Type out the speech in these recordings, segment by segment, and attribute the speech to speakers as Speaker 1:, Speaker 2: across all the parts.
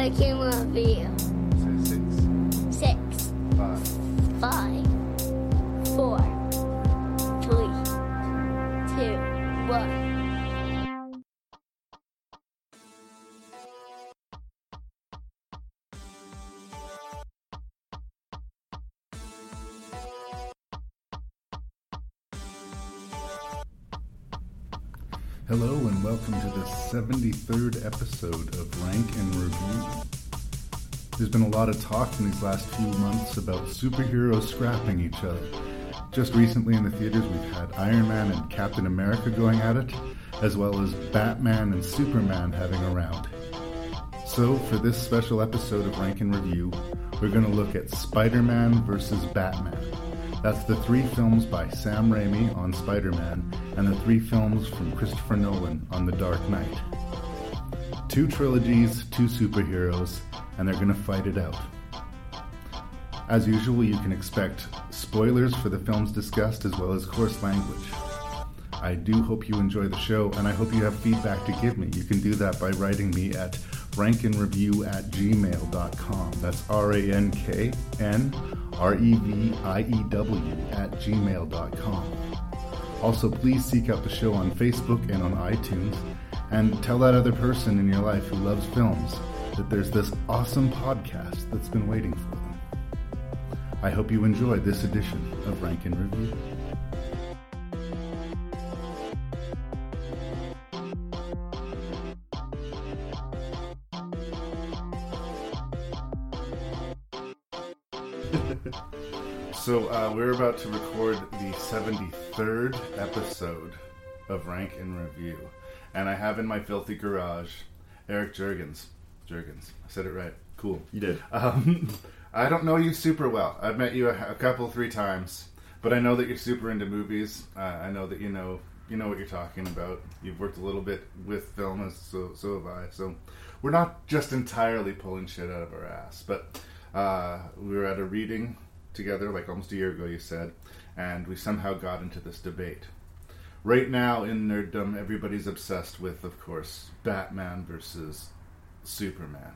Speaker 1: review. Making review.
Speaker 2: Say 73rd episode of Rank and Review. There's been a lot of talk in these last few months about superheroes scrapping each other. Just recently in the theaters, we've had Iron Man and Captain America going at it, as well as Batman and Superman having a round. So, for this special episode of Rank and Review, we're going to look at Spider Man versus Batman. That's the three films by Sam Raimi on Spider Man and the three films from Christopher Nolan on The Dark Knight. Two trilogies, two superheroes, and they're going to fight it out. As usual, you can expect spoilers for the films discussed as well as coarse language. I do hope you enjoy the show, and I hope you have feedback to give me. You can do that by writing me at rankandreview at gmail.com. That's R A N K N R E V I E W at gmail.com. Also, please seek out the show on Facebook and on iTunes, and tell that other person in your life who loves films that there's this awesome podcast that's been waiting for them. I hope you enjoyed this edition of Rank and Review. So uh, we're about to record the 73rd episode of Rank and Review, and I have in my filthy garage Erich Jurgens. Jurgens, I said it right. Cool.
Speaker 3: You did.
Speaker 2: Um, I don't know you super well. I've met you a, a couple, three times, but I know that you're super into movies. Uh, I know that you know you know what you're talking about. You've worked a little bit with film, as so so have I. So we're not just entirely pulling shit out of our ass, but uh, we were at a reading together, like almost a year ago, you said, and we somehow got into this debate. Right now, in nerddom, everybody's obsessed with, of course, Batman versus Superman.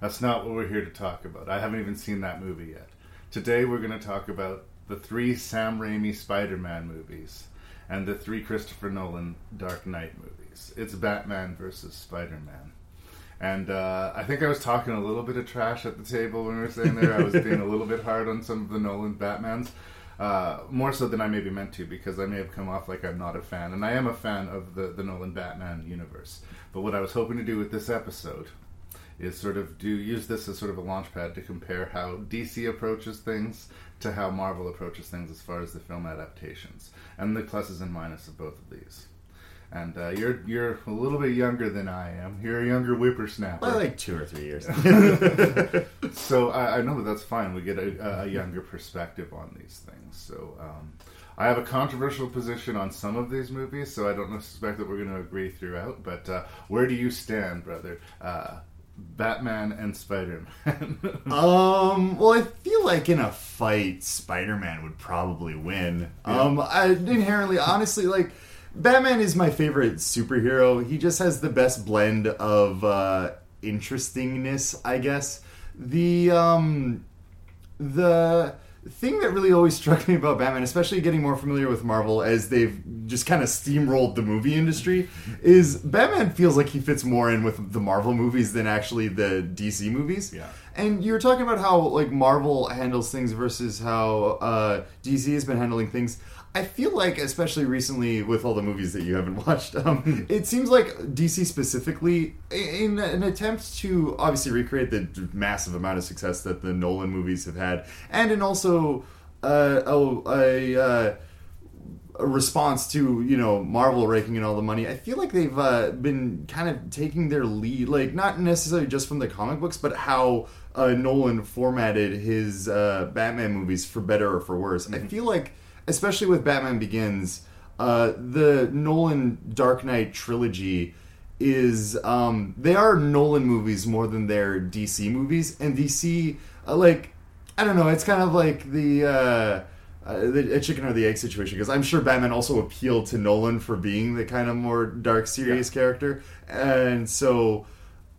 Speaker 2: That's not what we're here to talk about. I haven't even seen that movie yet. Today, we're going to talk about the three Sam Raimi Spider Man movies and the three Christopher Nolan Dark Knight movies. It's Batman versus Spider Man. And uh, I think I was talking a little bit of trash at the table when we were sitting there. I was being a little bit hard on some of the Nolan Batmans. Uh, more so than I maybe meant to, because I may have come off like I'm not a fan. And I am a fan of the, the Nolan Batman universe. But what I was hoping to do with this episode is sort of do use this as sort of a launch pad to compare how DC approaches things to how Marvel approaches things as far as the film adaptations, and the pluses and minuses of both of these. And uh, you're you're a little bit younger than I am. You're a younger whippersnapper.
Speaker 3: Well, like two or three years.
Speaker 2: so I, I know that that's fine. We get a, a younger perspective on these things. So um, I have a controversial position on some of these movies, so I don't suspect that we're going to agree throughout. But uh, where do you stand, brother? Uh, Batman and Spider Man.
Speaker 3: um, well, I feel like in a fight, Spider-Man would probably win. Um, I inherently, honestly, like Batman is my favorite superhero. He just has the best blend of uh, interestingness, I guess. The um, the thing that really always struck me about Batman, especially getting more familiar with Marvel as they've just kind of steamrolled the movie industry, is Batman feels like he fits more in with the Marvel movies than actually the DC movies.
Speaker 2: Yeah.
Speaker 3: And you were talking about how like Marvel handles things versus how uh, DC has been handling things. I feel like, especially recently with all the movies that you haven't watched, um, it seems like DC specifically, in an attempt to obviously recreate the massive amount of success that the Nolan movies have had, and in also uh, a, a, uh, a response to you know Marvel raking in all the money. I feel like they've uh, been kind of taking their lead, like not necessarily just from the comic books, but how uh, Nolan formatted his uh, Batman movies for better or for worse. I feel like, especially with Batman Begins, uh, the Nolan Dark Knight trilogy is um, they are Nolan movies more than they're DC movies, and DC uh, like I don't know, it's kind of like the. Uh, uh, the a chicken or the egg situation because I'm sure Batman also appealed to Nolan for being the kind of more dark, serious character, and so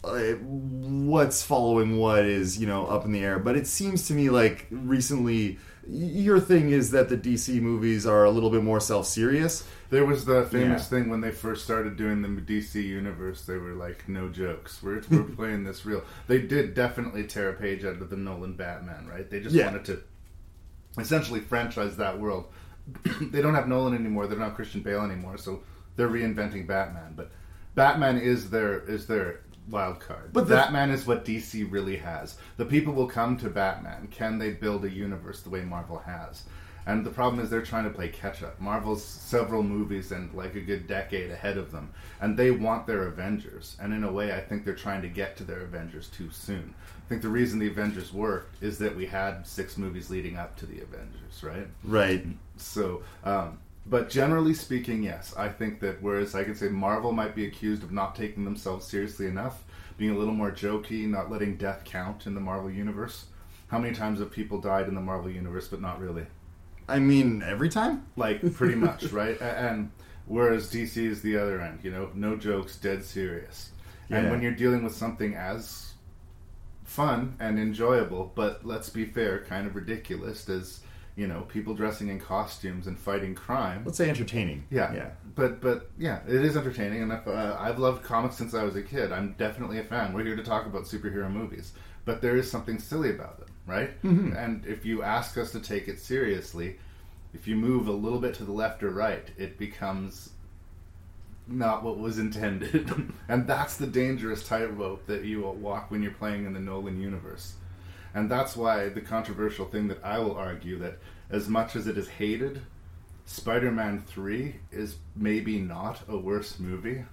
Speaker 3: uh, what's following what is you know up in the air. But it seems to me like recently your thing is that the DC movies are a little bit more self serious.
Speaker 2: There was the famous
Speaker 3: Yeah.
Speaker 2: thing when they first started doing the DC universe. They were like, "No jokes. We're we're playing this real." They did definitely tear a page out of the Nolan Batman, right? They just
Speaker 3: Yeah.
Speaker 2: wanted to essentially franchise that world. they don't have Nolan anymore. They don't have Christian Bale anymore, so they're reinventing Batman. But Batman is their is their wild card.
Speaker 3: But the-
Speaker 2: Batman is what DC really has. The people will come to Batman. Can they build a universe the way Marvel has? And the problem is they're trying to play catch up. Marvel's several movies and like a good decade ahead of them, and they want their Avengers. And in a way, I think they're trying to get to their Avengers too soon. I think the reason the Avengers worked is that we had six movies leading up to the Avengers, right?
Speaker 3: Right.
Speaker 2: So, um, but generally speaking, yes, I think that whereas I could say Marvel might be accused of not taking themselves seriously enough, being a little more jokey, not letting death count in the Marvel universe. How many times have people died in the Marvel universe, but not really?
Speaker 3: I mean, every time.
Speaker 2: Like pretty much, right? And whereas DC is the other end, you know, no jokes, dead serious. And when you're dealing with something as fun and enjoyable, but let's be fair, kind of ridiculous as you know, people dressing in costumes and fighting crime.
Speaker 3: Let's say entertaining.
Speaker 2: Yeah,
Speaker 3: Yeah.
Speaker 2: But but yeah, it is entertaining, and I've, uh, I've loved comics since I was a kid. I'm definitely a fan. We're here to talk about superhero movies, but there is something silly about them, right?
Speaker 3: Mm-hmm.
Speaker 2: And if you ask us to take it seriously, if you move a little bit to the left or right, it becomes not what was intended, and that's the dangerous tightrope that you walk when you're playing in the Nolan universe. And that's why the controversial thing that I will argue that as much as it is hated, Spider-Man 3 is maybe not a worse movie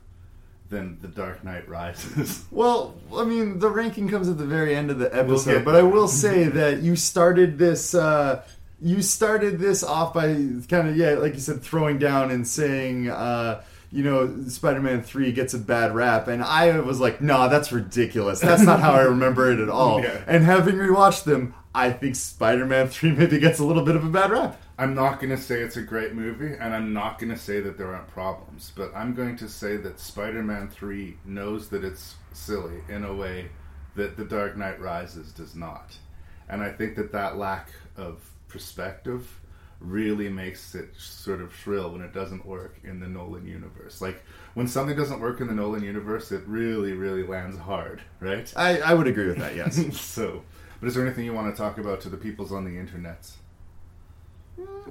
Speaker 2: than The Dark Knight Rises.
Speaker 3: Well, I mean, the ranking comes at the very end of the episode,
Speaker 2: get
Speaker 3: but I will say that you started this. Uh, you started this off by kind of yeah, like you said, throwing down and saying, uh, you know, Spider-Man Three gets a bad rap, and I was like, nah, that's ridiculous. That's not how I remember it at all.
Speaker 2: Yeah.
Speaker 3: And having rewatched them, I think Spider-Man Three maybe gets a little bit of a bad rap.
Speaker 2: I'm not going to say it's a great movie, and I'm not going to say that there aren't problems, but I'm going to say that Spider-Man 3 knows that it's silly in a way that The Dark Knight Rises does not. And I think that that lack of perspective really makes it sort of shrill when it doesn't work in the Nolan universe. Like, when something doesn't work in the Nolan universe, it really, really lands hard, right?
Speaker 3: I, I would agree with that. Yes.
Speaker 2: so, but is there anything you want to talk about to the peoples on the internet?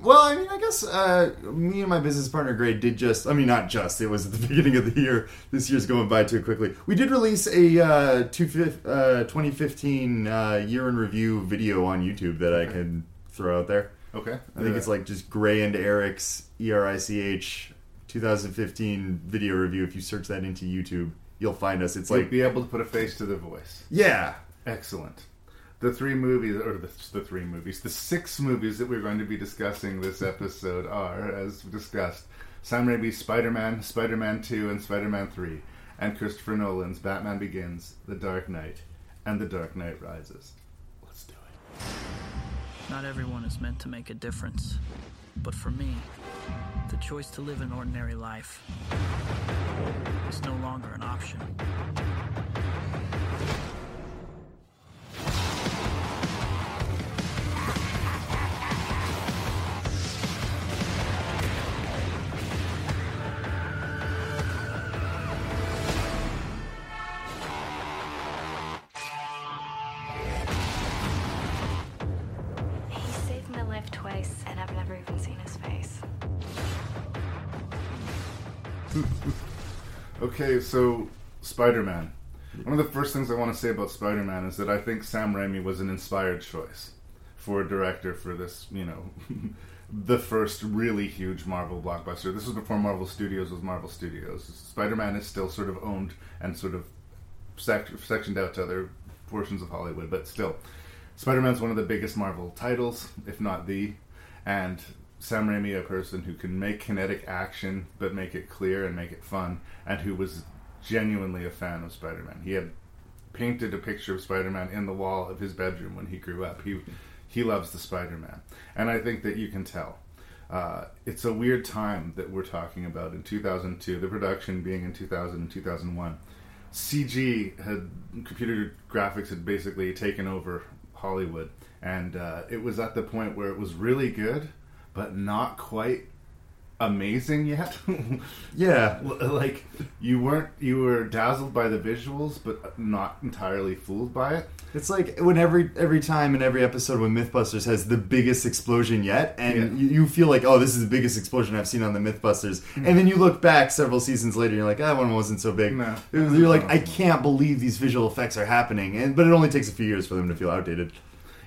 Speaker 3: Well, I mean, I guess uh, me and my business partner Gray did just. I mean, not just. It was at the beginning of the year. This year's going by too quickly. We did release a uh, two, uh, 2015 uh, year in review video on YouTube that I can throw out there.
Speaker 2: Okay.
Speaker 3: I think it's like just Gray and Erich's E R I C H 2015 video review. If you search that into YouTube, you'll find us. It's
Speaker 2: like
Speaker 3: like
Speaker 2: be able to put a face to the voice.
Speaker 3: yeah,
Speaker 2: Excellent. The three movies, or the, the three movies, the six movies that we're going to be discussing this episode are, as discussed, Sam Raimi's Spider-Man, Spider-Man 2, and Spider-Man 3, and Christopher Nolan's Batman Begins, The Dark Knight, and The Dark Knight Rises. Let's do it.
Speaker 4: Not everyone is meant to make a difference. But for me, the choice to live an ordinary life is no longer an option.
Speaker 2: So Spider-Man. One of the first things I want to say about Spider-Man is that I think Sam Raimi was an inspired choice. for a director for this, you know, the first really huge Marvel blockbuster. This was before Marvel Studios was Marvel Studios. Spider Man is still sort of owned and sort of sec- sectioned out to other portions of Hollywood, but still, Spider Man's one of the biggest Marvel titles, if not the. And Sam Raimi, a person who can make kinetic action but make it clear and make it fun, and who was genuinely a fan of Spider Man. He had painted a picture of Spider Man in the wall of his bedroom when he grew up. He he loves the Spider Man, and I think that you can tell. Uh, it's a weird time that we're talking about in 2002. The production being in 2000 and 2001. CG had computer graphics had basically taken over Hollywood, and uh, it was at the point where it was really good, but not quite amazing yet.
Speaker 3: Yeah.
Speaker 2: like you weren't you were dazzled by the visuals, but not entirely fooled by it.
Speaker 3: It's like when every every time in every episode when MythBusters has the biggest explosion yet, and
Speaker 2: Yeah.
Speaker 3: you, you feel like, oh, this is the biggest explosion I've seen on the MythBusters, mm-hmm. and then you look back several seasons later, and you're like, ah, that one wasn't so big.
Speaker 2: No.
Speaker 3: You're like, I can't believe these visual effects are happening, and but it only takes a few years for them to feel outdated.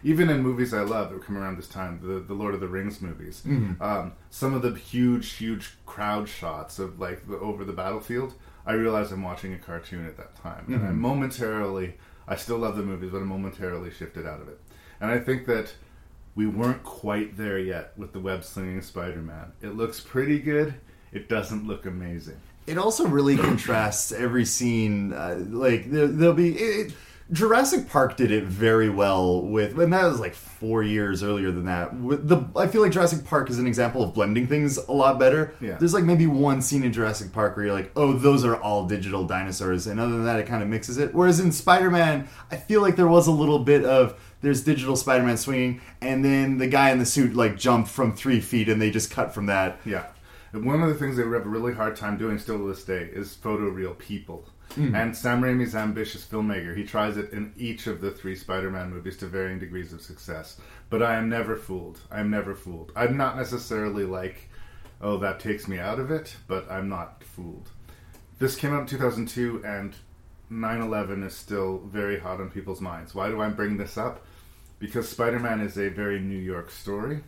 Speaker 2: Even in movies I love that come around this time, the the Lord of the Rings movies, um, some of the huge, huge crowd shots of like the, over the battlefield, I realize I'm watching a cartoon at that time, and I momentarily, I still love the movies, but I momentarily shifted out of it, and I think that we weren't quite there yet with the web slinging Spider-Man. It looks pretty good. It doesn't look amazing.
Speaker 3: It also really contrasts every scene. Uh, like there, there'll be it, Jurassic Park did it very well with, and that was like four years earlier than that. With the, I feel like Jurassic Park is an example of blending things a lot better.
Speaker 2: Yeah.
Speaker 3: There's like maybe one scene in Jurassic Park where you're like, oh, those are all digital dinosaurs, and other than that, it kind of mixes it. Whereas in Spider-Man, I feel like there was a little bit of there's digital Spider-Man swinging, and then the guy in the suit like jumped from three feet, and they just cut from that.
Speaker 2: Yeah. One of the things they have a really hard time doing still to this day is photo photoreal people. Hmm. And Sam Raimi's ambitious filmmaker. He tries it in each of the three Spider-Man movies to varying degrees of success. But I am never fooled. I am never fooled. I'm not necessarily like, oh, that takes me out of it, but I'm not fooled. This came out in 2002, and 9/11 is still very hot on people's minds. Why do I bring this up? Because Spider-Man is a very New York story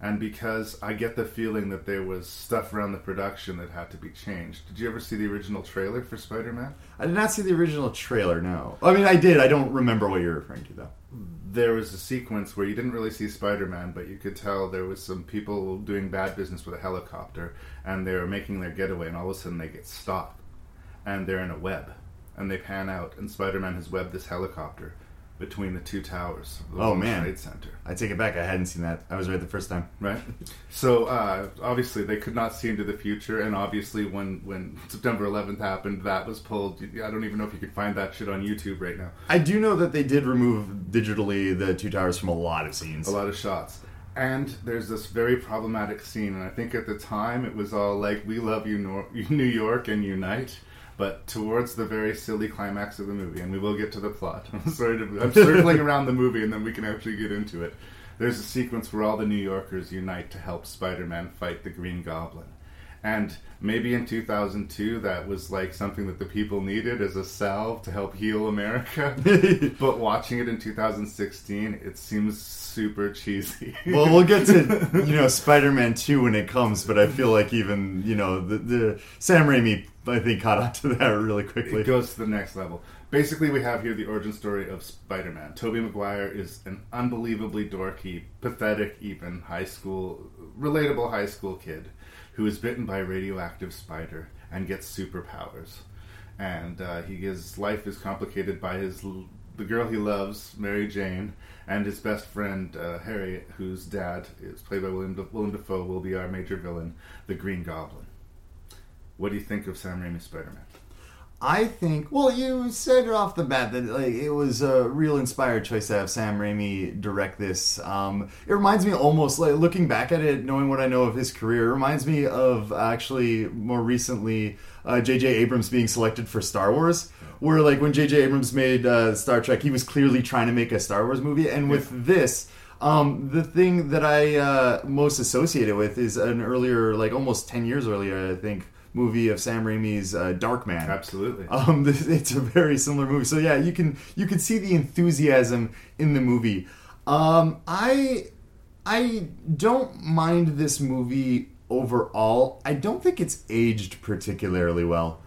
Speaker 2: and because I get the feeling that there was stuff around the production that had to be changed. Did you ever see the original trailer for Spider Man?
Speaker 3: I did not see the original trailer. No, I mean I did. I don't remember what you're referring to though.
Speaker 2: There was a sequence where you didn't really see Spider Man, but you could tell there was some people doing bad business with a helicopter, and they were making their getaway, and all of a sudden they get stopped, and they're in a web, and they pan out, and Spider Man has webbed this helicopter between the two towers the
Speaker 3: Oh, man.
Speaker 2: Trade Center.
Speaker 3: I take it back. I hadn't seen that. I was right the first time.
Speaker 2: right? So uh, obviously they could not see into the future, and obviously when when September 11th happened, that was pulled. I don't even know if you could find that shit on YouTube right now.
Speaker 3: I do know that they did remove digitally the two towers from a lot of scenes.
Speaker 2: A lot of shots. And there's this very problematic scene, and I think at the time it was all like, "We love you, Nor- New York, and unite." But towards the very silly climax of the movie, and we will get to the plot. I'm sorry to, I'm circling around the movie, and then we can actually get into it. There's a sequence where all the New Yorkers unite to help Spider-Man fight the Green Goblin. And maybe in 2002 that was like something that the people needed as a salve to help heal America. but watching it in 2016, it seems super cheesy.
Speaker 3: well, we'll get to you know Spider-Man two when it comes, but I feel like even you know the, the Sam Raimi I think caught on to that really quickly.
Speaker 2: it goes to the next level. Basically, we have here the origin story of Spider-Man. Tobey Maguire is an unbelievably dorky, pathetic, even high school, relatable high school kid who is bitten by a radioactive spider and gets superpowers. And uh, he his life is complicated by his the girl he loves, Mary Jane, and his best friend uh, Harry, whose dad is played by William, De- Willem will be our major villain, the Green Goblin. What do you think of Sam Raimi's Spider-Man?
Speaker 3: I think. Well, you said it off the bat that like it was a real inspired choice to have Sam Raimi direct this. Um, it reminds me almost like looking back at it, knowing what I know of his career, it reminds me of actually more recently uh, J.J. Abrams being selected for Star Wars. Where like when J.J. Abrams made uh, Star Trek, he was clearly trying to make a Star Wars movie, and with this. Um, the thing that I uh, most associate it with is an earlier, like almost ten years earlier, I think, movie of Sam Raimi's uh, Darkman.
Speaker 2: Absolutely.
Speaker 3: Um, this- it's a very similar movie. So yeah, you can you can see the enthusiasm in the movie. Um, I I don't mind this movie overall. I don't think it's aged particularly well.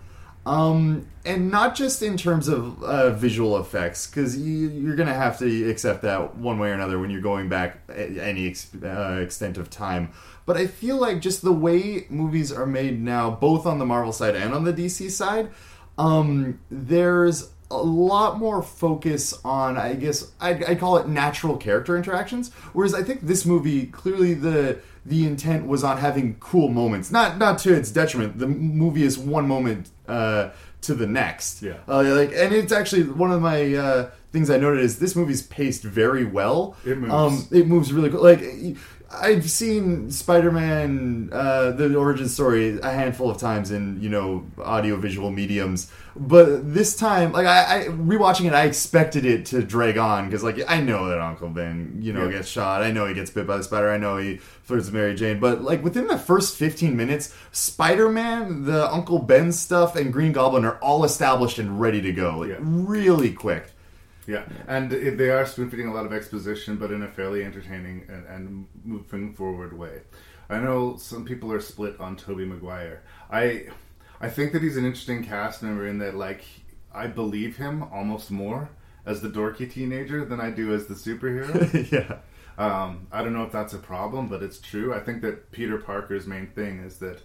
Speaker 3: Um, and not just in terms of uh, visual effects, because you, you're going to have to accept that one way or another when you're going back any ex- uh, extent of time. But I feel like just the way movies are made now, both on the Marvel side and on the DC side, um, there's a lot more focus on, I guess, I'd, I'd call it natural character interactions. Whereas I think this movie clearly the the intent was on having cool moments, not not to its detriment. The movie is one moment uh, to the next.
Speaker 2: Yeah.
Speaker 3: uh, like, and it's actually one of my uh, things I noted is this movie's paced very well.
Speaker 2: It moves.
Speaker 3: Um, it moves really good. Like I've seen Spider-Man: uh, the origin story a handful of times in you know audio-visual mediums, but this time, like I, I rewatching it, I expected it to drag on because like I know that Uncle Ben, you know,
Speaker 2: Yeah.
Speaker 3: gets shot. I know he gets bit by the spider. I know he flirts with Mary Jane. But like within the first fifteen minutes, Spider-Man, the Uncle Ben stuff, and Green Goblin are all established and ready to go. Like
Speaker 2: Yeah.
Speaker 3: really quick.
Speaker 2: Yeah, and it, they are spoon feeding a lot of exposition, but in a fairly entertaining and, and moving forward way. I know some people are split on Tobey Maguire. I I think that he's an interesting cast member in that like I believe him almost more as the dorky teenager than I do as the superhero.
Speaker 3: yeah.
Speaker 2: Um, I don't know if that's a problem, but it's true. I think that Peter Parker's main thing is that,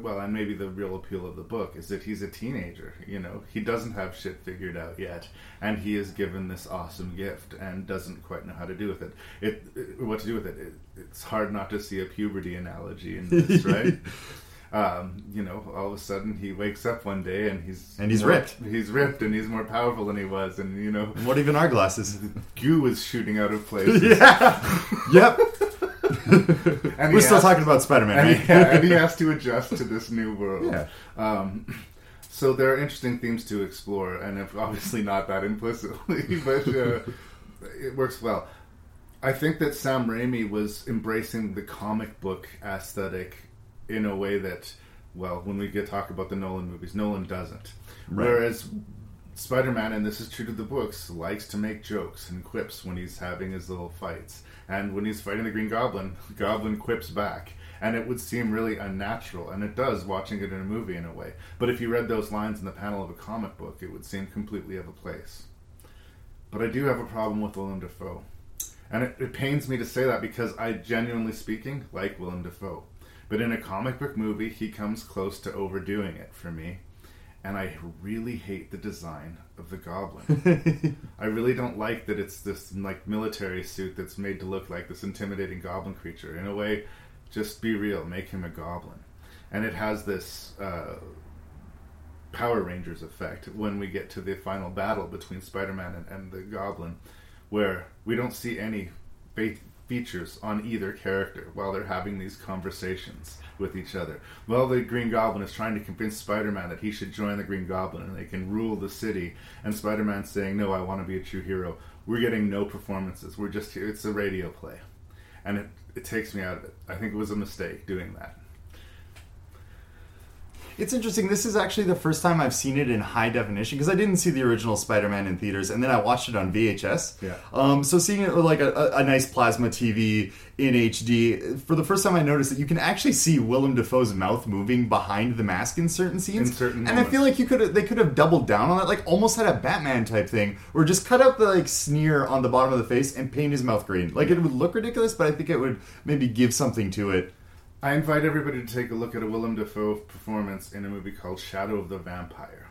Speaker 2: well, and maybe the real appeal of the book is that he's a teenager. You know, he doesn't have shit figured out yet, and he is given this awesome gift and doesn't quite know how to do with it. It, it- what to do with it. it. It's hard not to see a puberty analogy in this, right? Um, you know, all of a sudden he wakes up one day and he's
Speaker 3: And he's
Speaker 2: more-
Speaker 3: ripped.
Speaker 2: He's ripped and he's more powerful than he was, and you know,
Speaker 3: What even our glasses?
Speaker 2: goo is shooting out of places.
Speaker 3: yeah. Yep.
Speaker 2: And
Speaker 3: We're still
Speaker 2: has-
Speaker 3: talking about Spider-Man,
Speaker 2: and,
Speaker 3: right?
Speaker 2: he, yeah, and he has to adjust to this new world.
Speaker 3: Yeah.
Speaker 2: Um, so there are interesting themes to explore, and if obviously not that implicitly, but uh, it works well. I think that Sam Raimi was embracing the comic book aesthetic in a way that, well, when we get talk about the Nolan movies, Nolan doesn't.
Speaker 3: Right.
Speaker 2: Whereas Spider-Man, and this is true to the books, likes to make jokes and quips when he's having his little fights. And when he's fighting the Green Goblin, Goblin quips back. And it would seem really unnatural, and it does watching it in a movie in a way. But if you read those lines in the panel of a comic book, it would seem completely out of place. But I do have a problem with Willem Dafoe. And it, it pains me to say that because I, genuinely speaking, like Willem Dafoe. But in a comic book movie, he comes close to overdoing it for me. And I really hate the design of the goblin. I really don't like that it's this like military suit that's made to look like this intimidating goblin creature. In a way, just be real, make him a goblin. And it has this uh, Power Rangers effect when we get to the final battle between Spider Man and, and the goblin, where we don't see any features on either character while they're having these conversations with each other. Well, the Green Goblin is trying to convince Spider Man that he should join the Green Goblin and they can rule the city, and Spider Man's saying, No, I want to be a true hero. We're getting no performances. We're just here. It's a radio play. And it, it takes me out of it. I think it was a mistake doing that.
Speaker 3: It's interesting. This is actually the first time I've seen it in high definition because I didn't see the original Spider-Man in theaters, and then I watched it on VHS.
Speaker 2: Yeah.
Speaker 3: Um, so seeing it with like a, a, a nice plasma TV in HD, for the first time I noticed that you can actually see Willem Dafoe's mouth moving behind the mask in certain scenes.
Speaker 2: In certain
Speaker 3: and I feel like you could they could have doubled down on that, like almost had a Batman type thing, or just cut out the like sneer on the bottom of the face and paint his mouth green. Like it would look ridiculous, but I think it would maybe give something to it.
Speaker 2: I invite everybody to take a look at a Willem Dafoe performance in a movie called Shadow of the Vampire,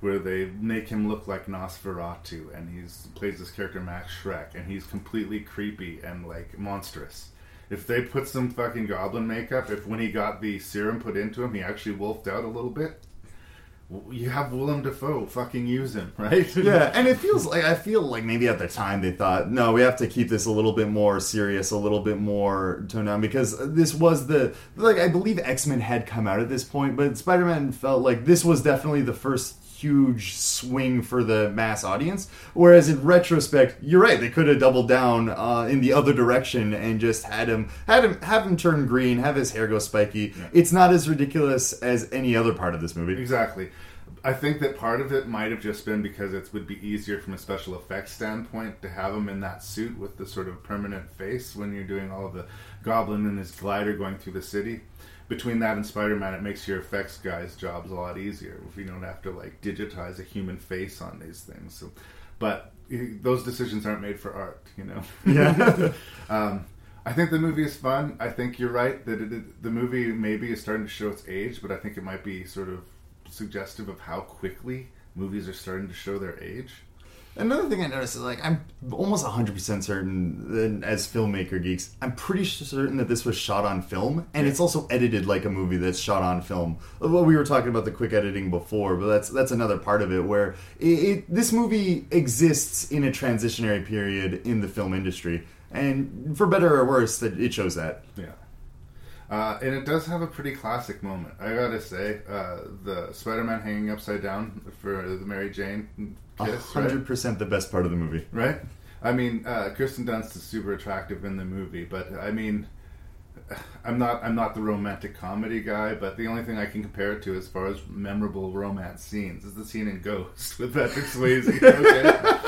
Speaker 2: where they make him look like Nosferatu, and he plays this character Max Schreck, and he's completely creepy and like monstrous. If they put some fucking goblin makeup, if when he got the serum put into him, he actually wolfed out a little bit, you have Willem Dafoe, fucking use him, right?
Speaker 3: yeah, and it feels like I feel like maybe at the time they thought, no, we have to keep this a little bit more serious, a little bit more toned down because this was the like I believe X Men had come out at this point, but Spider Man felt like this was definitely the first huge swing for the mass audience. Whereas in retrospect, you're right, they could have doubled down uh, in the other direction and just had him had him have him turn green, have his hair go spiky. It's not as ridiculous as any other part of this movie.
Speaker 2: Exactly. I think that part of it might have just been because it would be easier from a special effects standpoint to have him in that suit with the sort of permanent face when you're doing all of the Goblin and his glider going through the city. Between that and Spider Man, it makes your effects guys' jobs a lot easier if you don't have to like digitize a human face on these things. So, but eh, those decisions aren't made for art, you know.
Speaker 3: Yeah.
Speaker 2: Um, I think the movie is fun. I think you're right that it- the movie maybe is starting to show its age, but I think it might be sort of suggestive of how quickly movies are starting to show their age.
Speaker 3: Another thing I noticed is like I'm almost 100% certain that as filmmaker geeks, I'm pretty certain that this was shot on film and it's also edited like a movie that's shot on film. Well, we were talking about the quick editing before, but that's that's another part of it where it, it, this movie exists in a transitionary period in the film industry. And for better or worse, that it shows that.
Speaker 2: Yeah. Uh, and it does have a pretty classic moment. I gotta say, uh, the Spider-Man hanging upside down for the Mary Jane kiss, right?
Speaker 3: 100% the best part of the movie.
Speaker 2: right? I mean, uh, Kirsten Dunst is super attractive in the movie, but I mean, I'm not I'm not the romantic comedy guy, but the only thing I can compare it to as far as memorable romance scenes is the scene in Ghost with Patrick Swayze. Okay?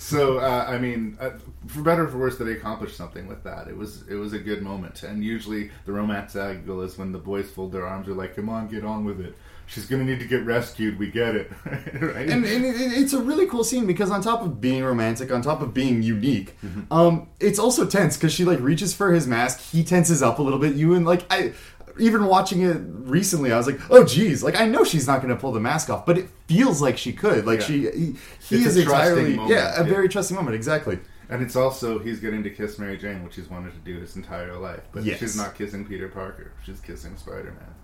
Speaker 2: So uh, I mean, uh, for better or for worse, that they accomplished something with that. It was it was a good moment, and usually the romance angle is when the boys fold their arms, are like, "Come on, get on with it." She's gonna need to get rescued. We get it, right?
Speaker 3: and, and it, it's a really cool scene because on top of being romantic, on top of being unique, um, it's also tense because she like reaches for his mask, he tenses up a little bit. You and like I, even watching it recently, I was like, oh geez, like I know she's not going to pull the mask off, but it feels like she could. Like
Speaker 2: Yeah.
Speaker 3: she, he, he is
Speaker 2: a
Speaker 3: entirely,
Speaker 2: moment,
Speaker 3: yeah, a
Speaker 2: yeah.
Speaker 3: very trusting moment, exactly.
Speaker 2: And it's also he's getting to kiss Mary Jane, which he's wanted to do his entire life. But
Speaker 3: Yes.
Speaker 2: she's not kissing Peter Parker; she's kissing Spider Man.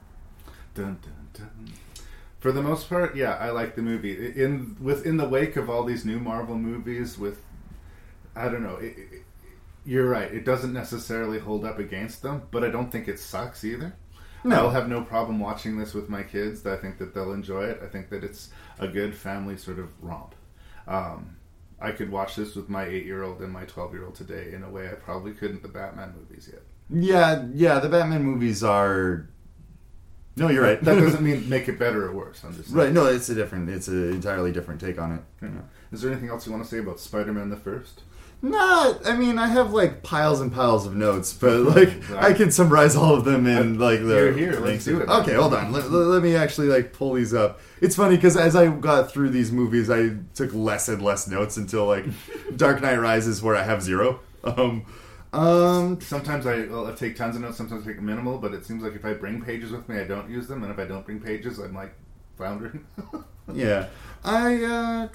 Speaker 2: Dun dun dun. For the most part, yeah, I like the movie. In within the wake of all these new Marvel movies, with I don't know, it, you're right. It doesn't necessarily hold up against them, but I don't think it sucks either.
Speaker 3: No.
Speaker 2: I'll have no problem watching this with my kids. I think that they'll enjoy it. I think that it's a good family sort of romp. Um, I could watch this with my eight-year-old and my twelve-year-old today in a way I probably couldn't the Batman movies yet.
Speaker 3: Yeah, yeah, the Batman movies are. No, you're right.
Speaker 2: That doesn't mean make it better or worse. I'm just saying.
Speaker 3: right. No, it's a different. It's an entirely different take on it.
Speaker 2: Yeah. Is there anything else you want to say about Spider-Man the first?
Speaker 3: Not, I mean, I have like piles and piles of notes, but like I can summarize all of them in like the.
Speaker 2: You're here, let's do it.
Speaker 3: Okay, hold on. Let, let- let me actually like pull these up. It's funny because as I got through these movies, I took less and less notes until like Dark Knight Rises, where I have zero. Um, um,
Speaker 2: Sometimes I, well, I take tons of notes. Sometimes I take minimal. But it seems like if I bring pages with me, I don't use them. And if I don't bring pages, I'm like floundering.
Speaker 3: Yeah, I uh,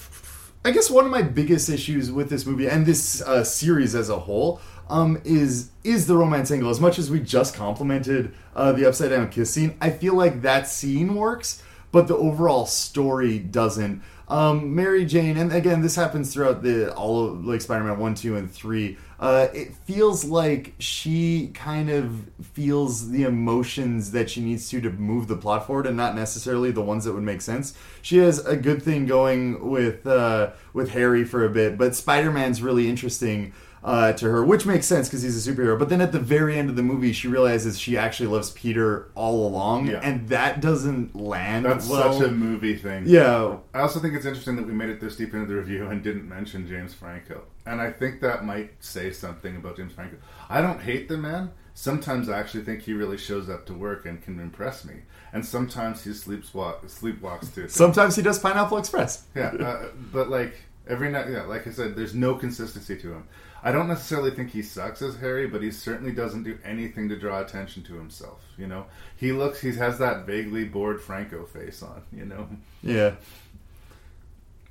Speaker 3: I guess one of my biggest issues with this movie and this uh, series as a whole um, is is the romance angle. As much as we just complimented uh, the upside down kiss scene, I feel like that scene works, but the overall story doesn't. Um, Mary Jane, and again, this happens throughout the all of like Spider-Man one, two, and three. Uh, it feels like she kind of feels the emotions that she needs to to move the plot forward, and not necessarily the ones that would make sense. She has a good thing going with uh, with Harry for a bit, but Spider-Man's really interesting uh, to her, which makes sense because he's a superhero. But then at the very end of the movie, she realizes she actually loves Peter all along,
Speaker 2: Yeah.
Speaker 3: and that doesn't land
Speaker 2: That's
Speaker 3: well.
Speaker 2: such a movie thing.
Speaker 3: yeah,
Speaker 2: I also think it's interesting that we made it this deep into the review and didn't mention James Franco. And I think that might say something about James Franco. I don't hate the man. Sometimes I actually think he really shows up to work and can impress me. And sometimes he sleeps walk, sleepwalks too.
Speaker 3: sometimes he does Pineapple Express.
Speaker 2: yeah, uh, but like every night, yeah, like I said, there's no consistency to him. I don't necessarily think he sucks as Harry, but he certainly doesn't do anything to draw attention to himself. You know, he looks, he has that vaguely bored Franco face on. You know,
Speaker 3: Yeah.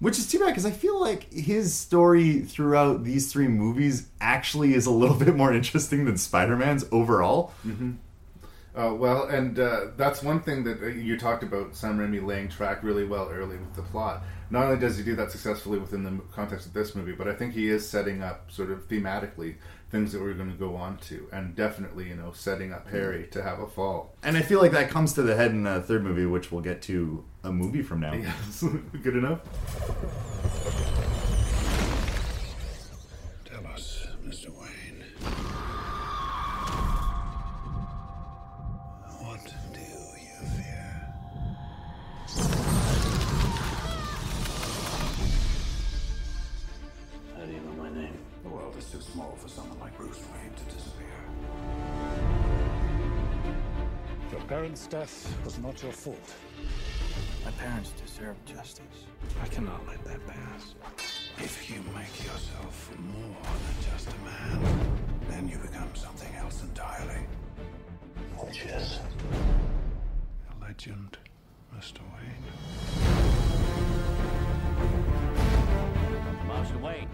Speaker 3: Which is too bad because I feel like his story throughout these three movies actually is a little bit more interesting than Spider Man's overall.
Speaker 2: Uh, well, and uh, that's one thing that uh, you talked about Sam Raimi laying track really well early with the plot. Not only does he do that successfully within the context of this movie, but I think he is setting up sort of thematically things that we're going to go on to, and definitely, you know, setting up Harry to have a fall.
Speaker 3: And I feel like that comes to the head in the third movie, which we'll get to a movie from now.
Speaker 2: Yes, good enough.
Speaker 5: too small for someone like Bruce Wayne to disappear.
Speaker 6: Your parents' death was not your fault.
Speaker 5: My parents deserve justice.
Speaker 6: I cannot let that pass.
Speaker 5: If you make yourself more than just a man, then you become something else entirely.
Speaker 6: Which is?
Speaker 5: A legend, Mr. Wayne.
Speaker 7: Master Wayne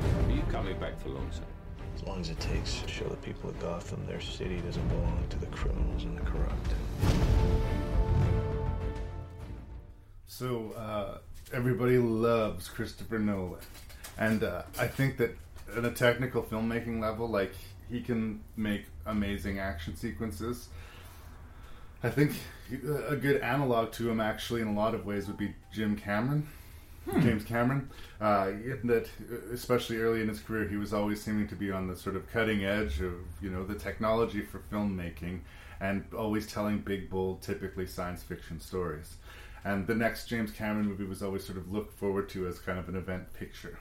Speaker 7: are you coming back for long, sir?
Speaker 8: As long as it takes to show the people of Gotham their city doesn't belong to the criminals and the corrupt.
Speaker 2: So uh, everybody loves Christopher Nolan, and uh, I think that at a technical filmmaking level, like he can make amazing action sequences. I think a good analog to him, actually, in a lot of ways, would be Jim Cameron. James Cameron, uh, that especially early in his career, he was always seeming to be on the sort of cutting edge of you know the technology for filmmaking, and always telling big, bold, typically science fiction stories. And the next James Cameron movie was always sort of looked forward to as kind of an event picture.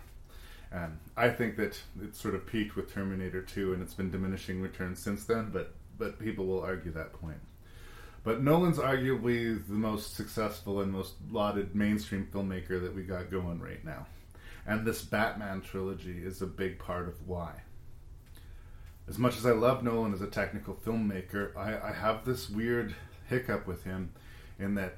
Speaker 2: And I think that it sort of peaked with Terminator 2, and it's been diminishing returns since then. But but people will argue that point. But Nolan's arguably the most successful and most lauded mainstream filmmaker that we got going right now. And this Batman trilogy is a big part of why. As much as I love Nolan as a technical filmmaker, I, I have this weird hiccup with him in that,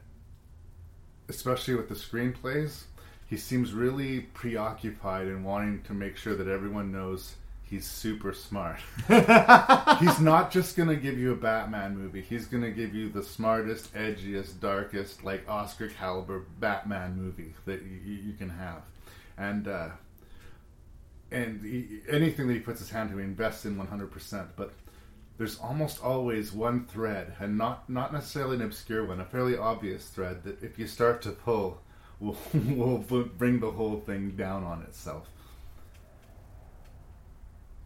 Speaker 2: especially with the screenplays, he seems really preoccupied in wanting to make sure that everyone knows he's super smart. he's not just to give you a Batman movie. He's to give you the smartest, edgiest, darkest, like Oscar caliber Batman movie that you, you can have. And uh, and he, anything that he puts his hand to, he invests in 100%. But there's almost always one thread, and not not necessarily an obscure one, a fairly obvious thread that if you start to pull, will will bring the whole thing down on itself.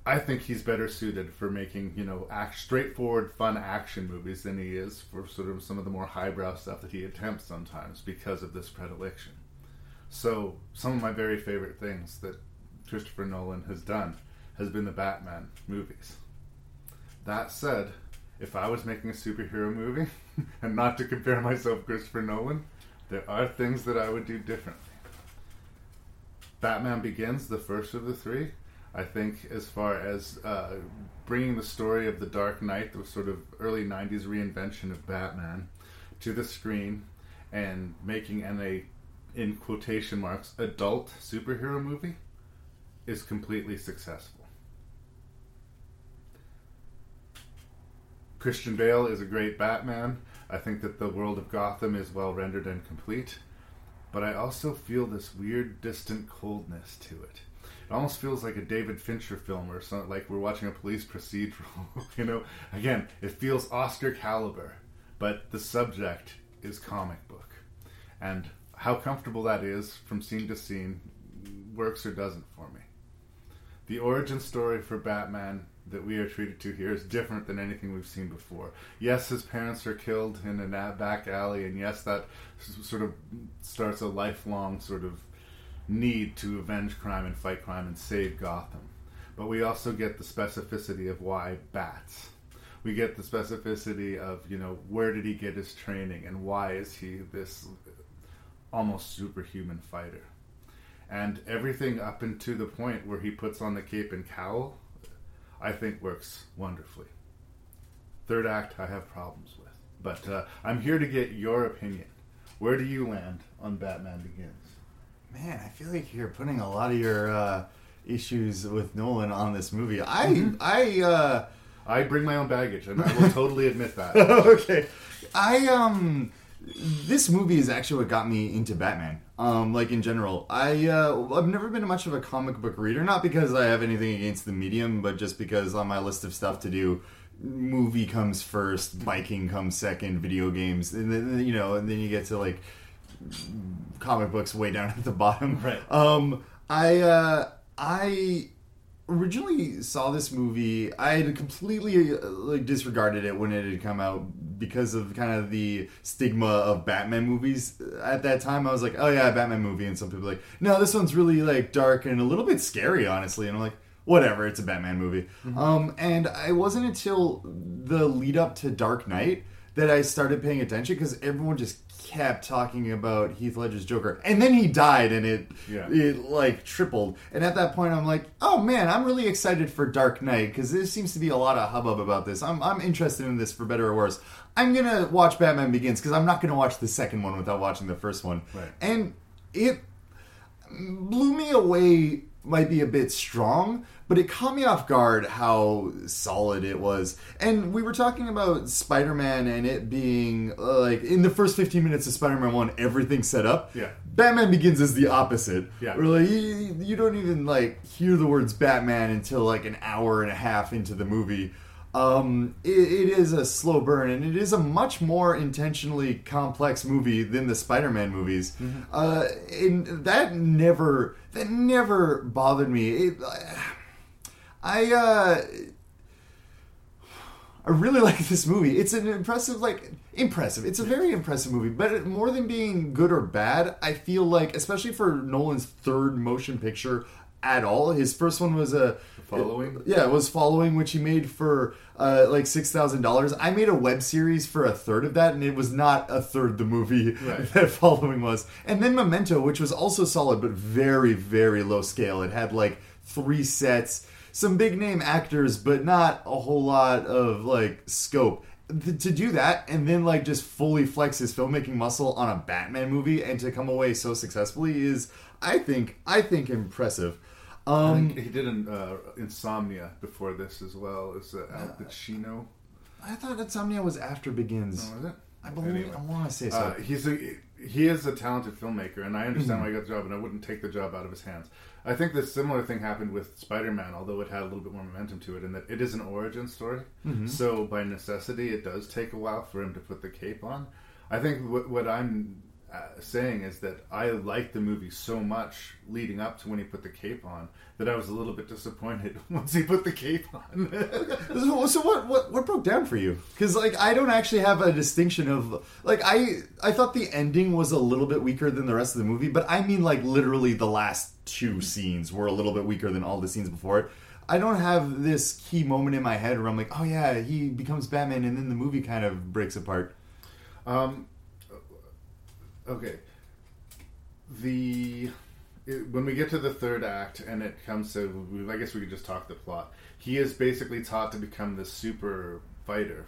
Speaker 2: I think he's better suited for making, you know, act, straightforward, fun action movies than he is for sort of some of the more highbrow stuff that he attempts sometimes because of this predilection. So, some of my very favorite things that Christopher Nolan has done has been the Batman movies. That said, if I was making a superhero movie, and not to compare myself to Christopher Nolan, there are things that I would do differently. Batman Begins, the first of the three, I think, as far as uh, bringing the story of the Dark Knight, the sort of early 90s reinvention of Batman, to the screen and making an a, in quotation marks, adult superhero movie is completely successful. Christian Bale is a great Batman. I think that the world of Gotham is well rendered and complete. But I also feel this weird, distant coldness to it it almost feels like a David Fincher film or something like we're watching a police procedural. you know, again, it feels Oscar caliber, but the subject is comic book, and how comfortable that is from scene to scene works or doesn't for me. The origin story for Batman that we are treated to here is different than anything we've seen before. Yes, his parents are killed in a back alley, and yes, that sort of starts a lifelong sort of need to avenge crime and fight crime and save Gotham. But we also get the specificity of why bats. We get the specificity of, you know, where did he get his training and why is he this almost superhuman fighter. And everything up into the point where he puts on the cape and cowl, I think works wonderfully. Third act, I have problems with. But uh, I'm here to get your opinion. Where do you land on Batman Begins?
Speaker 3: Man, I feel like you're putting a lot of your uh, issues with Nolan on this movie. I, I, uh,
Speaker 2: I bring my own baggage, and I will totally admit that.
Speaker 3: okay, I um, this movie is actually what got me into Batman. Um, like in general, I uh, I've never been much of a comic book reader, not because I have anything against the medium, but just because on my list of stuff to do, movie comes first, biking comes second, video games, and then you know, and then you get to like comic books way down at the bottom.
Speaker 2: Right.
Speaker 3: Um, I uh, I originally saw this movie. I had completely uh, like disregarded it when it had come out because of kind of the stigma of Batman movies at that time. I was like, oh yeah, a Batman movie, and some people were like, no, this one's really like dark and a little bit scary, honestly. And I'm like. Whatever, it's a Batman movie. Um, and I wasn't until the lead up to Dark Knight that I started paying attention because everyone just kept talking about Heath Ledger's Joker, and then he died, and it
Speaker 2: Yeah.
Speaker 3: it like tripled. And at that point, I'm like, oh man, I'm really excited for Dark Knight because there seems to be a lot of hubbub about this. I'm I'm interested in this for better or worse. I'm gonna watch Batman Begins because I'm not gonna watch the second one without watching the first one,
Speaker 2: Right.
Speaker 3: and it blew me away might be a bit strong, but it caught me off guard how solid it was. And we were talking about Spider Man and it being uh, like in the first 15 minutes of Spider Man 1, everything set up.
Speaker 2: Yeah.
Speaker 3: Batman Begins is the opposite.
Speaker 2: Yeah.
Speaker 3: Where like you, you don't even like hear the words Batman until like an hour and a half into the movie. Um, it, it is a slow burn, and it is a much more intentionally complex movie than the Spider-Man movies. Uh, and that never, that never bothered me. It, I, uh, I really like this movie. It's an impressive, like impressive. It's a very impressive movie. But more than being good or bad, I feel like, especially for Nolan's third motion picture at all, his first one was a
Speaker 2: Following?
Speaker 3: yeah, it was following, which he made for uh, like six thousand dollars. I made a web series for a third of that, and it was not a third the movie
Speaker 2: Right.
Speaker 3: that following was. And then Memento, which was also solid but very very low scale. It had like three sets, some big name actors, but not a whole lot of like scope. Th- to do that and then like just fully flex his filmmaking muscle on a Batman movie and to come away so successfully is, I think, I think impressive. Um,
Speaker 2: think he did an, uh, Insomnia before this as well as uh, Al Pacino.
Speaker 3: I thought Insomnia was after Begins.
Speaker 2: Oh, is it?
Speaker 3: I believe.
Speaker 2: Anyway.
Speaker 3: I want to say so.
Speaker 2: Uh, he's a he is a talented filmmaker, and I understand
Speaker 3: Mhm.
Speaker 2: why he got the job, and I wouldn't take the job out of his hands. I think the similar thing happened with Spider-Man, although it had a little bit more momentum to it, in that it is an origin story.
Speaker 3: Mhm.
Speaker 2: So by necessity, it does take a while for him to put the cape on. I think what, what I'm saying is that I liked the movie so much leading up to when he put the cape on that I was a little bit disappointed once he put the cape on.
Speaker 3: so, so what, what what broke down for you? Because like I don't actually have a distinction of like I I thought the ending was a little bit weaker than the rest of the movie, but I mean like literally the last two scenes were a little bit weaker than all the scenes before it. I don't have this key moment in my head where I'm like, oh yeah, he becomes Batman, and then the movie kind of breaks apart.
Speaker 2: Um, okay. The it, when we get to the third act and it comes to, I guess we could just talk the plot. He is basically taught to become the super fighter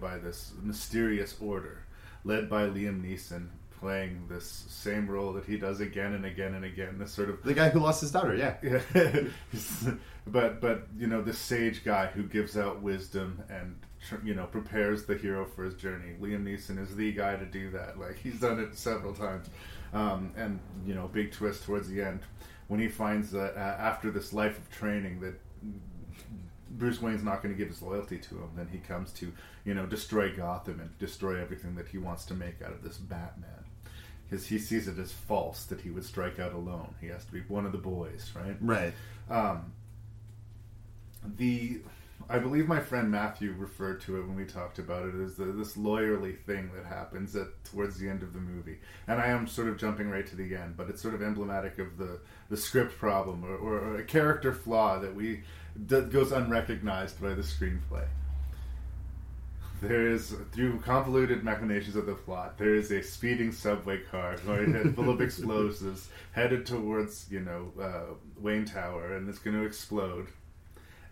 Speaker 2: by this mysterious order, led by Liam Neeson, playing this same role that he does again and again and again. This sort of
Speaker 3: The guy who lost his daughter, yeah.
Speaker 2: yeah. but but you know the sage guy who gives out wisdom and you know prepares the hero for his journey. Liam Neeson is the guy to do that. Like he's done it several times. Um, and you know, big twist towards the end when he finds that uh, after this life of training that Bruce Wayne's not going to give his loyalty to him, then he comes to you know destroy Gotham and destroy everything that he wants to make out of this Batman. Because he sees it as false that he would strike out alone. He has to be one of the boys, right?
Speaker 3: Right.
Speaker 2: Um, the I believe my friend Matthew referred to it when we talked about it as the, this lawyerly thing that happens at towards the end of the movie, and I am sort of jumping right to the end, but it's sort of emblematic of the the script problem or, or, a character flaw that we that goes unrecognized by the screenplay. There is, through convoluted machinations of the plot, there is a speeding subway car going full of explosives, headed towards, you know, uh, Wayne Tower, and it's going to explode.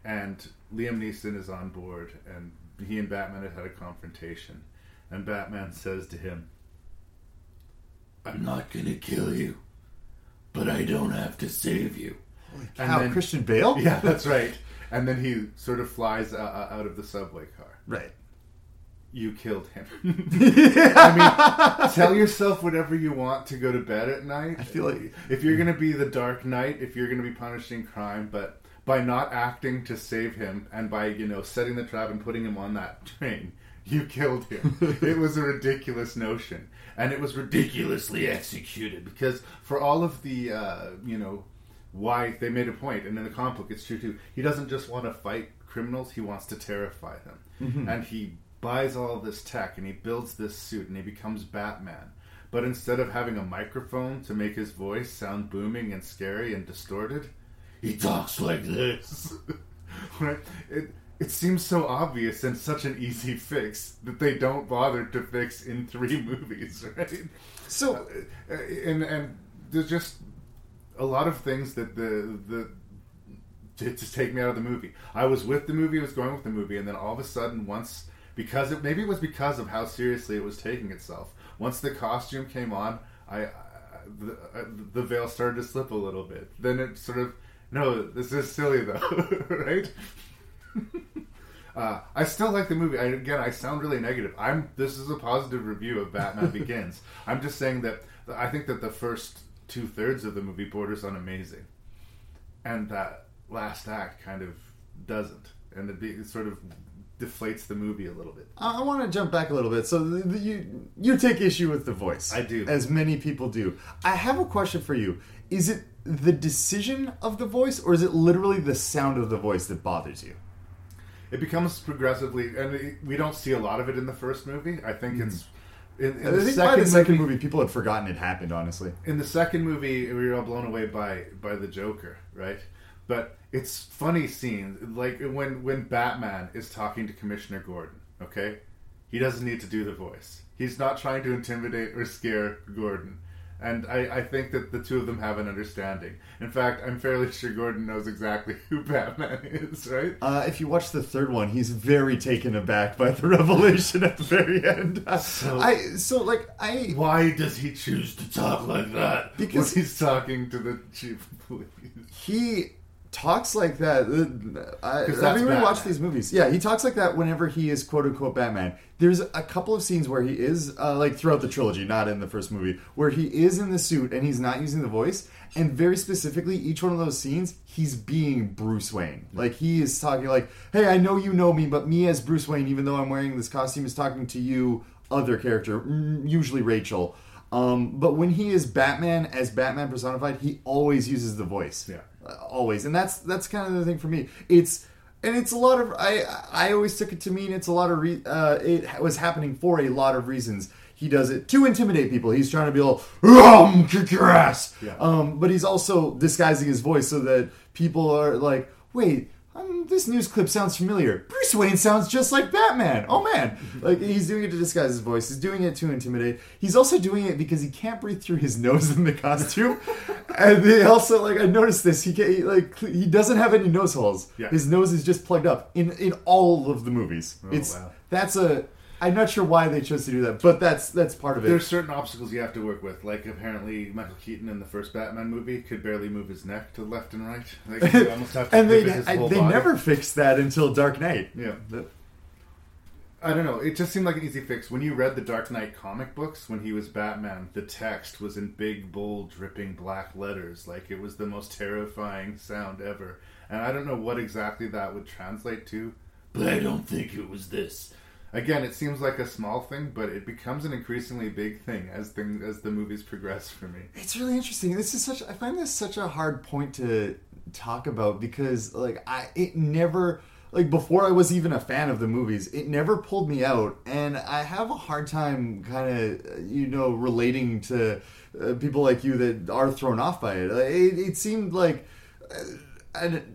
Speaker 2: And Liam Neeson is on board, and he and Batman have had a confrontation. And Batman says to him, I'm not going to kill you, but I don't have to save you.
Speaker 3: cow, Christian Bale?
Speaker 2: Yeah, that's right. And then he sort of flies uh, uh, out of the subway car.
Speaker 3: Right.
Speaker 2: You killed him. I mean, tell yourself whatever you want to go to bed at night. I
Speaker 3: feel like-
Speaker 2: if you're going to be the Dark Knight, if you're going to be punishing crime, but by not acting to save him and by you know setting the trap and putting him on that train, you killed him. it was a ridiculous notion, and it was ridiculously executed because for all of the uh, you know why they made a point, and in the comic book it's true too. He doesn't just want to fight criminals; he wants to terrify them,
Speaker 3: Mhm.
Speaker 2: and he buys all this tech and he builds this suit and he becomes Batman. But instead of having a microphone to make his voice sound booming and scary and distorted, he talks like this. right? It, it seems so obvious and such an easy fix that they don't bother to fix in three movies, right?
Speaker 3: So,
Speaker 2: uh, and and there's just a lot of things that the the to, to take me out of the movie. I was with the movie, I was going with the movie, and then all of a sudden, once because it maybe it was because of how seriously it was taking itself. Once the costume came on, I, I the, uh, the veil started to slip a little bit. Then it sort of no, this is silly though, right? Uh, I still like the movie. I, again, I sound really negative. I'm. This is a positive review of Batman Begins. I'm just saying that I think that the first two thirds of the movie borders on amazing, and that last act kind of doesn't, and it, be, it sort of deflates the movie a little bit.
Speaker 3: I want to jump back a little bit. So the, the, you you take issue with the voice.
Speaker 2: I do,
Speaker 3: as many people do. I have a question for you. Is it the decision of the voice, or is it literally the sound of the voice that bothers you?
Speaker 2: It becomes progressively, and it, we don't see a lot of it in the first movie. I think
Speaker 3: Mm.
Speaker 2: it's. In, in
Speaker 3: I
Speaker 2: the
Speaker 3: think
Speaker 2: second
Speaker 3: by the second
Speaker 2: movie,
Speaker 3: movie, people had forgotten it happened. Honestly,
Speaker 2: in the second movie, we were all blown away by by the Joker, right? But it's funny scenes like when when Batman is talking to Commissioner Gordon. Okay, he doesn't need to do the voice. He's not trying to intimidate or scare Gordon. And I, I think that the two of them have an understanding. In fact, I'm fairly sure Gordon knows exactly who Batman is, right?
Speaker 3: uh, if you watch the third one, he's very taken aback by the revelation at the very end.
Speaker 2: So-
Speaker 3: I so like I
Speaker 2: Why does he choose to talk like that?
Speaker 3: Because-
Speaker 2: he's talking to the chief of police.
Speaker 3: he talks like that. Uh, I, have you ever watched these movies? Yeah, he talks like that whenever he is quote unquote Batman. There's a couple of scenes where he is uh, like throughout the trilogy, not in the first movie, where he is in the suit and he's not using the voice. And very specifically, each one of those scenes, he's being Bruce Wayne. Like he is talking like, "Hey, I know you know me, but me as Bruce Wayne, even though I'm wearing this costume, is talking to you, other character, usually Rachel." Um, but when he is Batman as Batman personified, he always uses the voice.
Speaker 2: Yeah.
Speaker 3: Uh, always, and that's that's kind of the thing for me. It's and it's a lot of I I always took it to mean it's a lot of re, uh, it was happening for a lot of reasons. He does it to intimidate people. He's trying to be all, um, kick your ass.
Speaker 2: Yeah.
Speaker 3: Um, but he's also disguising his voice so that people are like, wait, um, this news clip sounds familiar. Bruce Wayne sounds just like Batman. Oh man! Like he's doing it to disguise his voice. He's doing it to intimidate. He's also doing it because he can't breathe through his nose in the costume. and they also like I noticed this. He, can, he like he doesn't have any nose holes.
Speaker 2: Yeah.
Speaker 3: His nose is just plugged up in in all of the movies.
Speaker 2: Oh,
Speaker 3: it's
Speaker 2: wow.
Speaker 3: that's a. I'm not sure why they chose to do that, but that's that's part of it.
Speaker 2: There's certain obstacles you have to work with. Like apparently, Michael Keaton in the first Batman movie could barely move his neck to left and right. Like you almost have to
Speaker 3: and they I- they
Speaker 2: body.
Speaker 3: never fixed that until Dark Knight.
Speaker 2: Yeah. I don't know. It just seemed like an easy fix. When you read the Dark Knight comic books, when he was Batman, the text was in big, bold, dripping black letters. Like it was the most terrifying sound ever. And I don't know what exactly that would translate to, but I don't think it was this. Again, it seems like a small thing, but it becomes an increasingly big thing as things as the movies progress for me.
Speaker 3: It's really interesting. This is such I find this such a hard point to talk about because like I it never like before I was even a fan of the movies, it never pulled me out and I have a hard time kind of you know relating to uh, people like you that are thrown off by it. It, it seemed like uh, and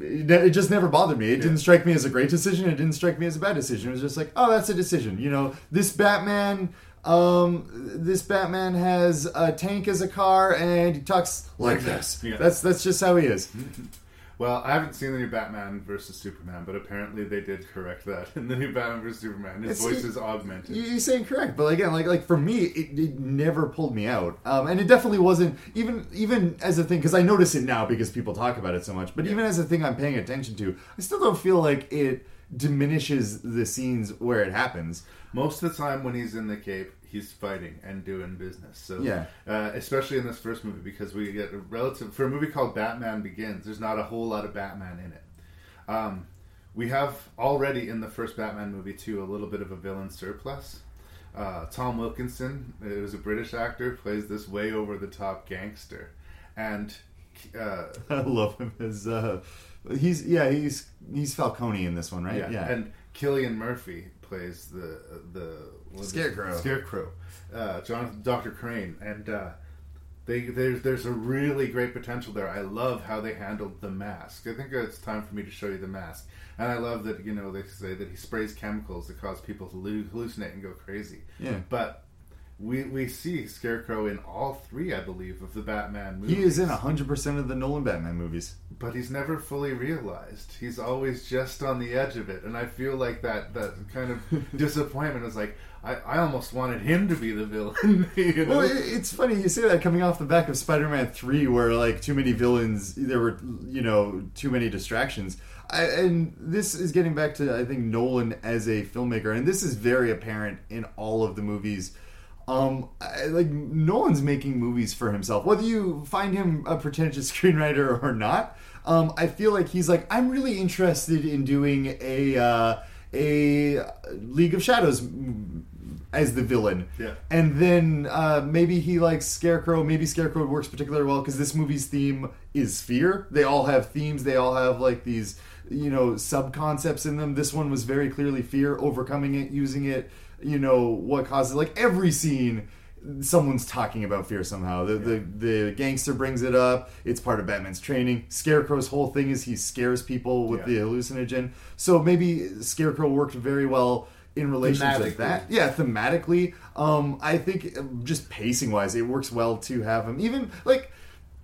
Speaker 3: it, just never bothered me. It didn't strike me as a great decision. It didn't strike me as a bad decision. It was just like, oh, that's a decision. You know, this Batman, um, this Batman has a tank as a car, and he talks like this.
Speaker 2: Yeah.
Speaker 3: That's that's just how he is.
Speaker 2: Well, I haven't seen the new Batman versus Superman, but apparently they did correct that in the new Batman versus Superman. His
Speaker 3: It's-
Speaker 2: voice is augmented.
Speaker 3: You- You're saying correct, but again, like like for me, it, it never pulled me out, um, and it definitely wasn't even even as a thing because I notice it now because people talk about it so much. But even as a thing I'm paying attention to, I still don't feel like it diminishes the scenes where it happens.
Speaker 2: Most of the time when he's in the cape, he's fighting and doing business. So
Speaker 3: Yeah.
Speaker 2: uh, especially in this first movie because we get a relative for a movie called Batman Begins. There's not a whole lot of Batman in it. Um, we have already in the first Batman movie too a little bit of a villain surplus. Uh, Tom Wilkinson, uh, who's a British actor, plays this way over the top gangster, and uh,
Speaker 3: I love him as uh, he's yeah he's he's Falcone in this one, right?
Speaker 2: Yeah, and Cillian Murphy plays the the it?
Speaker 3: Scarecrow.
Speaker 2: Scarecrow, uh, Jonathan Doctor Crane, and uh, they there's there's a really great potential there. I love how they handled the mask. I think it's time for me to show you the mask. And I love that you know they say that he sprays chemicals that cause people to hallu- hallucinate and go crazy.
Speaker 3: Yeah.
Speaker 2: But we we see Scarecrow in all three, I believe, of the Batman movies.
Speaker 3: He is in 100% of the Nolan Batman movies.
Speaker 2: but he's never fully realized. He's always just on the edge of it, and I feel like that that kind of disappointment is like I, I almost wanted him to be the villain. you know?
Speaker 3: Well, it- it's funny you say that coming off the back of Spider-Man Three, where like too many villains, there were you know too many distractions. I, and this is getting back to I think Nolan as a filmmaker, and this is very apparent in all of the movies. Um, I, like one's making movies for himself, whether you find him a pretentious screenwriter or not. Um, I feel like he's like I'm really interested in doing a uh, a League of Shadows as the villain.
Speaker 2: Yeah.
Speaker 3: And then uh, maybe he likes Scarecrow. Maybe Scarecrow works particularly well because this movie's theme is fear. They all have themes. They all have like these, you know, sub concepts in them. This one was very clearly fear, overcoming it, using it. You know what causes like every scene. Someone's talking about fear somehow. The, the the gangster brings it up. It's part of Batman's training. Scarecrow's whole thing is he scares people with
Speaker 2: Yeah.
Speaker 3: the hallucinogen. So maybe Scarecrow worked very well in relation to that. Yeah, thematically, um, I think um, just pacing wise, it works well to have him. Even like,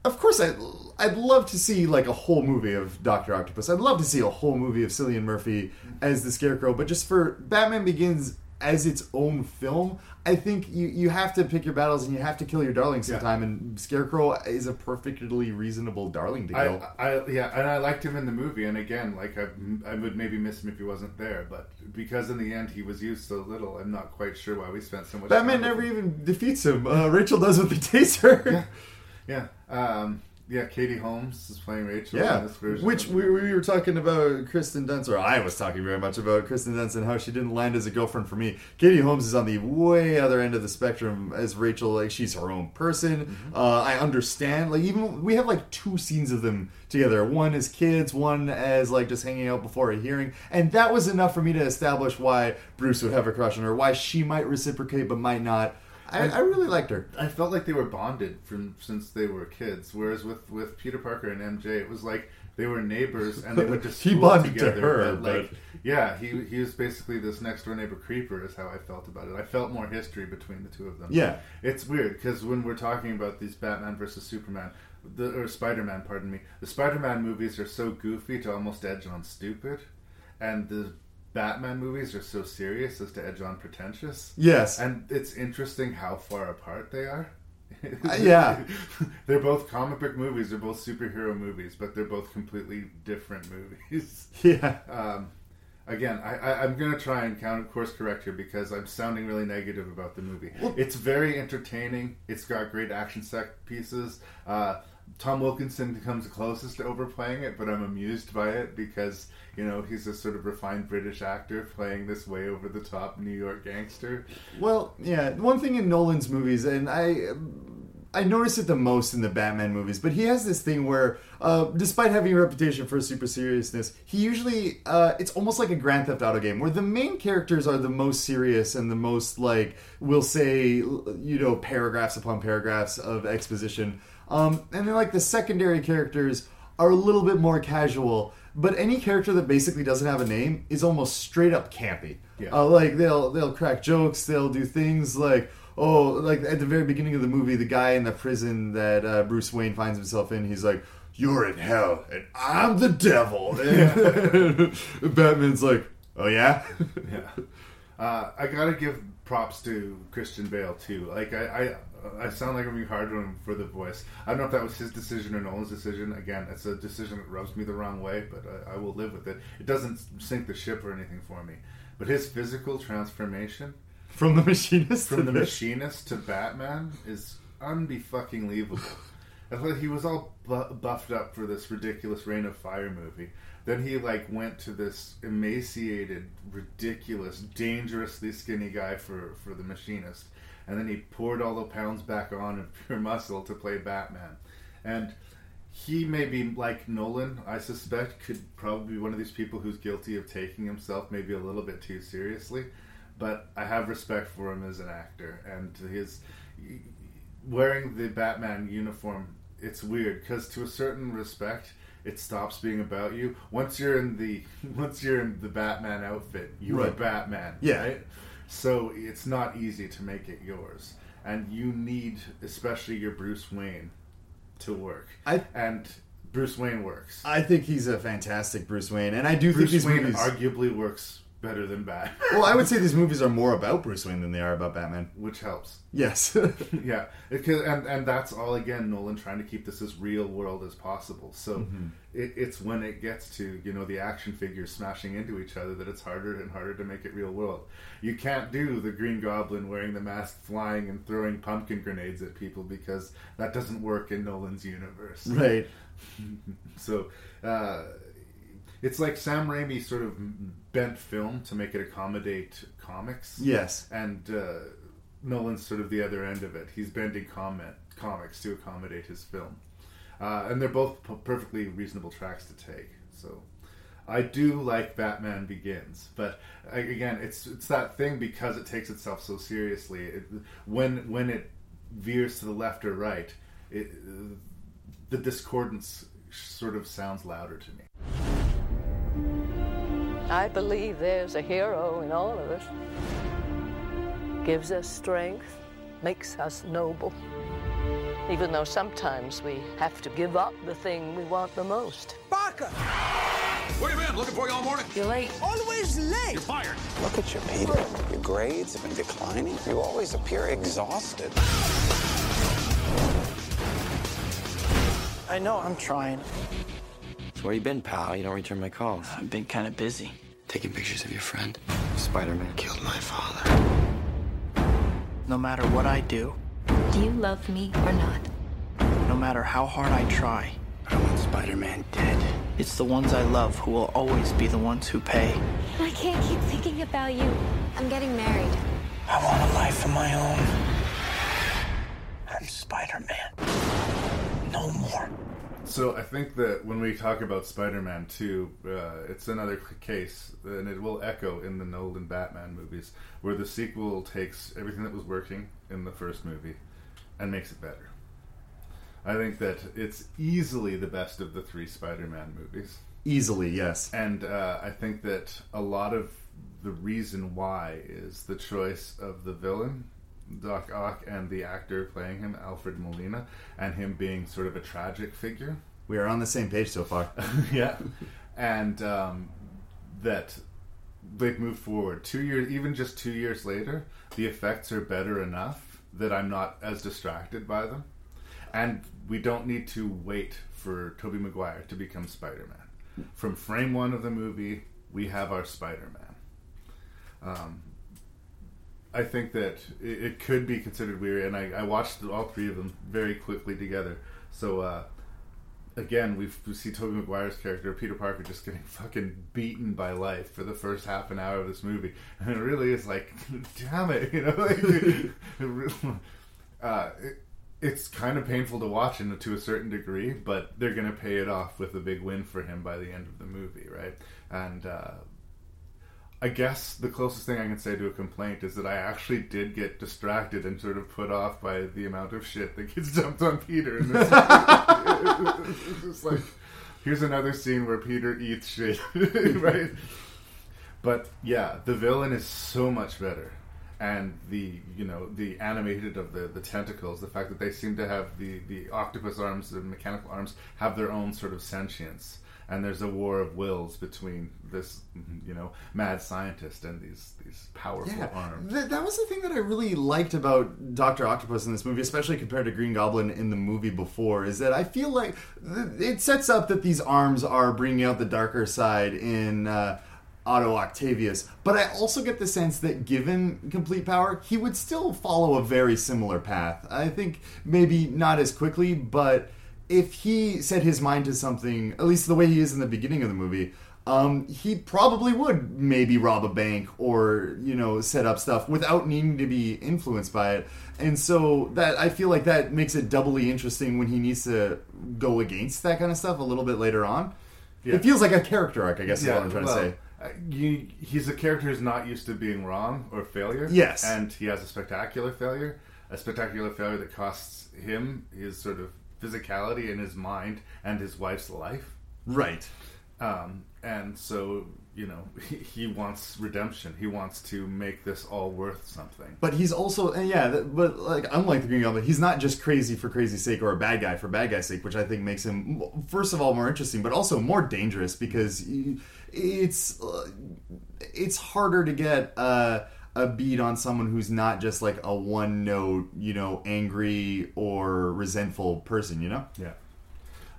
Speaker 3: of course, I I'd love to see like a whole movie of Doctor Octopus. I'd love to see a whole movie of Cillian Murphy as the Scarecrow. But just for Batman Begins as its own film, I think you you have to pick your battles and you have to kill your darling sometime. And Scarecrow is a perfectly reasonable darling to kill.
Speaker 2: I, I, yeah, and I liked him in the movie. And again, like I, I would maybe miss him if he wasn't there, but because in the end he was used so little, I'm not quite sure why we spent so much.
Speaker 3: Batman never
Speaker 2: him.
Speaker 3: even defeats him. Uh, Rachel does with the taser.
Speaker 2: Yeah, um, yeah. Katie Holmes is playing Rachel.
Speaker 3: Yeah,
Speaker 2: in this version.
Speaker 3: which we, we were talking about Kristen Dunst, or I was talking very much about Kristen Dunst and how she didn't land as a girlfriend for me. Katie Holmes is on the way other end of the spectrum as Rachel. Like she's her own person.
Speaker 2: Mm-hmm.
Speaker 3: Uh, I understand. Like even we have like two scenes of them together. One as kids, one as like just hanging out before a hearing, and that was enough for me to establish why Bruce would have a crush on her, why she might reciprocate but might not. I, I really liked her.
Speaker 2: I felt like they were bonded from since they were kids. Whereas with with Peter Parker and MJ, it was like they were neighbors and they went to
Speaker 3: He
Speaker 2: school
Speaker 3: bonded to
Speaker 2: together.
Speaker 3: her,
Speaker 2: but like,
Speaker 3: but-
Speaker 2: yeah, he he was basically this next door neighbor creeper. Is how I felt about it. I felt more history between the two of them.
Speaker 3: Yeah.
Speaker 2: it's weird because when we're talking about these Batman versus Superman. The, or Spider-Man, pardon me. The Spider-Man movies are so goofy to almost edge on stupid, and the Batman movies are so serious as to edge on pretentious.
Speaker 3: Yes.
Speaker 2: And it's interesting how far apart they are.
Speaker 3: Uh, yeah.
Speaker 2: they're both comic book movies. They're both superhero movies, but they're both completely different movies.
Speaker 3: Yeah.
Speaker 2: Um, again, I, I, I'm going to try and count course correct here because I'm sounding really negative about the movie. it's very entertaining. It's got great action set pieces. Uh, Tom Wilkinson comes closest to overplaying it, but I'm amused by it because you know he's a sort of refined British actor playing this way over the top New York gangster.
Speaker 3: Well, yeah. One thing in Nolan's movies, and I, I notice it the most in the Batman movies, but he has this thing where, uh, despite having a reputation for super seriousness, he usually, uh, it's almost like a Grand Theft Auto game where the main characters are the most serious and the most like, we'll say, you know, paragraphs upon paragraphs of exposition, um, and then like the secondary characters are a little bit more casual. But any character that basically doesn't have a name is almost straight up campy.
Speaker 2: Yeah.
Speaker 3: Uh, like they'll they'll crack jokes. They'll do things like oh, like at the very beginning of the movie, the guy in the prison that uh, Bruce Wayne finds himself in, he's like, "You're in hell, and I'm the devil." And Batman's like, "Oh yeah."
Speaker 2: yeah. Uh, I gotta give props to Christian Bale too. Like I, I, I sound like I'm being hard on him for the voice. I don't know if that was his decision or Nolan's decision. Again, it's a decision that rubs me the wrong way, but I, I will live with it. It doesn't sink the ship or anything for me. But his physical transformation
Speaker 3: From the machinist
Speaker 2: from
Speaker 3: to
Speaker 2: the
Speaker 3: this.
Speaker 2: machinist to Batman is unbefucking believable. I thought he was all bu- buffed up for this ridiculous Reign of Fire movie. Then he like went to this emaciated, ridiculous, dangerously skinny guy for for the machinist, and then he poured all the pounds back on of pure muscle to play Batman, and he may be like Nolan. I suspect could probably be one of these people who's guilty of taking himself maybe a little bit too seriously. But I have respect for him as an actor, and his wearing the Batman uniform, it's weird because to a certain respect, it stops being about you. Once you're in the once you're in the Batman outfit, you are
Speaker 3: Right.
Speaker 2: Batman.
Speaker 3: Yeah.
Speaker 2: Right? So it's not easy to make it yours, and you need, especially your Bruce Wayne, to work.
Speaker 3: I-
Speaker 2: and Bruce Wayne works.
Speaker 3: I think he's a fantastic Bruce Wayne, and I do
Speaker 2: Bruce
Speaker 3: think these
Speaker 2: Wayne
Speaker 3: movies.
Speaker 2: arguably works better than Batman,
Speaker 3: well, I would say these movies are more about Bruce Wayne than they are about Batman.
Speaker 2: which helps.
Speaker 3: Yes.
Speaker 2: yeah, because and and that's all again. Nolan trying to keep this as real world as possible. So it, it's when it gets to you know the action figures smashing into each other that it's harder and harder to make it real world. You can't do the Green Goblin wearing the mask, flying and throwing pumpkin grenades at people because that doesn't work in Nolan's universe.
Speaker 3: right.
Speaker 2: So uh, it's like Sam Raimi sort of bent film to make it accommodate comics.
Speaker 3: Yes.
Speaker 2: And uh, Nolan's sort of the other end of it. He's bending comment, comics to accommodate his film. Uh, and they're both p- perfectly reasonable tracks to take. So I do like Batman Begins, but again, it's it's that thing because it takes itself so seriously. It, when when it veers to the left or right, it, the discordance sort of sounds louder to me.
Speaker 9: I believe there's a hero in all of us. Gives us strength, makes us noble. Even though sometimes we have to give up the thing we want the most.
Speaker 10: Parker!
Speaker 5: Where you been? Looking for you all morning.
Speaker 9: You're late.
Speaker 10: Always late!
Speaker 5: You're fired.
Speaker 11: Look at you, Peter. Your grades have been declining. You always appear exhausted.
Speaker 10: I know, I'm trying.
Speaker 12: So where you been, pal? You don't return my calls.
Speaker 4: I've been kind of busy.
Speaker 12: Taking pictures of your friend. Spider-Man killed my father.
Speaker 4: No matter what I do,
Speaker 13: Do you love me or not?
Speaker 4: no matter how hard I try,
Speaker 12: I want Spider-Man dead.
Speaker 4: it's the ones I love who will always be the ones who pay.
Speaker 13: I can't keep thinking about you. I'm getting married.
Speaker 10: I want a life of my own. I'm Spider-Man. No more.
Speaker 2: So I think that when we talk about Spider-Man 2, uh, it's another case, and it will echo in the Nolan Batman movies, where the sequel takes everything that was working in the first movie and makes it better. I think that it's easily the best of the three Spider-Man movies.
Speaker 3: Easily, yes.
Speaker 2: And uh, I think that a lot of the reason why is the choice of the villain, Doc Ock, and the actor playing him, Alfred Molina, and him being sort of a tragic figure.
Speaker 3: We are on the same page so far.
Speaker 2: yeah. And um, that they've moved forward. Two years, even just two years later, the effects are better enough that I'm not as distracted by them. And we don't need to wait for Tobey Maguire to become Spider Man. From frame one of the movie, we have our Spider Man. Um, I think that it, it could be considered weird, and I, I watched all three of them very quickly together. So, uh, again, we see Tobey Maguire's character, Peter Parker, just getting fucking beaten by life for the first half an hour of this movie. And it really is like, damn it, you know? Like, uh, it, it's kind of painful to watch in, to a certain degree, but they're going to pay it off with a big win for him by the end of the movie, right? And uh, I guess the closest thing I can say to a complaint is that I actually did get distracted and sort of put off by the amount of shit that gets dumped on Peter. In this it's just like, here's another scene where Peter eats shit, right? But yeah, the villain is so much better. And the you know the animated of the, the tentacles, the fact that they seem to have the, the octopus arms, the mechanical arms, have their own sort of sentience, and there's a war of wills between this you know mad scientist and these these powerful
Speaker 3: Yeah,
Speaker 2: arms.
Speaker 3: Th- that was the thing that I really liked about Doctor Octopus in this movie, especially compared to Green Goblin in the movie before, is that I feel like th- it sets up that these arms are bringing out the darker side in uh, Otto Octavius. But I also get the sense that given complete power, he would still follow a very similar path. I think maybe not as quickly, but if he set his mind to something, at least the way he is in the beginning of the movie, um, he probably would maybe rob a bank or you know set up stuff without needing to be influenced by it. And so that I feel like that makes it doubly interesting when he needs to go against that kind of stuff a little bit later on.
Speaker 2: Yeah.
Speaker 3: It feels like a character arc, I guess is what I'm trying
Speaker 2: well,
Speaker 3: to say.
Speaker 2: uh, You, he's a character who's not used to being wrong or failure.
Speaker 3: Yes.
Speaker 2: and he has a spectacular failure. a spectacular failure that costs him his sort of physicality and his mind and his wife's life.
Speaker 3: Right.
Speaker 2: Um, and so, you know, he, he wants redemption. He wants to make this all worth something.
Speaker 3: But he's also, and yeah, that- but like unlike the Green Goblin, he's not just crazy for crazy's sake or a bad guy for bad guy's sake, which I think makes him first of all more interesting, but also more dangerous because it's uh, it's harder to get uh, a beat on someone who's not just like a one note, you know, angry or resentful person, you know?
Speaker 2: Yeah.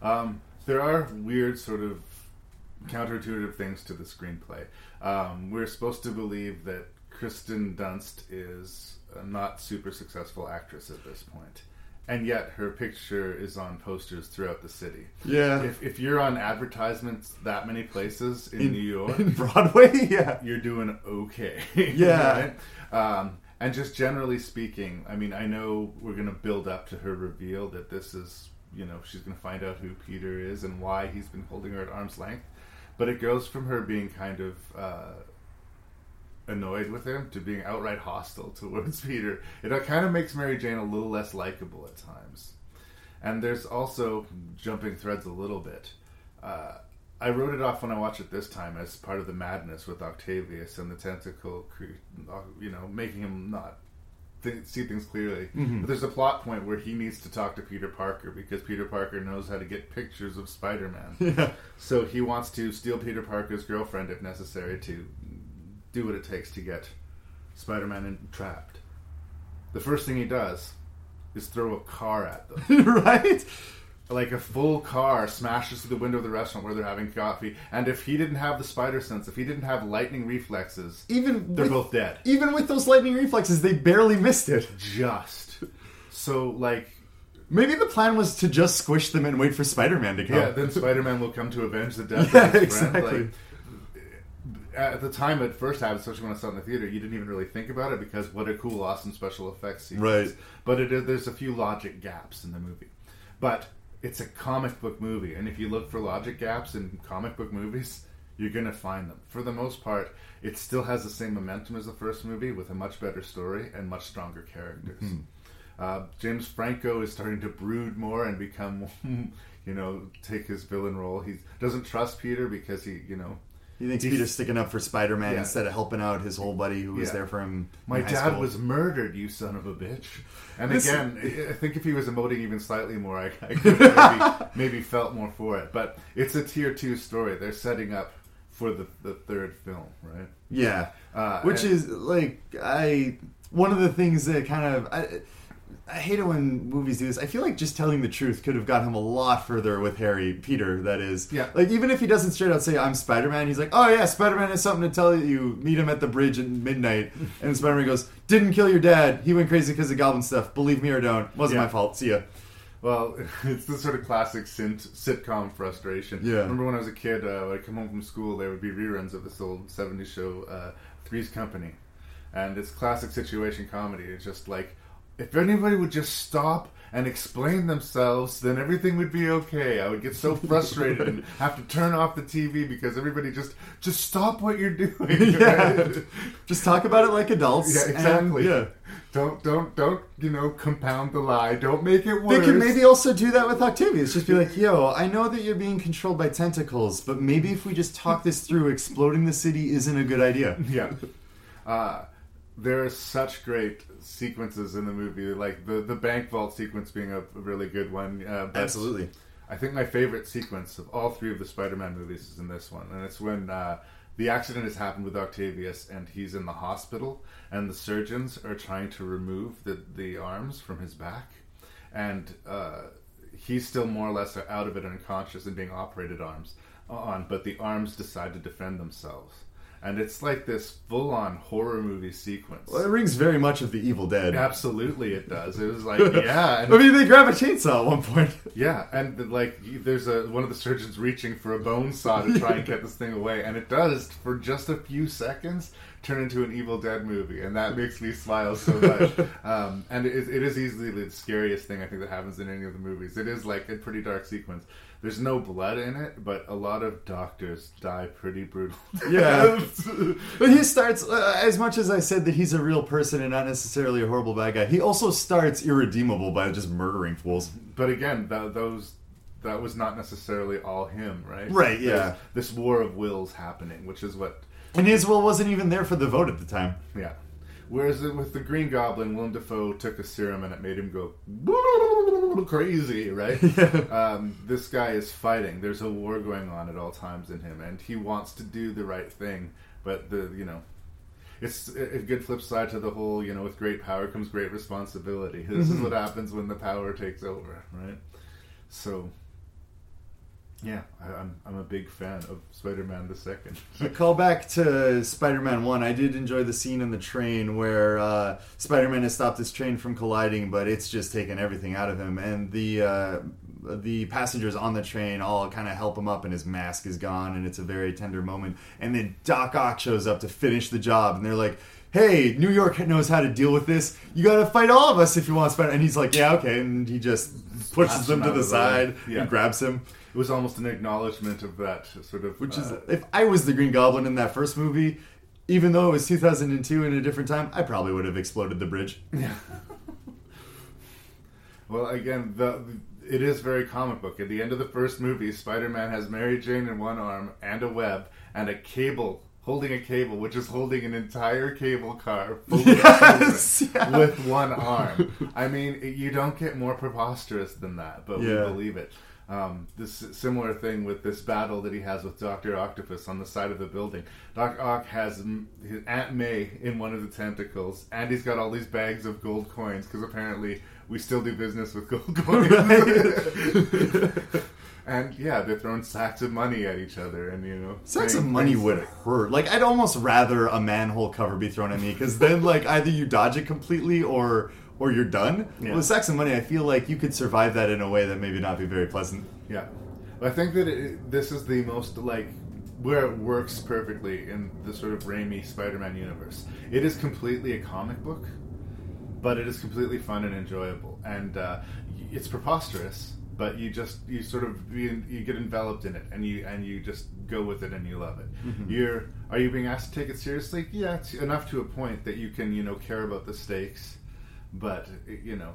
Speaker 2: Um, there are weird sort of counterintuitive things to the screenplay. Um, we're supposed to believe that Kristen Dunst is not super successful actress at this point. And yet her picture is on posters throughout the city.
Speaker 3: Yeah.
Speaker 2: If, if you're on advertisements that many places in,
Speaker 3: In-
Speaker 2: New York,
Speaker 3: in Broadway, yeah.
Speaker 2: you're doing okay.
Speaker 3: Yeah.
Speaker 2: Right? Um, and just generally speaking, I mean, I know we're going to build up to her reveal that this is, you know, she's going to find out who Peter is and why he's been holding her at arm's length. But it goes from her being kind of uh, annoyed with him to being outright hostile towards Peter. It uh, kind of makes Mary Jane a little less likable at times. And there's also jumping threads a little bit. Uh, I wrote it off when I watched it this time as part of the madness with Octavius and the tentacle, uh, you know, making him not th- see things clearly.
Speaker 3: Mhm.
Speaker 2: But there's a plot point where he needs to talk to Peter Parker because Peter Parker knows how to get pictures of Spider-Man.
Speaker 3: Yeah.
Speaker 2: So he wants to steal Peter Parker's girlfriend if necessary to do what it takes to get Spider-Man entrapped. The first thing he does is throw a car at them.
Speaker 3: right?
Speaker 2: Like a full car smashes through the window of the restaurant where they're having coffee. And if he didn't have the spider sense, if he didn't have lightning reflexes,
Speaker 3: Even
Speaker 2: they're
Speaker 3: with-
Speaker 2: both dead.
Speaker 3: Even with those lightning reflexes, they barely missed it.
Speaker 2: Just. So, like,
Speaker 3: Maybe the plan was to just squish them and wait for Spider-Man to come.
Speaker 2: yeah, then Spider-Man will come to avenge the death
Speaker 3: Yeah,
Speaker 2: of his friend.
Speaker 3: exactly.
Speaker 2: Like, at the time it first happened, especially when I saw it in the theater, you didn't even really think about it because what a cool, awesome special effects sequence.
Speaker 3: Right.
Speaker 2: But it there's a few logic gaps in the movie. But it's a comic book movie, and if you look for logic gaps in comic book movies, you're gonna find them. For the most part, it still has the same momentum as the first movie with a much better story and much stronger characters.
Speaker 3: Mhm.
Speaker 2: Uh, James Franco is starting to brood more and become, you know, take his villain role. He doesn't trust Peter because he, you know,
Speaker 3: He thinks
Speaker 2: he's-
Speaker 3: Peter's sticking up for Spider-Man
Speaker 2: Yeah.
Speaker 3: instead of helping out his whole buddy who was
Speaker 2: Yeah.
Speaker 3: there for him.
Speaker 2: My dad
Speaker 3: school.
Speaker 2: was murdered, you son of a bitch. And
Speaker 3: This-
Speaker 2: again, I- I think if he was emoting even slightly more, I, I could have maybe, maybe felt more for it. But it's a tier two story. They're setting up for the, the third film, right?
Speaker 3: Yeah,
Speaker 2: Uh,
Speaker 3: which
Speaker 2: and-
Speaker 3: is like I one of the things that kind of I, I hate it when movies do this. I feel like just telling the truth could have got him a lot further with Harry Peter. That is,
Speaker 2: Yeah.
Speaker 3: Like even if he doesn't straight out say I'm Spider Man, he's like, oh yeah, Spider Man has something to tell you. Meet him at the bridge at midnight, and Spider Man goes, didn't kill your dad. He went crazy because of goblin stuff. Believe me or don't, wasn't
Speaker 2: Yeah.
Speaker 3: my fault. See ya.
Speaker 2: Well, it's the sort of classic sitcom frustration.
Speaker 3: Yeah.
Speaker 2: I remember when I was a kid, uh, I'd come home from school, there would be reruns of this old 70s show, uh, Three's Company. And it's classic situation comedy. It's just like, if anybody would just stop and explain themselves, then everything would be okay. I would get so frustrated and have to turn off the TV because everybody just, just stop what you're doing.
Speaker 3: Yeah.
Speaker 2: right?
Speaker 3: Just talk about it like adults.
Speaker 2: Yeah,
Speaker 3: and,
Speaker 2: exactly.
Speaker 3: yeah.
Speaker 2: Don't, don't, don't, you know, compound the lie. Don't make it worse.
Speaker 3: They could maybe also do that with Octavius. Just be like, yo, I know that you're being controlled by tentacles, but maybe if we just talk this through, exploding the city isn't a good idea.
Speaker 2: yeah. Uh, there are such great sequences in the movie, like the the bank vault sequence being a, really good one. Uh,
Speaker 3: Absolutely.
Speaker 2: I think my favorite sequence of all three of the Spider-Man movies is in this one, and it's when uh, the accident has happened with Octavius, and he's in the hospital, and the surgeons are trying to remove the the arms from his back, and uh, he's still more or less out of it, unconscious, and being operated arms on, but the arms decide to defend themselves. And it's like this full-on horror movie sequence.
Speaker 3: Well, it rings very much of the Evil Dead.
Speaker 2: Absolutely, it does. It was like, yeah. and-
Speaker 3: I mean, they grab a chainsaw at one point.
Speaker 2: yeah, and like there's a one of the surgeons reaching for a bone saw to try and get this thing away, and it does for just a few seconds. turn into an Evil Dead movie, and that makes me smile so much. um, and it it is easily the scariest thing I think that happens in any of the movies. It is like a pretty dark sequence. There's no blood in it, but a lot of doctors die pretty brutal.
Speaker 3: Yeah. but he starts, uh, as much as I said that he's a real person and not necessarily a horrible bad guy, he also starts irredeemable by just murdering fools.
Speaker 2: But again, th- those that was not necessarily all him, right?
Speaker 3: Right, yeah.
Speaker 2: There's this war of wills happening, which is what.
Speaker 3: And his will wasn't even there for the vote at the time.
Speaker 2: Yeah. Whereas with the Green Goblin, Willem Dafoe took a serum and it made him go crazy, right? Um, this guy is fighting. There's a war going on at all times in him, and he wants to do the right thing. But the you know, it's a good flip side to the whole you know, with great power comes great responsibility. This is
Speaker 3: Mhm.
Speaker 2: what happens when the power takes over, right? So. Yeah, I, I'm I'm a big fan of Spider-Man the Second.
Speaker 3: A call back to Spider-Man One. I did enjoy the scene in the train where uh, Spider-Man has stopped his train from colliding, but it's just taken everything out of him, and the uh, the passengers on the train all kind of help him up, and his mask is gone, and it's a very tender moment. And then Doc Ock shows up to finish the job, and they're like. Hey, New York knows how to deal with this. You got to fight all of us if you want Spider. And he's like, "Yeah, okay." And he just pushes them to the
Speaker 2: the
Speaker 3: side
Speaker 2: Yeah.
Speaker 3: and grabs him.
Speaker 2: It was almost an acknowledgement of that sort of.
Speaker 3: Which is,
Speaker 2: uh,
Speaker 3: if I was the Green Goblin in that first movie, even though it was 2002 in a different time, I probably would have exploded the bridge.
Speaker 2: Yeah. Well, again, the it is very comic book. At the end of the first movie, Spider-Man has Mary Jane in one arm and a web and a cable holding a cable, which is holding an entire cable car
Speaker 3: Yes, yeah.
Speaker 2: with one arm. I mean, you don't get more preposterous than that, but
Speaker 3: Yeah.
Speaker 2: we believe it. Um, this similar thing with this battle that he has with Doctor Octopus on the side of the building. Doc Ock has his Aunt May in one of the tentacles, and he's got all these bags of gold coins because apparently we still do business with gold coins. and yeah, they're throwing sacks of money at each other, and you know,
Speaker 3: Sacks of money
Speaker 2: things
Speaker 3: would hurt. Like, I'd almost rather a manhole cover be thrown at me because then, like, either you dodge it completely or or you're done.
Speaker 2: Yeah.
Speaker 3: With sacks of money, I feel like you could survive that in a way that maybe not be very pleasant.
Speaker 2: Yeah, I think that it, this is the most like where it works perfectly in the sort of Raimi Spider-Man universe. It is completely a comic book, but it is completely fun and enjoyable, and uh, it's preposterous. But you just you sort of you, you get enveloped in it, and you and you just go with it, and you love it.
Speaker 3: Mhm.
Speaker 2: You're are you being asked to take it seriously? Yeah, it's enough to a point that you can you know care about the stakes, but you know,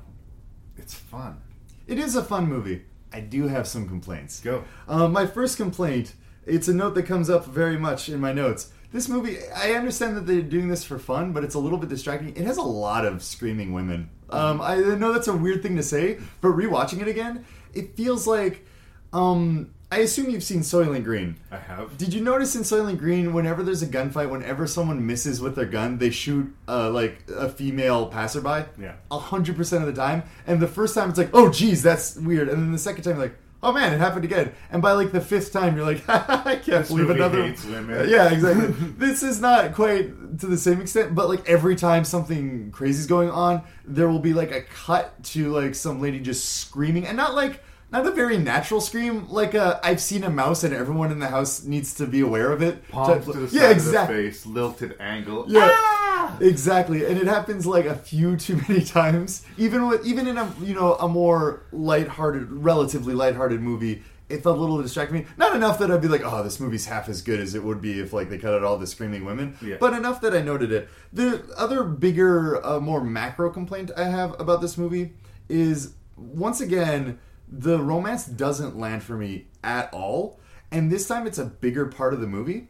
Speaker 2: it's fun.
Speaker 3: It is a fun movie. I do have some complaints.
Speaker 2: Go.
Speaker 3: Um, my first complaint, it's a note that comes up very much in my notes. This movie, I understand that they're doing this for fun, but it's a little bit distracting. It has a lot of screaming women. Um, I know that's a weird thing to say, but rewatching it again, it feels like. Um, I assume you've seen Soylent Green.
Speaker 2: I have.
Speaker 3: Did you notice in Soylent Green, whenever there's a gunfight, whenever someone misses with their gun, they shoot uh, like a female passerby?
Speaker 2: Yeah.
Speaker 3: A hundred percent of the time. And the first time it's like, oh geez, that's weird. And then the second time you're like, oh man, it happened again. And by like the fifth time you're like, I can't
Speaker 2: This
Speaker 3: believe another. Yeah, exactly. this is not quite to the same extent, but like every time something crazy is going on, there will be like a cut to like some lady just screaming, and not like. Not a very natural scream, like a I've seen a mouse and everyone in the house needs to be aware of it.
Speaker 2: Palms
Speaker 3: type-
Speaker 2: to the side
Speaker 3: yeah,
Speaker 2: of
Speaker 3: exactly.
Speaker 2: the face, lilted angle.
Speaker 3: Yeah,
Speaker 2: Ah!
Speaker 3: exactly, and it happens like a few too many times. Even with even in a you know a more lighthearted, relatively lighthearted movie, it felt a little distracting me. Not enough that I'd be like, oh, this movie's half as good as it would be if like they cut out all the screaming women.
Speaker 2: Yeah.
Speaker 3: But enough that I noted it. The other bigger, uh, more macro complaint I have about this movie is once again the romance doesn't land for me at all, and this time it's a bigger part of the movie.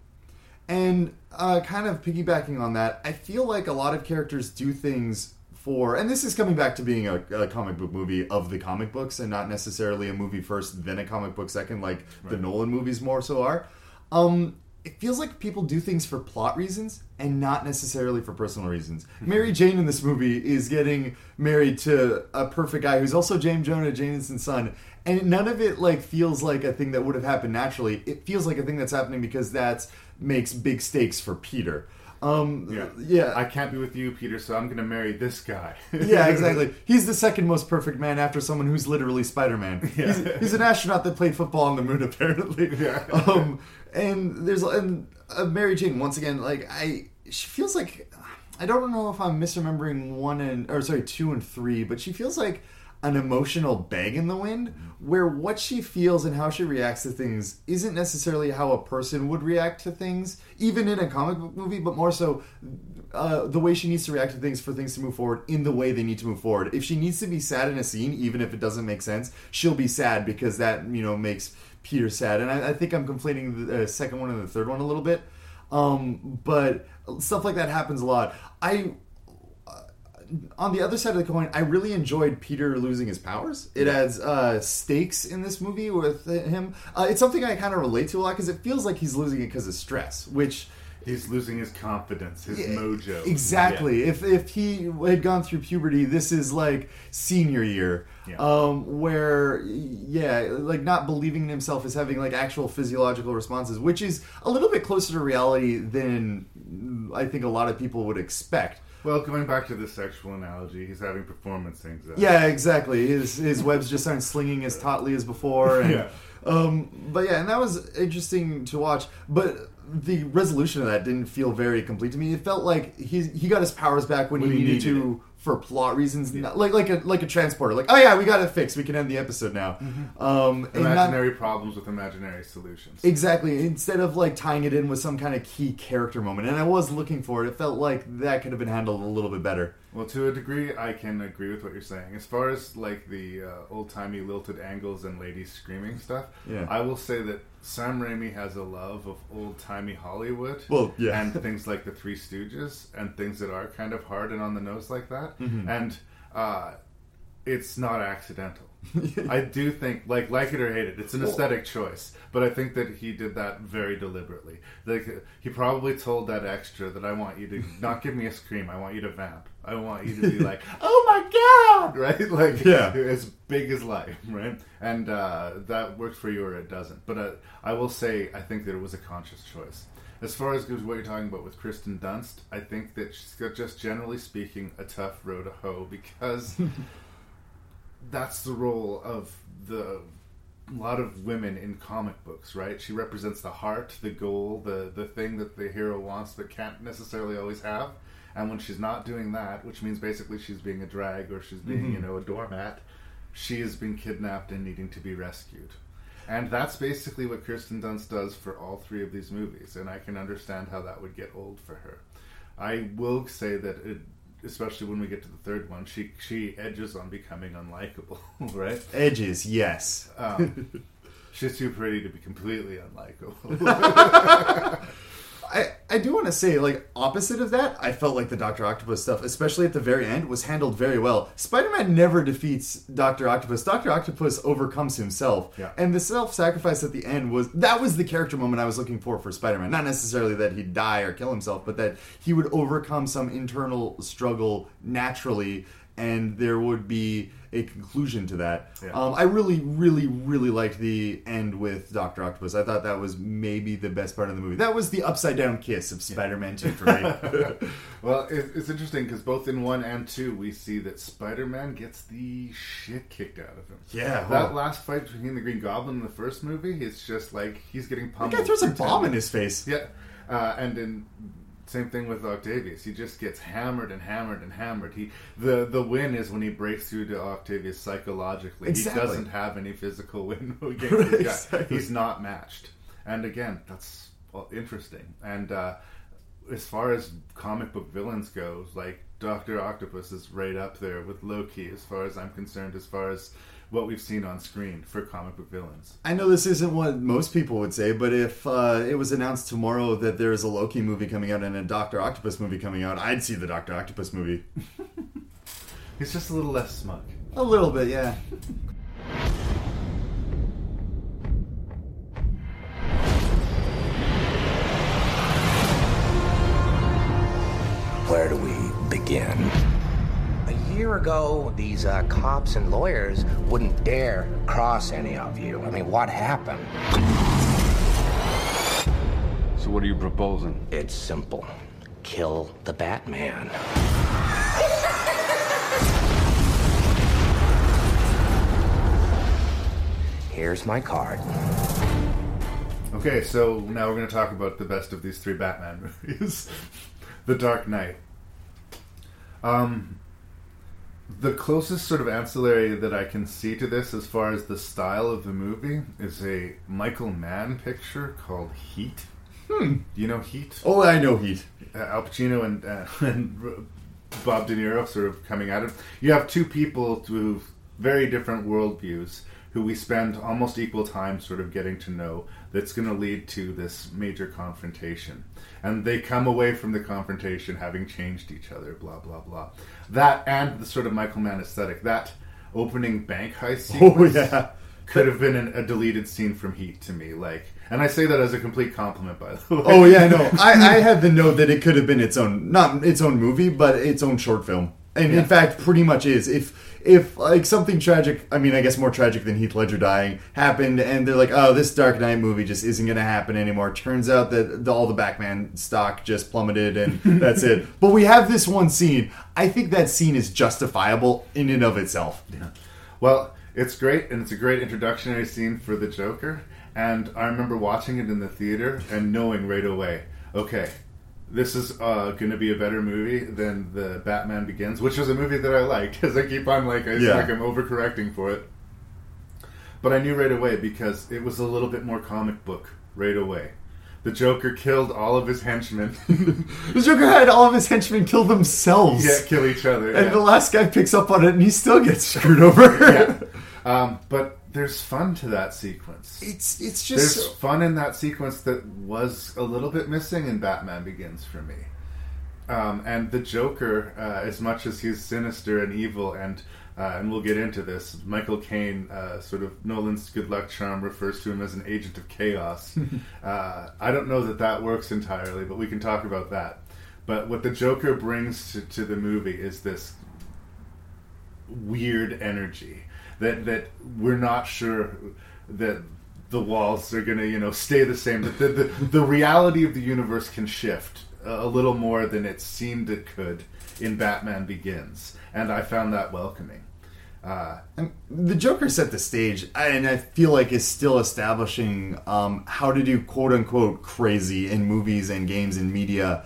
Speaker 3: And uh, kind of piggybacking on that, I feel like a lot of characters do things for, and this is coming back to being a, a comic book movie of the comic books and not necessarily a movie first, then a comic book second, like the Nolan movies more so are. Um, it feels like people do things for plot reasons and not necessarily for personal reasons. Mary Jane in this movie is getting married to a perfect guy who's also James Jonah Jameson's son, and none of it like feels like a thing that would have happened naturally. It feels like a thing that's happening because that makes big stakes for Peter. Um,
Speaker 2: Yeah.
Speaker 3: yeah,
Speaker 2: I can't be with you, Peter, so I'm going to marry this guy.
Speaker 3: yeah, exactly. He's the second most perfect man after someone who's literally Spider Man.
Speaker 2: Yeah.
Speaker 3: He's, he's an astronaut that played football on the moon, apparently.
Speaker 2: Yeah.
Speaker 3: Um, and there's and uh, Mary Jane once again. Like I, she feels like I don't know if I'm misremembering one and or sorry two and three, but she feels like an emotional bag in the wind where what she feels and how she reacts to things isn't necessarily how a person would react to things, even in a comic book movie, but more so uh, the way she needs to react to things for things to move forward in the way they need to move forward. If she needs to be sad in a scene, even if it doesn't make sense, she'll be sad because that you know makes Peter sad. And I, I think I'm conflating the uh, second one and the third one a little bit. Um, but stuff like that happens a lot. I on the other side of the coin, I really enjoyed Peter losing his powers. It adds uh, stakes in this movie with him. Uh, it's something I kind of relate to a lot because it feels like he's losing it because of stress, which
Speaker 2: He's losing his confidence, his mojo.
Speaker 3: Exactly.
Speaker 2: Yeah.
Speaker 3: If if he had gone through puberty, this is like senior year,
Speaker 2: Yeah.
Speaker 3: um, where yeah, like not believing in himself is having like actual physiological responses, which is a little bit closer to reality than I think a lot of people would expect.
Speaker 2: Well, going back to the sexual analogy, he's having performance anxiety.
Speaker 3: Yeah, exactly. His his webs just aren't slinging as tautly as before. And,
Speaker 2: Yeah.
Speaker 3: Um, but yeah, and that was interesting to watch. But the resolution of that didn't feel very complete to me. It felt like he he got his powers back when,
Speaker 2: When
Speaker 3: he,
Speaker 2: he
Speaker 3: needed,
Speaker 2: needed
Speaker 3: to for plot reasons, not, like like a like a transporter. Like, oh yeah, we got it fixed. We can end the episode now. Um, and not-
Speaker 2: Imaginary problems with imaginary solutions.
Speaker 3: Exactly. Instead of like tying it in with some kind of key character moment, and I was looking for it. It felt like that could have been handled a little bit better.
Speaker 2: Well, to a degree, I can agree with what you're saying. As far as like the uh, old timey lilted angles and ladies screaming stuff,
Speaker 3: Yeah.
Speaker 2: I will say that Sam Raimi has a love of old timey Hollywood.
Speaker 3: Well, yeah.
Speaker 2: and things like the Three Stooges and things that are kind of hard and on the nose like that,
Speaker 3: Mhm.
Speaker 2: and uh, it's not accidental. I do think, like, like it or hate it, it's an aesthetic choice. But I think that he did that very deliberately. Like, he probably told that extra that I want you to not give me a scream. I want you to vamp. I want you to be like, oh my god, right? Like,
Speaker 3: Yeah.
Speaker 2: as big as life, right? And uh, that works for you or it doesn't. But uh, I will say, I think that it was a conscious choice. As far as what you're talking about with Kirsten Dunst, I think that she's got, just generally speaking, a tough road to hoe because that's the role of the a lot of women in comic books, right? She represents the heart, the goal, the the thing that the hero wants but can't necessarily always have. And when she's not doing that, which means basically she's being a drag or she's being,
Speaker 3: Mhm.
Speaker 2: you know, a doormat, she has been kidnapped and needing to be rescued. And that's basically what Kirsten Dunst does for all three of these movies, and I can understand how that would get old for her. I will say that, it, especially when we get to the third one, she she edges on becoming unlikable, right?
Speaker 3: Edges, yes.
Speaker 2: Um, she's too pretty to be completely unlikable.
Speaker 3: I, I do want to say, like, opposite of that, I felt like the Doctor Octopus stuff, especially at the very end, was handled very well. Spider Man never defeats Doctor Octopus. Doctor Octopus overcomes himself.
Speaker 2: Yeah.
Speaker 3: And the self sacrifice at the end was that was the character moment I was looking for for Spider Man. Not necessarily that he'd die or kill himself, but that he would overcome some internal struggle naturally and there would be a conclusion to that.
Speaker 2: Yeah.
Speaker 3: Um, I really, really, really liked the end with Doctor Octopus. I thought that was maybe the best part of the movie. That was the upside down kiss of Spider-Man Two for me.
Speaker 2: well, it, it's interesting because both in one and two, we see that Spider-Man gets the shit kicked out of him.
Speaker 3: Yeah,
Speaker 2: that
Speaker 3: well-
Speaker 2: last fight between the Green Goblin in the first movie, it's just like he's getting pummeled.
Speaker 3: guy throws a bomb in his face.
Speaker 2: Yeah, uh, and then same thing with Octavius. He just gets hammered and hammered and hammered. He the the win is when he breaks through to Octavius psychologically.
Speaker 3: Exactly.
Speaker 2: He doesn't have any physical win against
Speaker 3: Right,
Speaker 2: the guy.
Speaker 3: exactly.
Speaker 2: He's not matched. And again, that's well, interesting. And uh, as far as comic book villains goes, like Doctor Octopus is right up there with Loki, as far as I'm concerned. As far as what we've seen on screen for comic book villains.
Speaker 3: I know this isn't what most people would say, but if uh, it was announced tomorrow that there's a Loki movie coming out and a Doctor Octopus movie coming out, I'd see the Doctor Octopus movie.
Speaker 2: He's just a little less smug.
Speaker 3: A little bit, yeah.
Speaker 10: Where do we begin?
Speaker 14: A year ago, these uh, cops and lawyers wouldn't dare cross any of you. I mean, what happened?
Speaker 7: So, what are you proposing?
Speaker 14: It's simple kill the Batman. Here's my card.
Speaker 2: Okay, so now we're going to talk about the best of these three Batman movies. The Dark Knight. Um, the closest sort of ancillary that I can see to this, as far as the style of the movie, is a Michael Mann picture called Heat.
Speaker 3: Hmm.
Speaker 2: Do you know Heat?
Speaker 3: Oh, I know Heat.
Speaker 2: Uh, Al Pacino and, uh, and Bob De Niro sort of coming at it. You have two people with very different worldviews who we spend almost equal time sort of getting to know that's going to lead to this major confrontation. And they come away from the confrontation having changed each other, blah, blah, blah. That and the sort of Michael Mann aesthetic, that opening bank heist
Speaker 3: Oh, yeah.
Speaker 2: could have been an, a deleted scene from Heat to me. Like, and I say that as a complete compliment, by the way.
Speaker 3: Oh yeah, no. I, I had the note that it could have been its own, not its own movie, but its own short film, and
Speaker 2: Yeah.
Speaker 3: in fact, pretty much is. If if like something tragic, I mean, I guess more tragic than Heath Ledger dying happened, and they're like, oh, this Dark Knight movie just isn't going to happen anymore. Turns out that the, all the Batman stock just plummeted, and that's it. But we have this one scene. I think that scene is justifiable in and of itself.
Speaker 2: Well, it's great, and it's a great introductionary scene for the Joker. And I remember watching it in the theater and knowing right away, okay, this is uh, going to be a better movie than the Batman Begins, which was a movie that I liked. Because I keep on like, I
Speaker 3: Yeah.
Speaker 2: like I'm overcorrecting for it. But I knew right away because it was a little bit more comic book right away. The Joker killed all of his henchmen.
Speaker 3: The Joker had all of his henchmen kill themselves.
Speaker 2: yeah, kill each other.
Speaker 3: And
Speaker 2: yeah.
Speaker 3: the last guy picks up on it, and he still gets screwed over.
Speaker 2: yeah. Um, but there's fun to that sequence.
Speaker 3: It's it's just
Speaker 2: There's
Speaker 3: just
Speaker 2: fun in that sequence that was a little bit missing in Batman Begins for me. Um, and the Joker, uh, as much as he's sinister and evil, and uh, and we'll get into this, Michael Caine, uh, sort of Nolan's good luck charm, refers to him as an agent of chaos. uh, I don't know that that works entirely, but we can talk about that. But what the Joker brings to, to the movie is this weird energy that that we're not sure that the walls are going to you know stay the same that the, the, the reality of the universe can shift a, little more than it seemed it could in Batman Begins and I found that welcoming uh,
Speaker 3: the Joker set the stage, and I feel like is still establishing um, how to do quote unquote crazy in movies and games and media.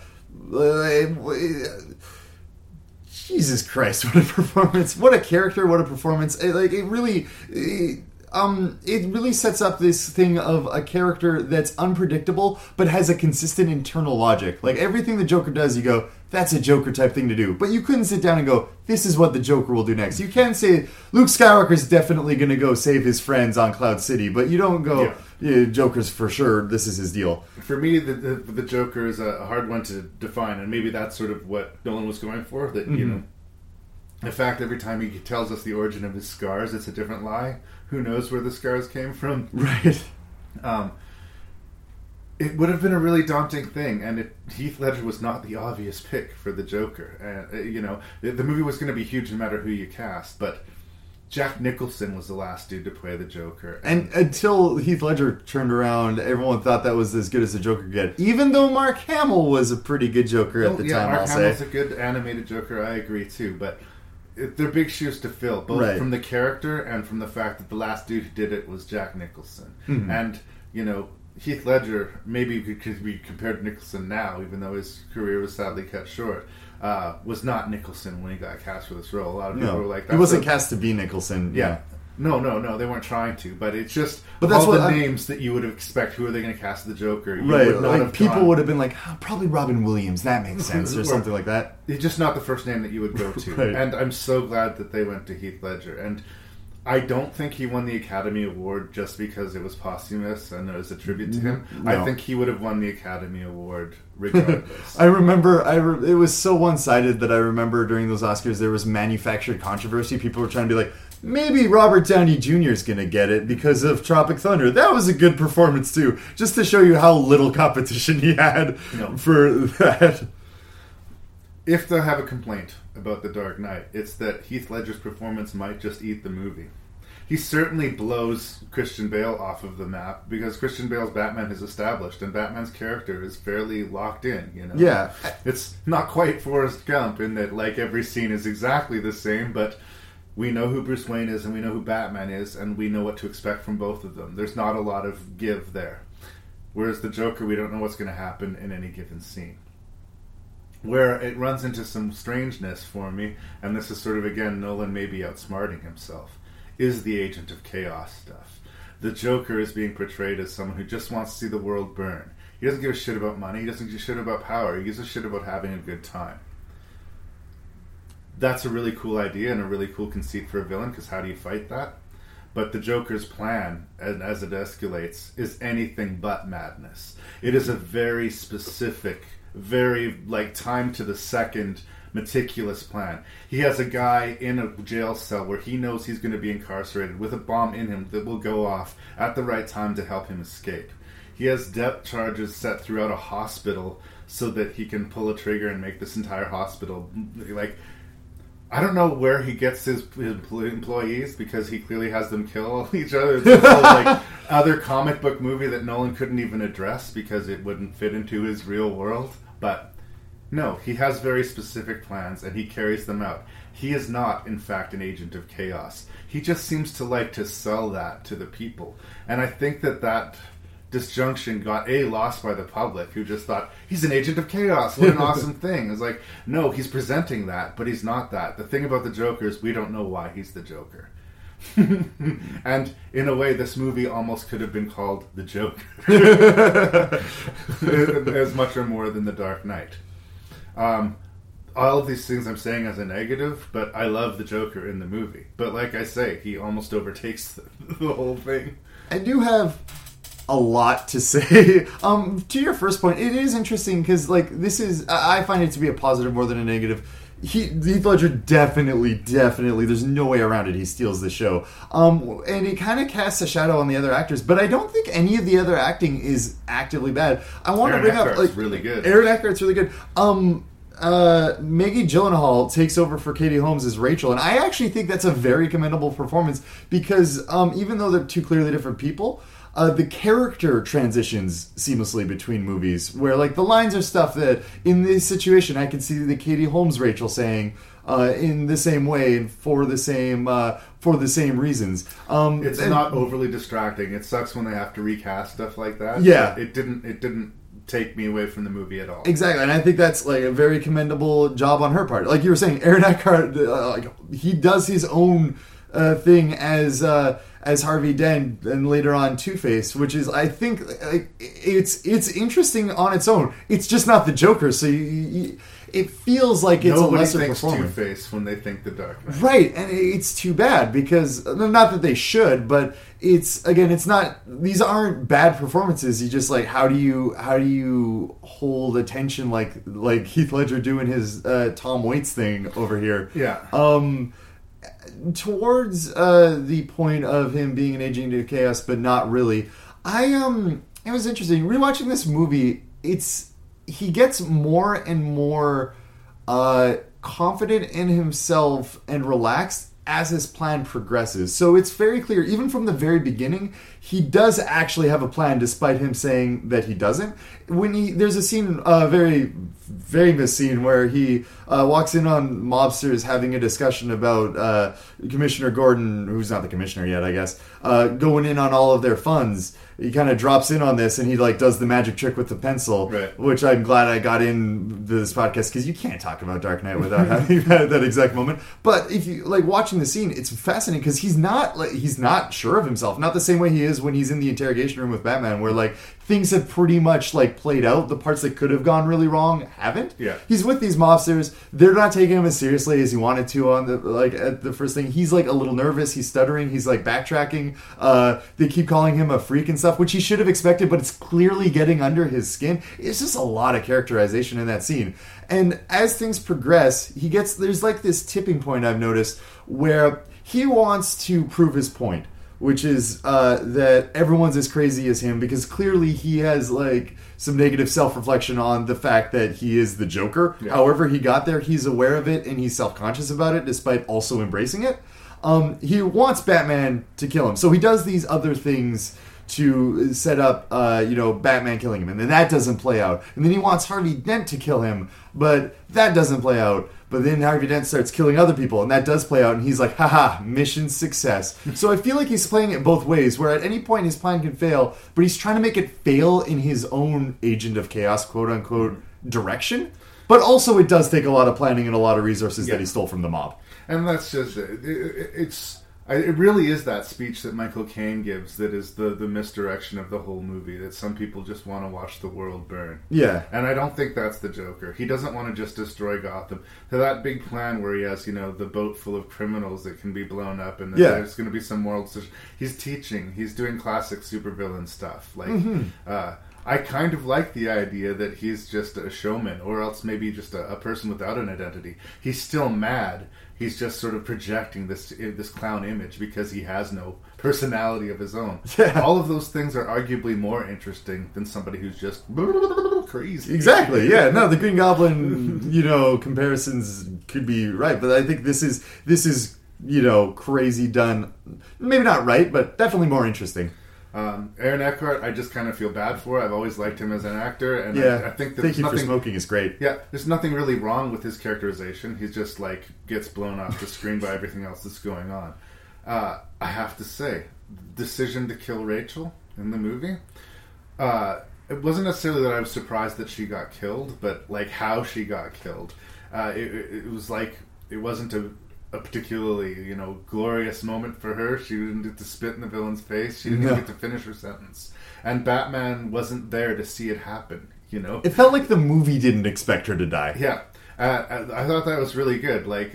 Speaker 3: Jesus Christ, what a performance! What a character! What a performance! It, like it really, it, um, it really sets up this thing of a character that's unpredictable but has a consistent internal logic. Like everything the Joker does, you go, "That's a Joker type thing to do," but you couldn't sit down and go, "This is what the Joker will do next." You can say Luke Skywalker's definitely going to go save his friends on Cloud City, but you don't go,
Speaker 2: Yeah.
Speaker 3: Yeah. "Joker's for sure. This is his deal."
Speaker 2: for me the, the, the Joker is a hard one to define and maybe that's sort of what Nolan was going for that you
Speaker 3: Mhm.
Speaker 2: know in fact every time he tells us the origin of his scars it's a different lie who knows where the scars came from
Speaker 3: Right.
Speaker 2: um, it would have been a really daunting thing, and it, Heath Ledger was not the obvious pick for the Joker. And uh, you know, the, the movie was going to be huge no matter who you cast, but Jack Nicholson was the last dude to play the Joker.
Speaker 3: And until Heath Ledger turned around, everyone thought that was as good as the Joker could get. Even though Mark Hamill was a pretty good Joker at
Speaker 2: Oh,
Speaker 3: the
Speaker 2: yeah,
Speaker 3: time,
Speaker 2: Mark
Speaker 3: I'll
Speaker 2: Hamill's
Speaker 3: say.
Speaker 2: a good animated Joker. I agree too, but they're big shoes to fill, both
Speaker 3: Right.
Speaker 2: from the character and from the fact that the last dude who did it was Jack Nicholson.
Speaker 3: Mhm.
Speaker 2: And you know, Heath Ledger maybe could, could be compared to Nicholson now, even though his career was sadly cut short. Uh, was not Nicholson when he got cast for this role. A lot of people
Speaker 3: No,
Speaker 2: were like,
Speaker 3: he wasn't
Speaker 2: a-
Speaker 3: cast to be Nicholson.
Speaker 2: yeah.
Speaker 3: Yeah.
Speaker 2: No, no, no. They weren't trying to, but it's just
Speaker 3: But that's
Speaker 2: all
Speaker 3: what
Speaker 2: the
Speaker 3: I'm-
Speaker 2: names that you would expect. Who are they going to cast the Joker? You
Speaker 3: Right, like people
Speaker 2: gone-
Speaker 3: would have been like, "Oh, probably Robin Williams. That makes sense, or
Speaker 2: Or-
Speaker 3: something like that.
Speaker 2: It's just not the first name that you would go to.
Speaker 3: Right.
Speaker 2: And I'm so glad that they went to Heath Ledger. And I don't think he won the Academy Award just because it was posthumous and it was a tribute to mm-hmm. him.
Speaker 3: No.
Speaker 2: I think he would have won the Academy Award regardless.
Speaker 3: I remember, I re- it was so one sided that I remember during those Oscars there was manufactured controversy. People were trying to be like, maybe Robert Downey Jr. is going to get it because of Tropic Thunder. That was a good performance too, just to show you how little competition he had
Speaker 2: No.
Speaker 3: for that.
Speaker 2: if they have a complaint about The Dark Knight, it's that Heath Ledger's performance might just eat the movie. He certainly blows Christian Bale off of the map because Christian Bale's Batman is established and Batman's character is fairly locked in, you know.
Speaker 3: Yeah.
Speaker 2: It's not quite Forrest Gump in that like every scene is exactly the same, but we know who Bruce Wayne is and we know who Batman is and we know what to expect from both of them. There's not a lot of give there. Whereas the Joker, we don't know what's going to happen in any given scene. Where it runs into some strangeness for me, and this is sort of again Nolan maybe outsmarting himself, is the agent of chaos stuff. The Joker is being portrayed as someone who just wants to see the world burn. He doesn't give a shit about money. He doesn't give a shit about power. He gives a shit about having a good time. That's a really cool idea and a really cool conceit for a villain because how do you fight that? But the Joker's plan, and as it escalates, is anything but madness. It is a very specific, very like time to the second meticulous plan. He has a guy in a jail cell where he knows he's going to be incarcerated with a bomb in him that will go off at the right time to help him escape. He has depth charges set throughout a hospital so that he can pull a trigger and make this entire hospital like I don't know where he gets his, his employees because he clearly has them kill each other. It's whole, like other comic book movie that Nolan couldn't even address because it wouldn't fit into his real world. But no, he has very specific plans and he carries them out. He is not, in fact, an agent of chaos. He just seems to like to sell that to the people, and I think that that disjunction got a lost by the public who just thought he's an agent of chaos. What an awesome thing. It's like no he's presenting that but he's not that. The thing about the joker is we don't know why he's the joker. And in a way this movie almost could have been called the joker. As much or more than the dark knight. Um, all of these things i'm saying as a negative but i love the joker in the movie. But like i say he almost overtakes the, the whole thing.
Speaker 3: I do have a lot to say. um, to your first point, it is interesting because like this is I find it to be a positive more than a negative. He, Heath Ledger definitely, definitely. There's no way around it. He steals the show, um, and it kind of casts a shadow on the other actors. But I don't think any of the other acting is actively bad. I want to bring up
Speaker 2: Eckhart's
Speaker 3: like
Speaker 2: really good.
Speaker 3: Aaron Eckhart's really good. Um, uh, Maggie Gyllenhaal takes over for Katie Holmes as Rachel, and I actually think that's a very commendable performance because um, even though they're two clearly different people, uh, the character transitions seamlessly between movies. Where like the lines are stuff that in this situation I can see the Katie Holmes Rachel saying. Uh, in the same way and for the same uh, for the same reasons. Um,
Speaker 2: it's
Speaker 3: and-
Speaker 2: not overly distracting. It sucks when they have to recast stuff like that.
Speaker 3: Yeah.
Speaker 2: it didn't. It didn't take me away from the movie at all.
Speaker 3: Exactly, and I think that's like a very commendable job on her part. Like you were saying, Aaron Eckhart, uh, like he does his own uh, thing as uh, as Harvey Dent, and later on Two Face, which is I think like, it's it's interesting on its own. It's just not the Joker, so you, you, it feels like it's
Speaker 2: Nobody
Speaker 3: a lesser
Speaker 2: thinks Two. Face when they think the Dark Knight.
Speaker 3: Right, and it's too bad because not that they should, but it's again, it's not. These aren't bad performances. You just like how do you how do you hold attention like like Heath Ledger doing his uh, Tom Waits thing over here?
Speaker 2: Yeah.
Speaker 3: Um, towards uh, the point of him being an agent of chaos, but not really. I um, it was interesting rewatching this movie. It's he gets more and more uh, confident in himself and relaxed as his plan progresses. So it's very clear, even from the very beginning, he does actually have a plan, despite him saying that he doesn't. When he there's a scene, a very famous scene where he uh, walks in on mobsters having a discussion about uh, Commissioner Gordon, who's not the commissioner yet, I guess, uh, going in on all of their funds. He kind of drops in on this and he like does the magic trick with the pencil,
Speaker 2: Right.
Speaker 3: which I'm glad I got in this podcast because you can't talk about Dark Knight without having that, that exact moment. But if you like watching the scene, it's fascinating because he's not like he's not sure of himself, not the same way he is when he's in the interrogation room with Batman, where like things have pretty much like played out. The parts that could have gone really wrong haven't.
Speaker 2: Yeah.
Speaker 3: he's with these mobsters. They're not taking him as seriously as he wanted to on the like at the first thing. He's like a little nervous. He's stuttering. He's like backtracking. Uh, they keep calling him a freak and stuff, which he should have expected, but it's clearly getting under his skin. It's just a lot of characterization in that scene. And as things progress, he gets there's like this tipping point I've noticed where he wants to prove his point which is uh, that everyone's as crazy as him because clearly he has like some negative self-reflection on the fact that he is the Joker.
Speaker 2: Yeah.
Speaker 3: However, he got there, he's aware of it and he's self-conscious about it, despite also embracing it. Um, he wants Batman to kill him, so he does these other things to set up, uh, you know, Batman killing him, and then that doesn't play out. And then he wants Harvey Dent to kill him, but that doesn't play out. But then Harvey Dent starts killing other people, and that does play out, and he's like, haha, mission success. so I feel like he's playing it both ways, where at any point his plan can fail, but he's trying to make it fail in his own Agent of Chaos, quote unquote, direction. But also, it does take a lot of planning and a lot of resources
Speaker 2: Yeah.
Speaker 3: that he stole from the mob.
Speaker 2: And that's just it. It- it- it's I- it really is that speech that Michael Caine gives that is the the misdirection of the whole movie. That some people just want to watch the world burn.
Speaker 3: Yeah.
Speaker 2: and I don't think that's the Joker. He doesn't want to just destroy Gotham. To that big plan where he has you know the boat full of criminals that can be blown up, and
Speaker 3: Yeah.
Speaker 2: there's going to be some moral decision. He's teaching. He's doing classic supervillain stuff. Like
Speaker 3: Mhm.
Speaker 2: uh, I kind of like the idea that he's just a showman, or else maybe just a, a person without an identity. He's still mad. He's just sort of projecting this this clown image because he has no personality of his own.
Speaker 3: Yeah.
Speaker 2: All of those things are arguably more interesting than somebody who's just crazy.
Speaker 3: Exactly. Yeah. No, the Green Goblin, you know, comparisons could be right, but I think this is this is you know crazy done. Maybe not right, but definitely more interesting.
Speaker 2: Um, Aaron Eckhart, I just kind of feel bad for. I've always liked him as an actor, and
Speaker 3: Yeah.
Speaker 2: I, I think that
Speaker 3: Thank You for
Speaker 2: nothing,
Speaker 3: Smoking is great.
Speaker 2: Yeah, there's nothing really wrong with his characterization. He's just like gets blown off the screen by everything else that's going on. Uh, I have to say, decision to kill Rachel in the movie. Uh, it wasn't necessarily that I was surprised that she got killed, but like how she got killed. Uh, it it was like it wasn't a, a particularly you know glorious moment for her. She didn't get to spit in the villain's face. She didn't
Speaker 3: No.
Speaker 2: get to finish her sentence, and Batman wasn't there to see it happen. You know,
Speaker 3: It felt like the movie didn't expect her to die.
Speaker 2: yeah, uh, I thought that was really good. Like,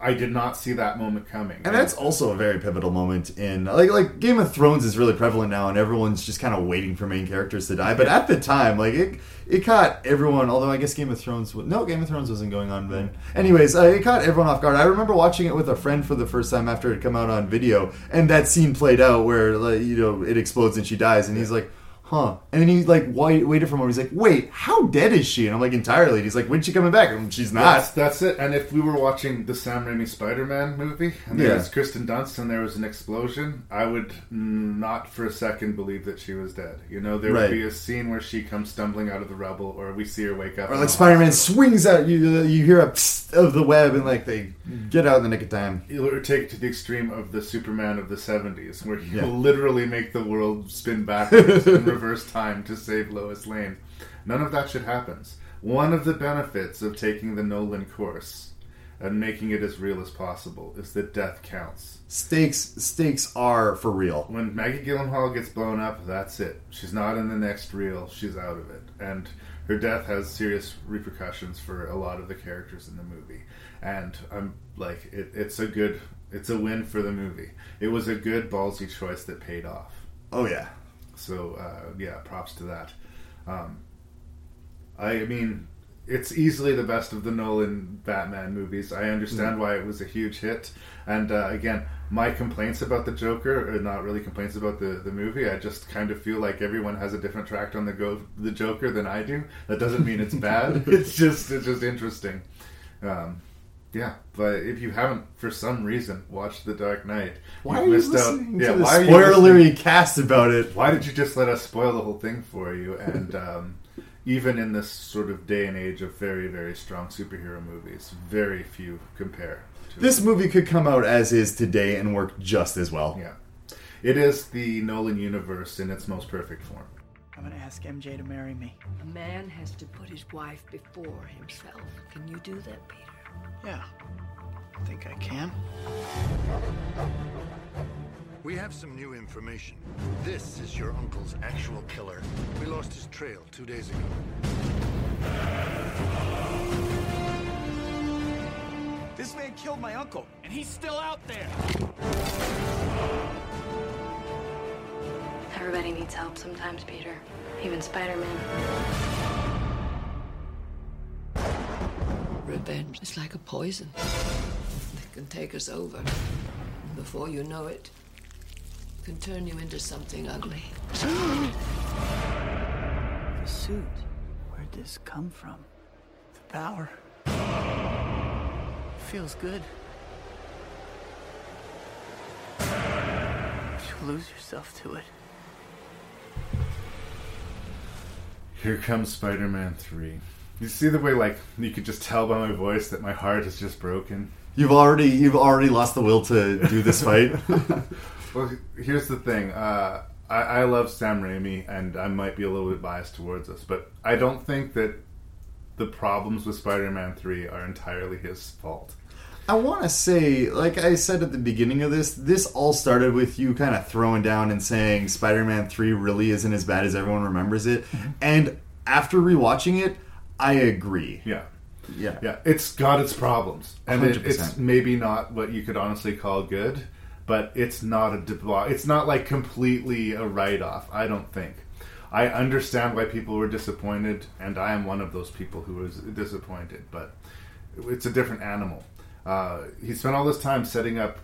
Speaker 2: I did not see that moment coming,
Speaker 3: And that's also a very pivotal moment in like like Game of Thrones is really prevalent now, and everyone's just kind of waiting for main characters to die. But at the time, like it, it caught everyone. Although I guess Game of Thrones, was, no, Game of Thrones wasn't going on then. Anyways, uh, it caught everyone off guard. I remember watching it with a friend for the first time after it had come out on video, and that scene played out where like, you know it explodes and she dies, and he's like. Huh? And then he like wait, waited for a moment. He's like, "Wait, how dead is she?" And I'm like, "Entirely." And he's like, "When's she coming back?" And she's not.
Speaker 2: That's, that's it. And if we were watching the Sam Raimi Spider-Man movie and there
Speaker 3: Yeah.
Speaker 2: was Kirsten Dunst and there was an explosion, I would not for a second believe that she was dead. You know, there
Speaker 3: Right.
Speaker 2: would be a scene where she comes stumbling out of the rubble, or we see her wake up.
Speaker 3: Or like Spider Man swings out, you uh, you hear a psst of the web, and like they get out in the nick of time.
Speaker 2: Or take it to the extreme of the Superman of the 70s, where he
Speaker 3: Yeah.
Speaker 2: will literally make the world spin backwards reverse time to save Lois Lane. None of that should happen. One of the benefits of taking the Nolan course and making it as real as possible is that death counts.
Speaker 3: Stakes stakes are for real.
Speaker 2: When Maggie Gyllenhaal gets blown up, that's it. She's not in the next reel. She's out of it, and her death has serious repercussions for a lot of the characters in the movie. And I'm like, it, it's a good, it's a win for the movie. It was a good ballsy choice that paid off.
Speaker 3: Oh yeah.
Speaker 2: So uh, yeah, props to that. Um, I mean, it's easily the best of the Nolan Batman movies. I understand
Speaker 3: Mm.
Speaker 2: why it was a huge hit. And uh, again, my complaints about the Joker are not really complaints about the, the movie. I just kind of feel like everyone has a different tract on the go the Joker than I do. That doesn't mean it's bad. it's just it's just interesting. Um, yeah, but if you haven't, for some reason, watched The Dark Knight,
Speaker 3: Why
Speaker 2: you've
Speaker 3: are you
Speaker 2: missed out.
Speaker 3: listening
Speaker 2: Yeah,
Speaker 3: to the
Speaker 2: why are you
Speaker 3: spoilery
Speaker 2: listening?
Speaker 3: cast about it?
Speaker 2: Why did you just let us spoil the whole thing for you? And um, even in this sort of day and age of very, very strong superhero movies, very few compare. To
Speaker 3: This movie could come out as is today and work just as well.
Speaker 2: Yeah. It is the Nolan universe in its most perfect form.
Speaker 4: I'm gonna ask MJ to marry me.
Speaker 15: A man has to put his wife before himself. Can you do that, Peter?
Speaker 4: Yeah. I think I can.
Speaker 16: We have some new information. This is your uncle's actual killer. We lost his trail two days ago.
Speaker 10: This man killed my uncle, and he's still out there.
Speaker 13: Everybody needs help sometimes, Peter. Even Spider-Man.
Speaker 15: Revenge is like a poison. It can take us over. And before you know it, it can turn you into something ugly.
Speaker 4: The suit. Where'd this come from? The power. Feels good. You lose yourself to it.
Speaker 2: Here comes Spider Man 3. You see the way, like, you could just tell by my voice that my heart is just broken?
Speaker 3: You've already you've already lost the will to do this fight.
Speaker 2: Well, here's the thing. Uh, I, I love Sam Raimi, and I might be a little bit biased towards this, but I don't think that the problems with Spider-Man Three are entirely his fault.
Speaker 3: I want to say, like I said at the beginning of this, this all started with you kind of throwing down and saying Spider Man 3 really isn't as bad as everyone remembers it. And after rewatching it, I agree.
Speaker 2: Yeah.
Speaker 3: Yeah.
Speaker 2: Yeah, it's got its problems, and it,
Speaker 3: 100%.
Speaker 2: it's maybe not what you could honestly call good, but it's not a debauch. It's not like completely a write-off. I don't think. I understand why people were disappointed, and I am one of those people who was disappointed. But it's a different animal. Uh, he spent all this time setting up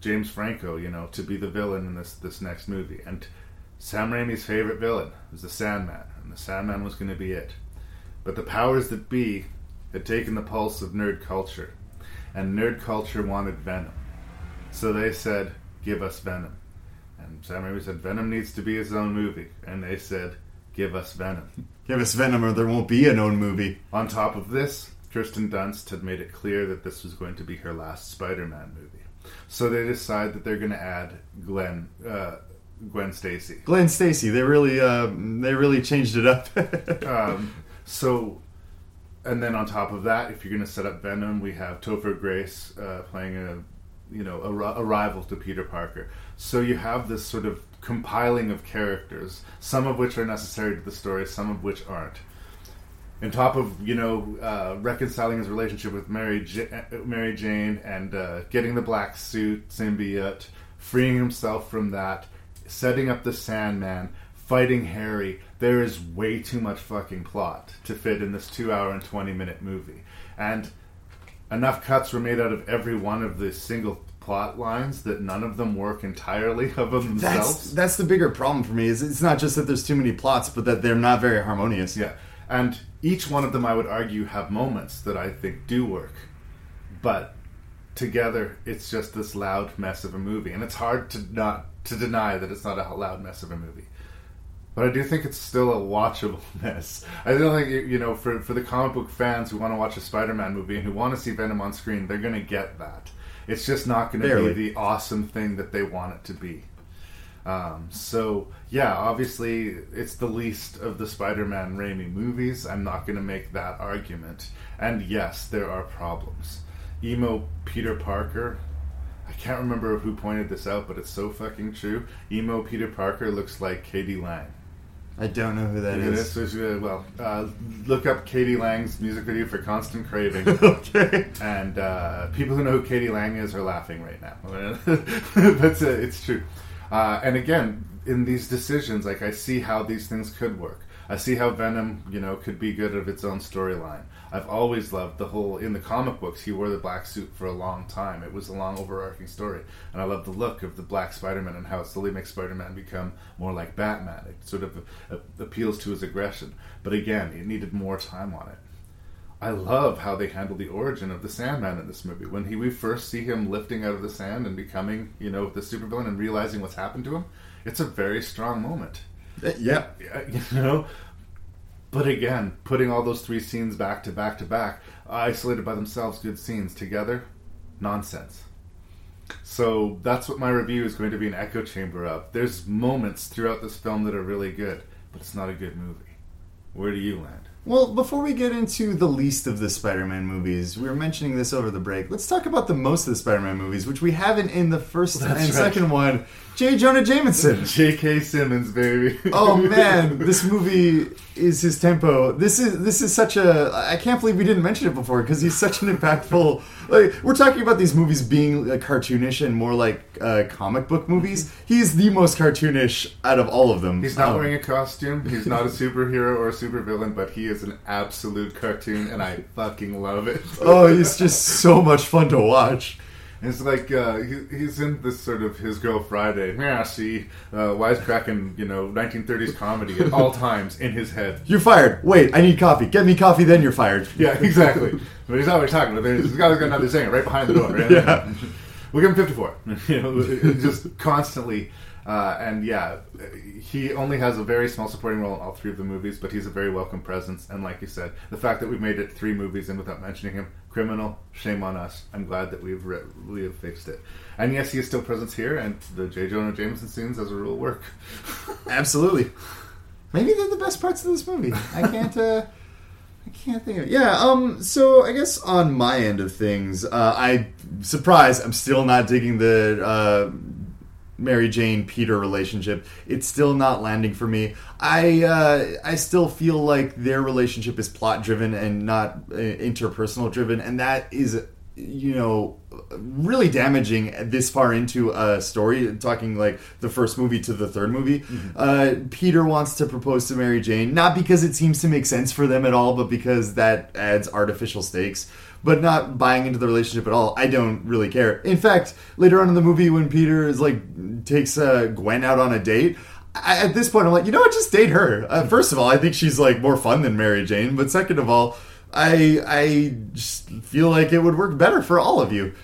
Speaker 2: James Franco, you know, to be the villain in this this next movie, and Sam Raimi's favorite villain was the Sandman, and the Sandman was going to be it. But the powers that be had taken the pulse of nerd culture, and nerd culture wanted Venom. So they said, "Give us Venom." And Sam Raimi said, "Venom needs to be his own movie," and they said, "Give us Venom."
Speaker 3: Give us Venom or there won't be a known movie.
Speaker 2: On top of this, Kirsten Dunst had made it clear that this was going to be her last Spider-Man movie. So they decide that they're going to add Glenn, uh, Gwen Stacy.
Speaker 3: Glenn Stacy, they really, uh, they really changed it up.
Speaker 2: um, so, and then on top of that, if you're going to set up Venom, we have Topher Grace uh, playing a, you know, a, a rival to Peter Parker. So you have this sort of compiling of characters, some of which are necessary to the story, some of which aren't. On top of you know uh, reconciling his relationship with Mary J- Mary Jane and uh, getting the black suit symbiote, freeing himself from that, setting up the Sandman, fighting Harry. There is way too much fucking plot to fit in this two-hour and twenty-minute movie, and enough cuts were made out of every one of the single plot lines that none of them work entirely of themselves.
Speaker 3: that's that's the bigger problem for me. Is it's not just that there's too many plots, but that they're not very harmonious.
Speaker 2: Yeah, and each one of them, I would argue, have moments that I think do work, but together, it's just this loud mess of a movie, and it's hard to not to deny that it's not a loud mess of a movie. But I do think it's still a watchable mess. I don't think you know for for the comic book fans who want to watch a Spider-Man movie and who want to see Venom on screen, they're going to get that. It's just not going to be the awesome thing that they want it to be. Um, so yeah, obviously it's the least of the Spider-Man Raimi movies. I'm not going to make that argument. And yes, there are problems. Emo Peter Parker. I can't remember who pointed this out, but it's so fucking true. Emo Peter Parker looks like k.d. lang.
Speaker 3: I don't know who that
Speaker 2: Yeah,
Speaker 3: is.
Speaker 2: uh, well, uh, look up k.d. lang's music video for "Constant Craving."
Speaker 3: okay.
Speaker 2: And uh, people who know who k.d. lang is are laughing right now. That's it. It's true. Uh, and again, in these decisions, like I see how these things could work. I see how Venom, you know, could be good of its own storyline. I've always loved the whole in the comic books. He wore the black suit for a long time. It was a long overarching story, and I love the look of the black Spider-Man and how it slowly makes Spider-Man become more like Batman. It sort of uh, appeals to his aggression, but again, it needed more time on it. I love how they handle the origin of the Sandman in this movie. When he we first see him lifting out of the sand and becoming, you know, the supervillain and realizing what's happened to him, it's a very strong moment.
Speaker 3: Yeah.
Speaker 2: You know? But again, putting all those three scenes back to back to back, isolated by themselves, good scenes together, nonsense. So that's what my review is going to be an echo chamber of. There's moments throughout this film that are really good, but it's not a good movie. Where do you land?
Speaker 3: Well, before we get into the least of the Spider-Man movies, we were mentioning this over the break. Let's talk about the most of the Spider-Man movies, which we haven't in the first
Speaker 2: That's
Speaker 3: and
Speaker 2: right.
Speaker 3: second one. J. Jonah Jameson.
Speaker 2: J.K. Simmons, baby.
Speaker 3: oh man, this movie is his tempo. This is this is such a. I can't believe we didn't mention it before because he's such an impactful. Like we're talking about these movies being cartoonish and more like uh, comic book movies. He's the most cartoonish out of all of them.
Speaker 2: He's not
Speaker 3: Um,
Speaker 2: wearing a costume. He's not a superhero or a supervillain, but he is an absolute cartoon, and I fucking love it.
Speaker 3: oh, he's just so much fun to watch.
Speaker 2: It's like uh, he, he's in this sort of his girl Friday, yeah, see, uh, wisecracking, you know, 1930s comedy at all times in his head.
Speaker 3: You're fired. Wait, I need coffee. Get me coffee, then you're fired.
Speaker 2: Yeah, exactly. But he's always talking. But he's got another singer right behind the door. Right?
Speaker 3: Yeah.
Speaker 2: We'll give him 54. you know, just constantly. Uh, and yeah, he only has a very small supporting role in all three of the movies, but he's a very welcome presence. And like you said, the fact that we've made it three movies in without mentioning him, criminal. Shame on us. I'm glad that we've re- we have fixed it. And yes, he is still present here, and the J. Jonah Jameson scenes, as a rule, work.
Speaker 3: Absolutely. Maybe they're the best parts of this movie. I can't. Uh, I can't think of It. yeah um so i guess on my end of things uh i surprise i'm still not digging the uh mary jane peter relationship it's still not landing for me. I uh i still feel like their relationship is plot driven and not uh, interpersonal driven and that is you know really damaging this far into a story talking like the first movie to the third movie. Uh, peter wants to propose to mary jane not because it seems to make sense for them at all but because that adds artificial stakes but not buying into the relationship at all. I don't really care. In fact later on in the movie when peter is like takes uh, gwen out on a date I, at this point i'm like you know what? Just date her. Uh, first of all i think she's like more fun than mary jane but second of all I I just feel like it would work better for all of you.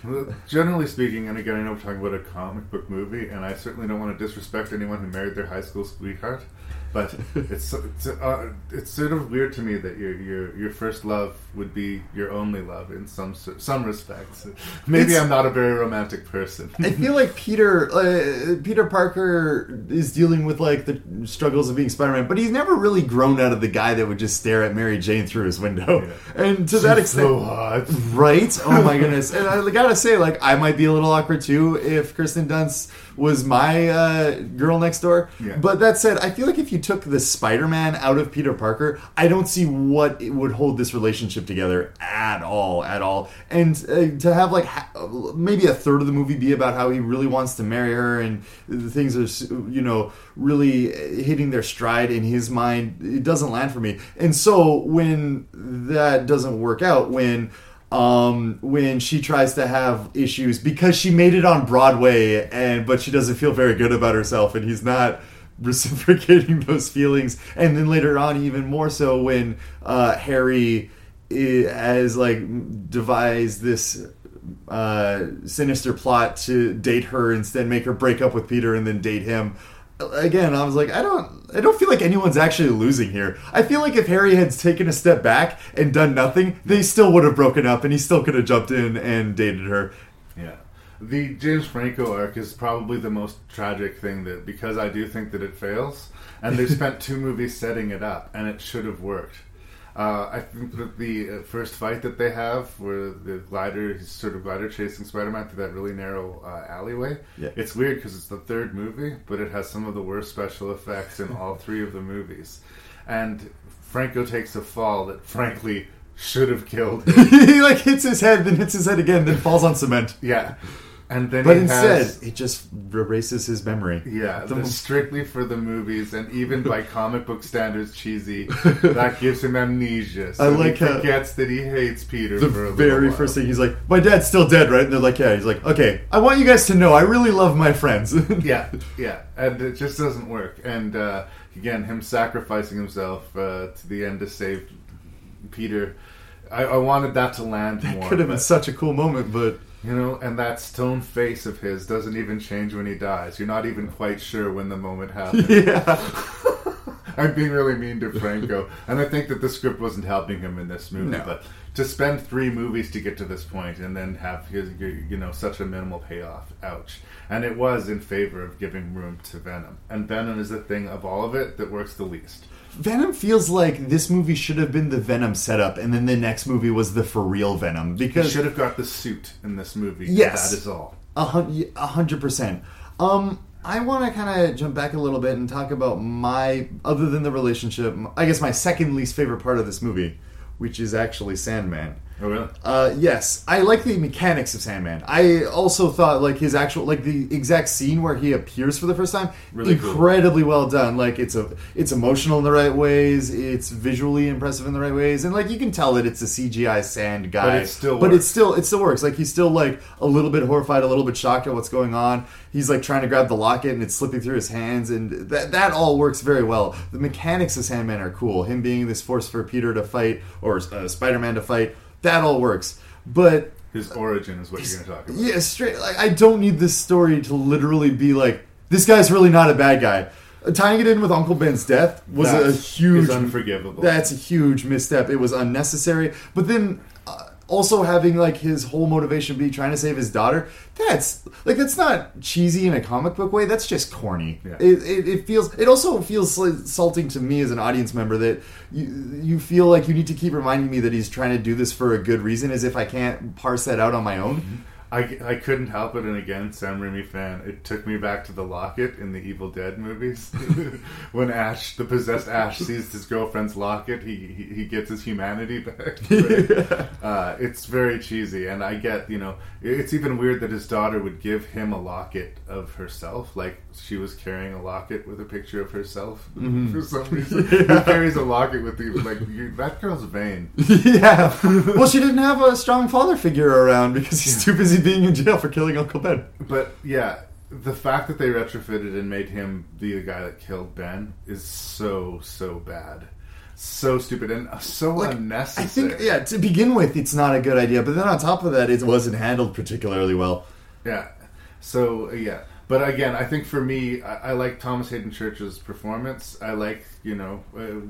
Speaker 2: Generally speaking, and again, I know we're talking about a comic book movie, and I certainly don't want to disrespect anyone who married their high school sweetheart, but it's it's, uh, it's sort of weird to me that your your your first love would be your only love in some some respects. Maybe
Speaker 3: It's-
Speaker 2: I'm not a very romantic person.
Speaker 3: I feel like Peter uh, Peter Parker is dealing with like the struggles of being Spider-Man, but he's never really grown out of the guy that would just stare at Mary Jane through his window. And to that extent,
Speaker 2: so hot.
Speaker 3: right? Oh my goodness! And I gotta say, like, I might be a little awkward too if Kirsten Dunst was my uh, girl next door.
Speaker 2: Yeah.
Speaker 3: But that said, I feel like if you took the Spider-Man out of Peter Parker, I don't see what it would hold this relationship together at all, at all. And uh, to have like ha- maybe a third of the movie be about how he really wants to marry her and the things are, you know, really hitting their stride in his mind, it doesn't land for me. And so when that doesn't work out, when um when she tries to have issues because she made it on Broadway and but she doesn't feel very good about herself and he's not reciprocating those feelings. And then later on even more so when uh Harry i- has like devised this uh sinister plot to date her instead make her break up with Peter and then date him again i was like i don't i don't feel like anyone's actually losing here i feel like if harry had taken a step back and done nothing they still would have broken up and he still could have jumped in and dated her
Speaker 2: Yeah. The James Franco arc is probably the most tragic thing that because I do think that it fails, and they spent two movies setting it up, and it should have worked. Uh, I think that the uh, first fight that they have, where the glider, he's sort of glider chasing Spider-Man through that really narrow uh, alleyway.
Speaker 3: Yeah.
Speaker 2: It's weird because it's the third movie, but it has some of the worst special effects in all three of the movies. And Franco takes a fall that, frankly, should have killed him.
Speaker 3: he like hits his head then hits his head again then falls on cement
Speaker 2: Yeah. And then
Speaker 3: but
Speaker 2: he
Speaker 3: instead
Speaker 2: has,
Speaker 3: it just erases his memory
Speaker 2: yeah,
Speaker 3: The
Speaker 2: strictly for the movies, and even by comic book standards, cheesy. That gives him amnesia. So
Speaker 3: I like
Speaker 2: he forgets that he hates Peter.
Speaker 3: the
Speaker 2: for a
Speaker 3: very first thing he's like my dad's still dead right and they're like yeah he's like okay i want you guys to know i really love my friends
Speaker 2: yeah, yeah, and it just doesn't work. And uh, again, him sacrificing himself uh, to the end to save Peter. I, I wanted that to land more.
Speaker 3: could have been such a cool moment but
Speaker 2: You know, and that stone face of his doesn't even change when he dies. You're not even quite sure when the moment happened.
Speaker 3: yeah
Speaker 2: I'm being really mean to Franco, and I think that the script wasn't helping him in this movie.
Speaker 3: No.
Speaker 2: But to spend three movies to get to this point and then have his, you know, such a minimal payoff, ouch. And it was in favor of giving room to Venom, and Venom is the thing of all of it that works the least.
Speaker 3: Venom feels like this movie should have been the Venom setup, and then the next movie was the for real Venom
Speaker 2: He
Speaker 3: because
Speaker 2: should have got the suit in this movie.
Speaker 3: Yes.
Speaker 2: that is all.
Speaker 3: a a hundred percent. Um, I want to kind of jump back a little bit and talk about my other than the relationship. I guess my second least favorite part of this movie, which is actually Sandman.
Speaker 2: Oh really?
Speaker 3: Uh, yes, I like the mechanics of Sandman. I also thought like his actual like the exact scene where he appears for the first time,
Speaker 2: Really cool.
Speaker 3: incredibly well done. Like it's a it's emotional in the right ways, it's visually impressive in the right ways, and like you can tell that it's a CGI sand guy.
Speaker 2: But it still
Speaker 3: but
Speaker 2: works.
Speaker 3: it still it still works. Like he's still like a little bit horrified, a little bit shocked at what's going on. He's like trying to grab the locket and it's slipping through his hands, and that that all works very well. The mechanics of Sandman are cool. Him being this force for Peter to fight or uh, Spider Man to fight, that all works. But
Speaker 2: His origin is what you're going to talk about.
Speaker 3: yeah, straight. Like, I don't need this story to literally be like this guy's really not a bad guy. Uh, Tying it in with Uncle Ben's death was a huge,
Speaker 2: unforgivable.
Speaker 3: That's a huge misstep. It was unnecessary. But then, also having like his whole motivation be trying to save his daughter. That's like that's not cheesy in a comic book way. That's just corny.
Speaker 2: Yeah.
Speaker 3: It, it, it feels. It also feels insulting to me as an audience member that you you feel like you need to keep reminding me that he's trying to do this for a good reason, as if I can't parse that out on my own. Mm-hmm.
Speaker 2: I, I couldn't help it, and again, Sam Raimi fan. It took me back to the locket in the Evil Dead movies. when Ash, the possessed Ash, sees his girlfriend's locket, he he, he gets his humanity back. uh, it's very cheesy, and I get you know it's even weird that his daughter would give him a locket of herself, like she was carrying a locket with a picture of herself
Speaker 3: Mhm.
Speaker 2: for some reason. He carries a locket with you? Like that girl's vain.
Speaker 3: yeah. Well, she didn't have a strong father figure around because he's too busy being in jail for killing Uncle Ben.
Speaker 2: But yeah, the fact that they retrofitted and made him be the guy that killed Ben is so so bad, so stupid and so
Speaker 3: Like, I think, yeah, to begin with, it's not a good idea. But then on top of that, it wasn't handled particularly well.
Speaker 2: Yeah. So uh, yeah, but again, I think for me, I, I like Thomas Haden Church's performance. I like you know uh,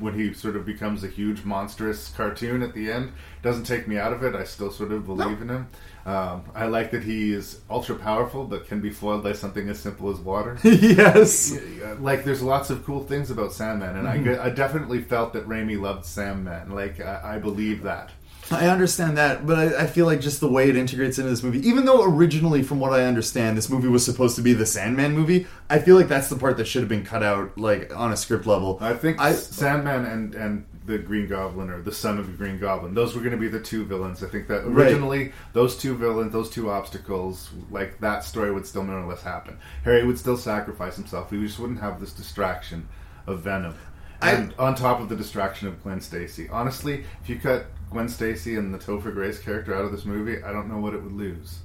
Speaker 2: when he sort of becomes a huge monstrous cartoon at the end. Doesn't take me out of it. I still sort of believe in him. Um, I like that he is ultra powerful, but can be foiled by something as simple as water.
Speaker 3: Yes.
Speaker 2: Like there's lots of cool things about Sandman, and
Speaker 3: Mhm.
Speaker 2: I, I definitely felt that Raimi loved Sandman. Like I, I believe that.
Speaker 3: I understand that, but I, I feel like just the way it integrates into this movie, even though originally, from what I understand, this movie was supposed to be the Sandman movie, I feel like that's the part that should have been cut out, like on a script level.
Speaker 2: I think
Speaker 3: I,
Speaker 2: Sandman and and the Green Goblin or the son of the Green Goblin. Those were going to be the two villains. I think that
Speaker 3: Right.
Speaker 2: originally those two villains, those two obstacles, like that story would still more or less happen. Harry would still sacrifice himself. We just wouldn't have this distraction of Venom. And on top of the distraction of Gwen Stacy. Honestly, if you cut Gwen Stacy and the Topher Grace character out of this movie, I don't know what it would lose.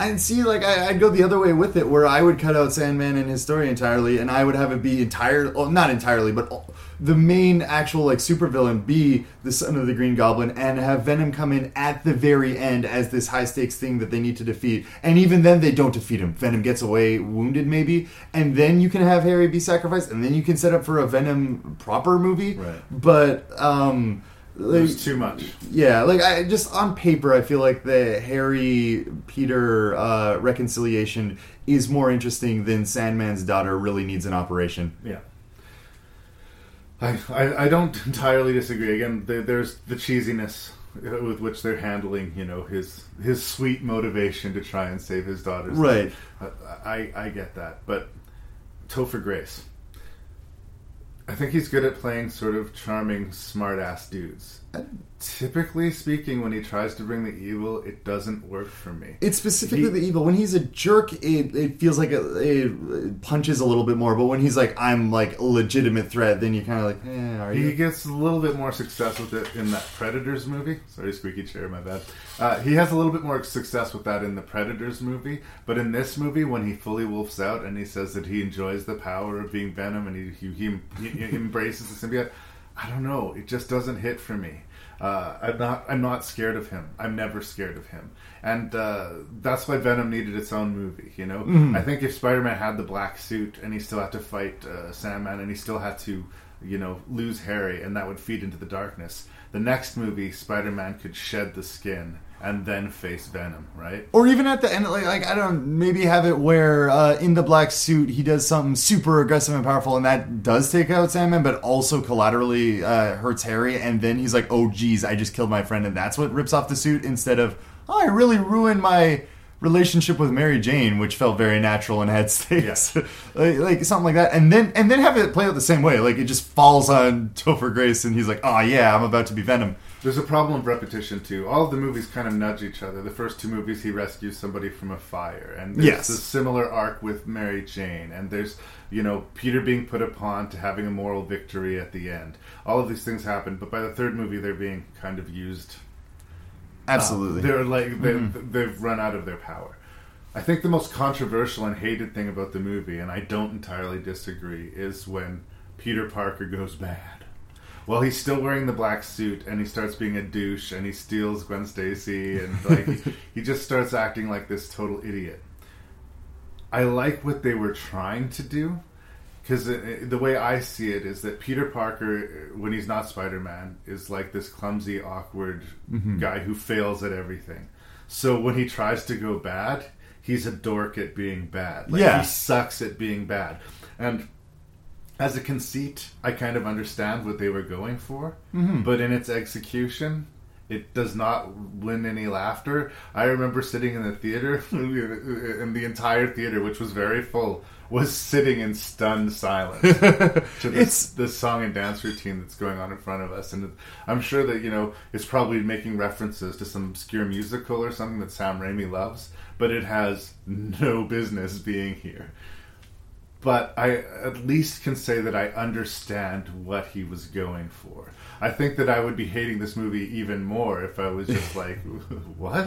Speaker 3: I'd see, like, I, I'd go the other way with it, where I would cut out Sandman and his story entirely, and I would have it be entire, well, not entirely, but all- the main actual like supervillain be the son of the Green Goblin, and have Venom come in at the very end as this high stakes thing that they need to defeat. And even then, they don't defeat him. Venom gets away wounded, maybe, and then you can have Harry be sacrificed, and then you can set up for a Venom proper movie.
Speaker 2: Right.
Speaker 3: But um,
Speaker 2: There's too much.
Speaker 3: yeah, like I just on paper, I feel like the Harry Peter uh, reconciliation is more interesting than Sandman's daughter really needs an operation.
Speaker 2: Yeah. I, I, I don't entirely disagree. Again, there, there's the cheesiness with which they're handling, you know, his his sweet motivation to try and save his daughter's
Speaker 3: Right.
Speaker 2: life. I, I I get that, but Topher Grace, I think he's good at playing sort of charming, smart-ass dudes. Typically speaking, when he tries to bring the evil, it doesn't work for me.
Speaker 3: It's specifically
Speaker 2: He-
Speaker 3: the evil. When he's a jerk, it, it feels like it, it punches a little bit more. But when he's like, I'm like a legitimate threat, then you're kind of like, eh, are
Speaker 2: He
Speaker 3: you?
Speaker 2: gets a little bit more success with it in that Predators movie. Sorry, squeaky chair, my bad. Uh, he has a little bit more success with that in the Predators movie, but in this movie, when he fully wolfs out and he says that he enjoys the power of being Venom and he he, he, he embraces the symbiote, I don't know. It just doesn't hit for me. Uh, I'm not. I'm not scared of him. I'm never scared of him, and uh, that's why Venom needed its own movie. You know,
Speaker 3: Mhm.
Speaker 2: I think if Spider-Man had the black suit and he still had to fight uh, Sandman and he still had to, you know, lose Harry and that would feed into the darkness, the next movie Spider-Man could shed the skin and then face Venom, right?
Speaker 3: Or even at the end, like, like I don't maybe have it where uh, in the black suit he does something super aggressive and powerful, and that does take out Sandman, but also collaterally uh, hurts Harry. And then he's like, "Oh, geez, I just killed my friend," and that's what rips off the suit instead of, "Oh, I really ruined my." relationship with Mary Jane, which felt very natural and had stakes, like, like something like that, and then and then have it play out the same way, like it just falls on Topher Grace, and he's like, "Oh yeah, I'm about to be Venom."
Speaker 2: There's a problem of repetition too. All of the movies kind of nudge each other. The first two movies, he rescues somebody from a fire, and there's
Speaker 3: Yes.
Speaker 2: a similar arc with Mary Jane, and there's you know Peter being put upon to having a moral victory at the end. All of these things happen, but by the third movie, they're being kind of used.
Speaker 3: Absolutely.
Speaker 2: Uh, they're like they,
Speaker 3: Mhm.
Speaker 2: they've run out of their power. I think the most controversial and hated thing about the movie, and I don't entirely disagree, is when Peter Parker goes bad. Well, he's still wearing the black suit, and he starts being a douche, and he steals Gwen Stacy, and like he, he just starts acting like this total idiot. I like what they were trying to do because uh, uh, the way I see it is that Peter Parker, uh, when he's not Spider Man, is like this clumsy, awkward
Speaker 3: Mhm.
Speaker 2: guy who fails at everything. So when he tries to go bad, he's a dork at being bad. Like,
Speaker 3: Yeah.
Speaker 2: he sucks at being bad. And as a conceit, I kind of understand what they were going for,
Speaker 3: Mhm.
Speaker 2: but in its execution, it does not win any laughter. I remember sitting in the theater, and the entire theater, which was very full, was sitting in stunned silence to this, this song and dance routine that's going on in front of us. And I'm sure that, you know, it's probably making references to some obscure musical or something that Sam Raimi loves, but it has no business being here but I at least can say that I understand what he was going for. I think that I would be hating this movie even more if I was just like, "What?"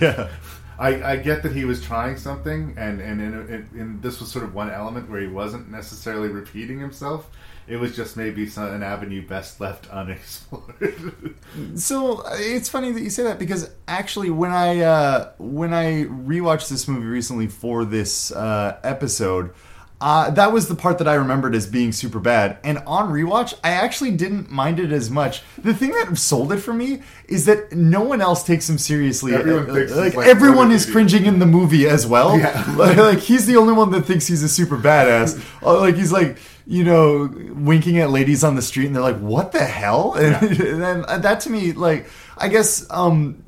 Speaker 3: Yeah.
Speaker 2: I, I get that he was trying something, and and, and, and this was sort of one element where he wasn't necessarily repeating himself. It was just maybe some, an avenue best left unexplored.
Speaker 3: So uh, it's funny that you say that because actually, when I uh, when I rewatched this movie recently for this uh, episode, uh, that was the part that I remembered as being super bad. And on rewatch, I actually didn't mind it as much. The thing that sold it for me is that no one else takes him seriously.
Speaker 2: Everyone
Speaker 3: Uh,
Speaker 2: thinks
Speaker 3: like,
Speaker 2: like,
Speaker 3: everyone is cringing in the movie as well.
Speaker 2: Yeah.
Speaker 3: like, like, he's the only one that thinks he's a super badass. Uh, like he's like you know winking at ladies on the street, and they're like, "What the hell?" And, and then uh, that to me, like, I guess um,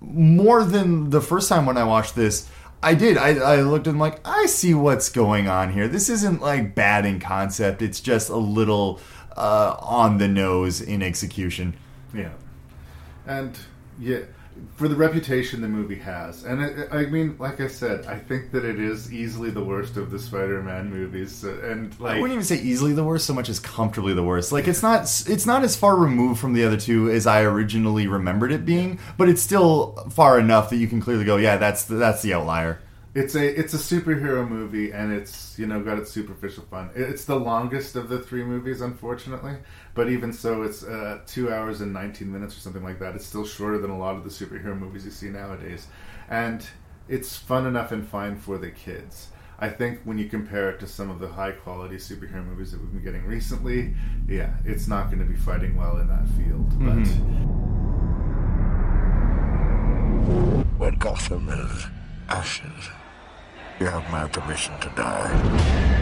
Speaker 3: more than the first time when I watched this. I did. I, I looked at them like, I see what's going on here. This isn't like bad in concept. It's just a little uh, on the nose in execution.
Speaker 2: Yeah, and yeah, for the reputation the movie has, and it, I mean, like I said, I think that it is easily the worst of the Spider-Man movies, uh, and
Speaker 3: I
Speaker 2: like
Speaker 3: wouldn't even say easily the worst, so much as comfortably the worst. Like it's not it's not as far removed from the other two as I originally remembered it being, but it's still far enough that you can clearly go, yeah, that's the, that's the outlier.
Speaker 2: It's a it's a superhero movie, and it's you know got its superficial fun. It's the longest of the three movies, unfortunately. But even so, it's uh, two hours and nineteen minutes or something like that. It's still shorter than a lot of the superhero movies you see nowadays, and it's fun enough and fine for the kids. I think when you compare it to some of the high quality superhero movies that we've been getting recently, yeah, it's not going to be fighting well in that field. But
Speaker 16: When Gotham is ashes, you have my permission to die.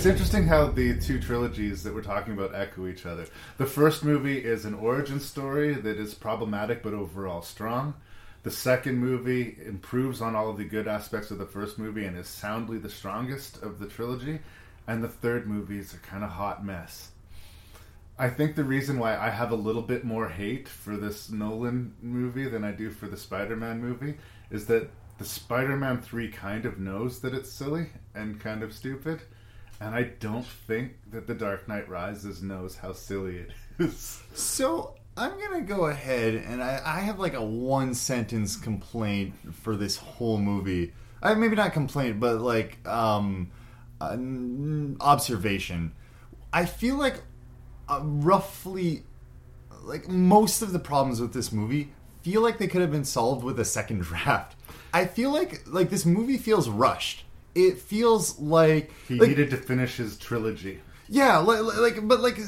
Speaker 2: It's interesting how the two trilogies that we're talking about echo each other. The first movie is an origin story that is problematic but overall strong. The second movie improves on all of the good aspects of the first movie and is soundly the strongest of the trilogy. And the third movie is a kind of hot mess. I think the reason why I have a little bit more hate for this Nolan movie than I do for the Spider Man movie is that the Spider Man 3 kind of knows that it's silly and kind of stupid. And I don't think that The Dark Knight Rises knows how silly it is.
Speaker 3: So I'm gonna go ahead and I, I have like a one sentence complaint for this whole movie. I maybe not complaint, but like um, observation. I feel like uh, roughly like most of the problems with this movie feel like they could have been solved with a second draft. I feel like like this movie feels rushed. It feels like
Speaker 2: He
Speaker 3: like,
Speaker 2: needed to finish his trilogy.
Speaker 3: yeah, like, like but like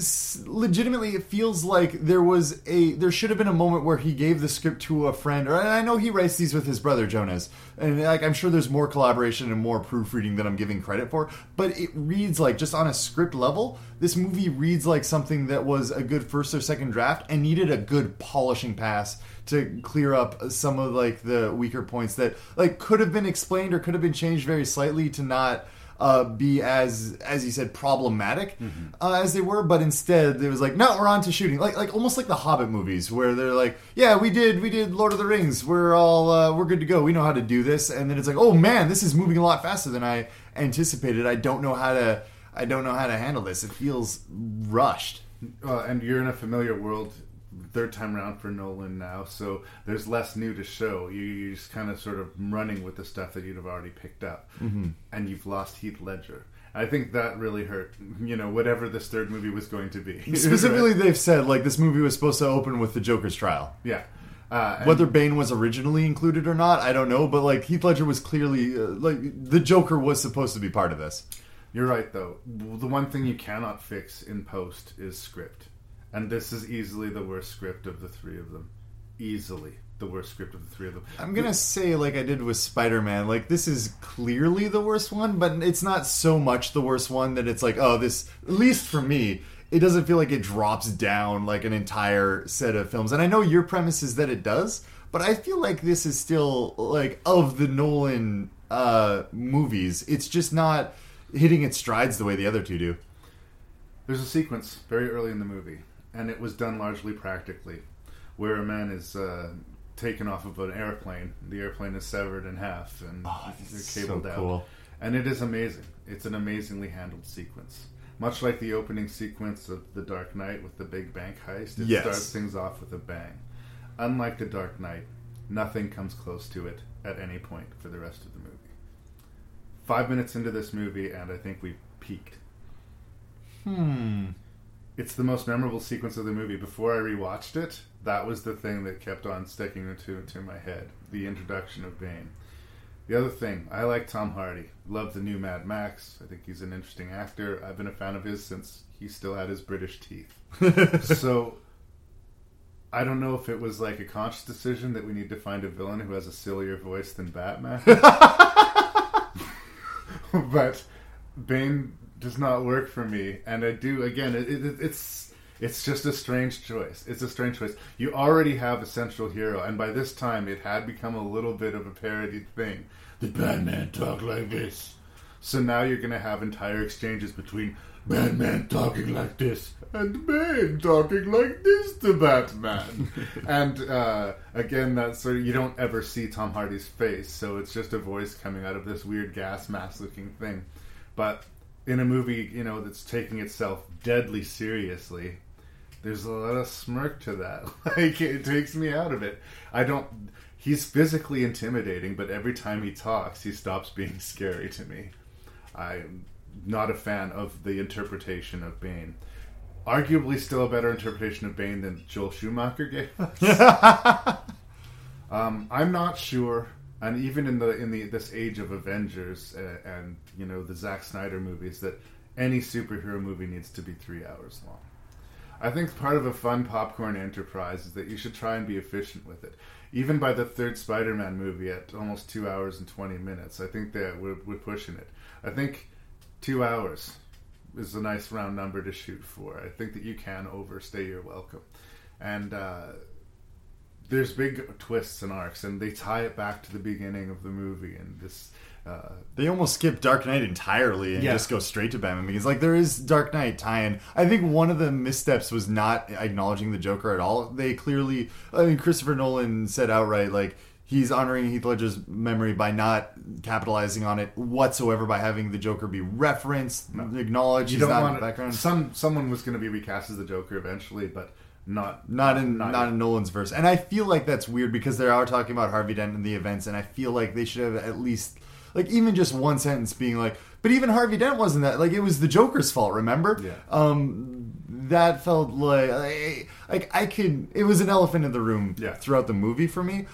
Speaker 3: legitimately, it feels like there was a there should have been a moment where he gave the script to a friend, or and I know he writes these with his brother Jonas, and like I'm sure there's more collaboration and more proofreading than I'm giving credit for, but it reads like just on a script level, this movie reads like something that was a good first or second draft and needed a good polishing pass to clear up some of like the weaker points that like could have been explained or could have been changed very slightly to not uh, be as as you said problematic uh, as they were, but instead it was like, no, we're on to shooting, like like almost like the Hobbit movies where they're like, yeah, we did we did Lord of the Rings, we're all uh, we're good to go, we know how to do this, and then it's like, oh man, this is moving a lot faster than I anticipated. I don't know how to I don't know how to handle this. It feels rushed.
Speaker 2: Uh, and you're in a familiar world third time around for Nolan now, so there's less new to show. You, you're just kind of sort of running with the stuff that you'd have already picked up,
Speaker 3: Mhm.
Speaker 2: and you've lost Heath Ledger. I think that really hurt. You know, whatever this third movie was going to be.
Speaker 3: Specifically, they've said like this movie was supposed to open with the Joker's trial.
Speaker 2: Yeah. Uh,
Speaker 3: Whether Bane was originally included or not, I don't know. But like Heath Ledger was clearly uh, like the Joker was supposed to be part of this.
Speaker 2: You're right, though. The one thing you cannot fix in post is script. And this is easily the worst script of the three of them. Easily the worst script of the three of them.
Speaker 3: I'm gonna say like I did with Spider Man. Like this is clearly the worst one, but it's not so much the worst one that it's like oh this. At least for me, it doesn't feel like it drops down like an entire set of films. And I know your premise is that it does, but I feel like this is still like of the Nolan uh, movies. It's just not hitting its strides the way the other two do.
Speaker 2: There's a sequence very early in the movie, and it was done largely practically, where a man is uh, taken off of an airplane. The airplane is severed in half, and they're
Speaker 3: so
Speaker 2: cabled out. And it is amazing. It's an amazingly handled sequence. Much like the opening sequence of The Dark Knight with the big bank heist, it
Speaker 3: Yes.
Speaker 2: starts things off with a bang. Unlike The Dark Knight, nothing comes close to it at any point for the rest of the movie. Five minutes into this movie, and I think we've peaked.
Speaker 3: Hmm.
Speaker 2: It's the most memorable sequence of the movie. Before I rewatched it, that was the thing that kept on sticking into into my head. The introduction of Bane. The other thing, I like Tom Hardy. Love the new Mad Max. I think he's an interesting actor. I've been a fan of his since he still had his British teeth. so I don't know if it was like a conscious decision that we need to find a villain who has a sillier voice than Batman. but Bane does not work for me, and I do again. It, it, it's it's just a strange choice. It's a strange choice. You already have a central hero, and by this time, it had become a little bit of a parodied thing. The Batman talk like this, so now you're going to have entire exchanges between Batman talking like this and Bane talking like this to Batman. and uh, again, that's sort of, you don't ever see Tom Hardy's face, so it's just a voice coming out of this weird gas mask looking thing. But in a movie, you know, that's taking itself deadly seriously, there's a lot of smirk to that. like it takes me out of it. I don't. He's physically intimidating, but every time he talks, he stops being scary to me. I'm not a fan of the interpretation of Bane. Arguably, still a better interpretation of Bane than Joel Schumacher gave us. um, I'm not sure, and even in the in the this age of Avengers uh, and you know the Zack Snyder movies, that any superhero movie needs to be three hours long. I think part of a fun popcorn enterprise is that you should try and be efficient with it. Even by the third Spider-Man movie at almost two hours and twenty minutes, I think that we're, we're pushing it. I think two hours is a nice round number to shoot for. I think that you can overstay your welcome, and uh, there's big twists and arcs, and they tie it back to the beginning of the movie, and this. Uh,
Speaker 3: They almost skip Dark Knight entirely and
Speaker 2: Yeah.
Speaker 3: just go straight to Batman because, like, there is Dark Knight tie-in. I think one of the missteps was not acknowledging the Joker at all. They clearly, I mean, Christopher Nolan said outright, like, he's honoring Heath Ledger's memory by not capitalizing on it whatsoever by having the Joker be referenced, acknowledged.
Speaker 2: you
Speaker 3: he's
Speaker 2: don't
Speaker 3: not in
Speaker 2: want
Speaker 3: the background.
Speaker 2: Some someone was going to be recast as the Joker eventually, but not
Speaker 3: Not in
Speaker 2: not
Speaker 3: not, in Nolan's verse, and I feel like that's weird because they are talking about Harvey Dent and the events, and I feel like they should have at least like even just one sentence being like, but even Harvey Dent wasn't that like it was the Joker's fault, remember?
Speaker 2: Yeah.
Speaker 3: Um, that felt like like, like I could. It was an elephant in the room
Speaker 2: Yeah.
Speaker 3: throughout the movie for me.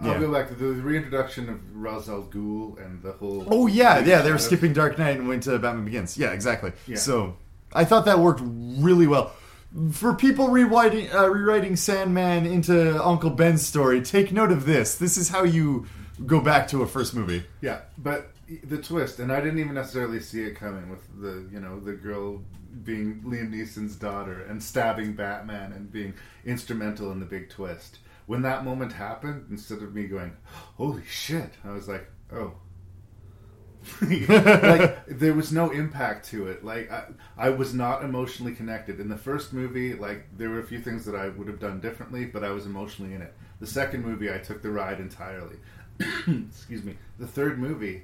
Speaker 2: I'll
Speaker 3: Yeah.
Speaker 2: go back to the reintroduction of Ra's al Ghul and the whole.
Speaker 3: Oh yeah, yeah. They were skipping Dark Knight and went to Batman Begins. Yeah, exactly.
Speaker 2: Yeah.
Speaker 3: So I thought that worked really well. For people rewriting uh, rewriting Sandman into Uncle Ben's story, take note of this. This is how you go back to a first movie.
Speaker 2: Yeah, but the twist, and I didn't even necessarily see it coming with the you know the girl being Liam Neeson's daughter and stabbing Batman and being instrumental in the big twist. When that moment happened, instead of me going, "Holy shit," I was like, "Oh." like there was no impact to it like I, I was not emotionally connected in the first movie like there were a few things that i would have done differently but i was emotionally in it the second movie i took the ride entirely excuse me the third movie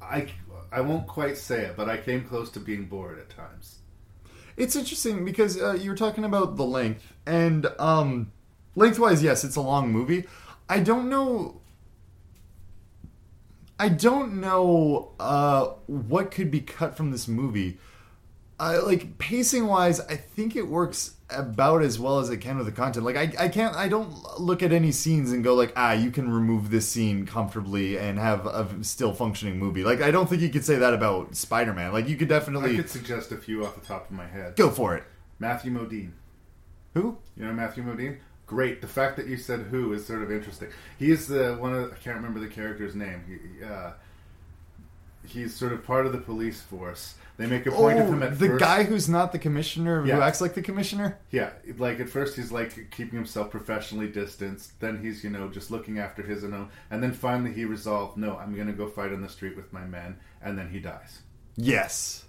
Speaker 2: i I won't quite say it, but I came close to being bored at times.
Speaker 3: It's interesting because uh, you were talking about the length, and um, lengthwise, yes, it's a long movie. I don't know. I don't know uh, what could be cut from this movie. Uh, like pacing wise, I think it works about as well as it can with the content. Like I, I can't, I don't look at any scenes and go like, ah, you can remove this scene comfortably and have a still functioning movie. Like I don't think you could say that about Spider Man. Like you could definitely
Speaker 2: I could suggest a few off the top of my head.
Speaker 3: go for it.
Speaker 2: Matthew Modine.
Speaker 3: Who?
Speaker 2: You know Matthew Modine? Great. The fact that you said who is sort of interesting. He is the one of I can't remember the character's name. He, uh, he's sort of part of the police force. They make a point of oh, him at
Speaker 3: Oh, the
Speaker 2: first.
Speaker 3: guy who's not the commissioner, who acts like the commissioner.
Speaker 2: Yeah, like at first he's like keeping himself professionally distanced. Then he's you know just looking after his and own. And then finally he resolved, no, I'm going to go fight on the street with my men. And then he dies.
Speaker 3: Yes.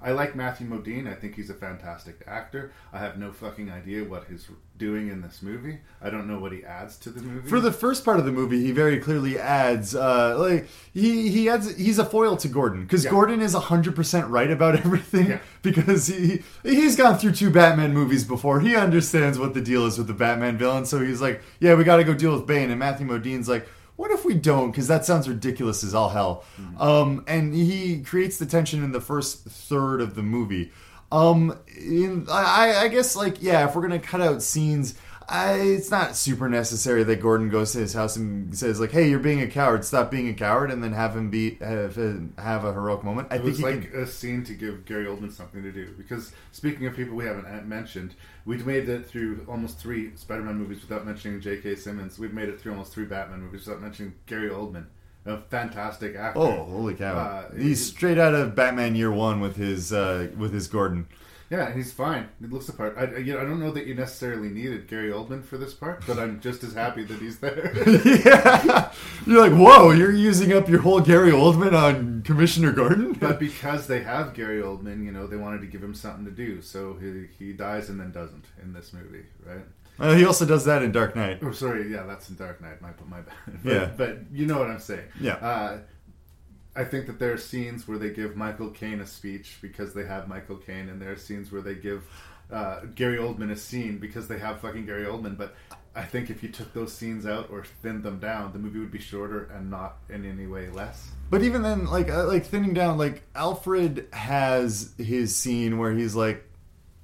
Speaker 2: I like Matthew Modine. I think he's a fantastic actor. I have no fucking idea what he's doing in this movie. I don't know what he adds to the movie.
Speaker 3: For the first part of the movie, he very clearly adds, uh, like he he adds, he's a foil to Gordon because
Speaker 2: Yeah.
Speaker 3: Gordon is hundred percent right about everything
Speaker 2: Yeah.
Speaker 3: because he he's gone through two Batman movies before. He understands what the deal is with the Batman villain, so he's like, yeah, we got to go deal with Bane. And Matthew Modine's like. What if we don't? Because that sounds ridiculous as all hell. Um, and he creates the tension in the first third of the movie. Um, in, I, I guess like yeah, if we're gonna cut out scenes, I, it's not super necessary that Gordon goes to his house and says like, "Hey, you're being a coward. Stop being a coward," and then have him be have, have a heroic moment. I
Speaker 2: it
Speaker 3: think
Speaker 2: was like
Speaker 3: can,
Speaker 2: a scene to give Gary Oldman something to do. Because speaking of people we haven't mentioned, we've made it through almost three Spider-Man movies without mentioning J.K. Simmons. We've made it through almost three Batman movies without mentioning Gary Oldman, a fantastic actor.
Speaker 3: oh holy cow!
Speaker 2: Uh,
Speaker 3: He's straight out of Batman Year One with his uh, with his Gordon.
Speaker 2: Yeah, he's fine. He looks the part. I, I- you know, I don't know that you necessarily needed Gary Oldman for this part, but I'm just as happy that he's there.
Speaker 3: yeah, you're like, whoa, you're using up your whole Gary Oldman on Commissioner Gordon.
Speaker 2: but because they have Gary Oldman, you know, they wanted to give him something to do, so he, he dies and then doesn't in this movie, right?
Speaker 3: Uh, he also does that in Dark Knight.
Speaker 2: Oh, sorry, yeah, that's in Dark Knight. My my bad. But,
Speaker 3: Yeah.
Speaker 2: but you know what I'm saying.
Speaker 3: Yeah.
Speaker 2: Uh, I think that there are scenes where they give Michael Caine a speech because they have Michael Caine, and there are scenes where they give uh, Gary Oldman a scene because they have fucking Gary Oldman. But I think if you took those scenes out or thinned them down, the movie would be shorter and not in any way less.
Speaker 3: But even then, like uh, like thinning down, like Alfred has his scene where he's like,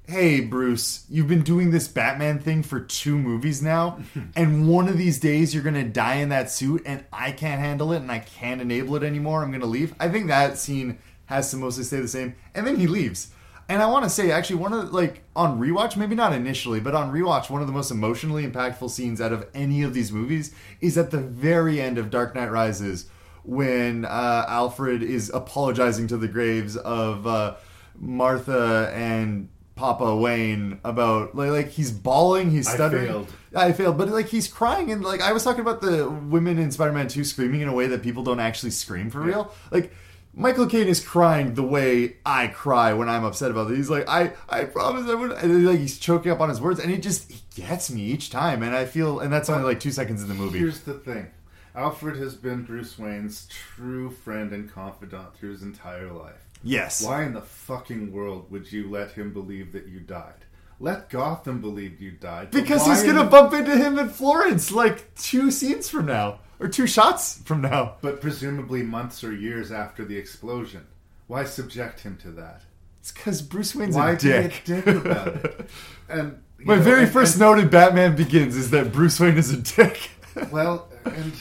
Speaker 3: "Hey, Bruce, you've been doing this Batman thing for two movies now, and one of these days you're gonna die in that suit, and I can't handle it, and I can't enable it anymore. I'm gonna leave." I think that scene has to mostly stay the same, and then he leaves. And I want to say, actually, one of the, like on rewatch, maybe not initially, but on rewatch, one of the most emotionally impactful scenes out of any of these movies is at the very end of Dark Knight Rises when uh, Alfred is apologizing to the graves of uh, Martha and Papa Wayne about like, like he's bawling, he's
Speaker 2: I
Speaker 3: stuttering.
Speaker 2: failed.
Speaker 3: I failed, but like he's crying and like I was talking about the women in Spider-Man 2 screaming in a way that people don't actually scream for real. Like Michael Caine is crying the way I cry when I'm upset about it. He's like, I, I promise I would. And like he's choking up on his words, and it just it gets me each time. And I feel, and that's only like two seconds in the movie.
Speaker 2: Here's the thing. Alfred has been Bruce Wayne's true friend and confidant through his entire life.
Speaker 3: Yes.
Speaker 2: Why in the fucking world would you let him believe that you died? Let Gotham believe you died.
Speaker 3: Because he's gonna
Speaker 2: the-
Speaker 3: bump into him in Florence like two scenes from now, or two shots from now.
Speaker 2: But presumably months or years after the explosion. Why subject him to that?
Speaker 3: It's because Bruce Wayne's
Speaker 2: Why
Speaker 3: a
Speaker 2: be a
Speaker 3: dick.
Speaker 2: dick about it? And
Speaker 3: My
Speaker 2: know,
Speaker 3: very
Speaker 2: and-
Speaker 3: first
Speaker 2: and-
Speaker 3: note in Batman Begins is that Bruce Wayne is a dick.
Speaker 2: Well, and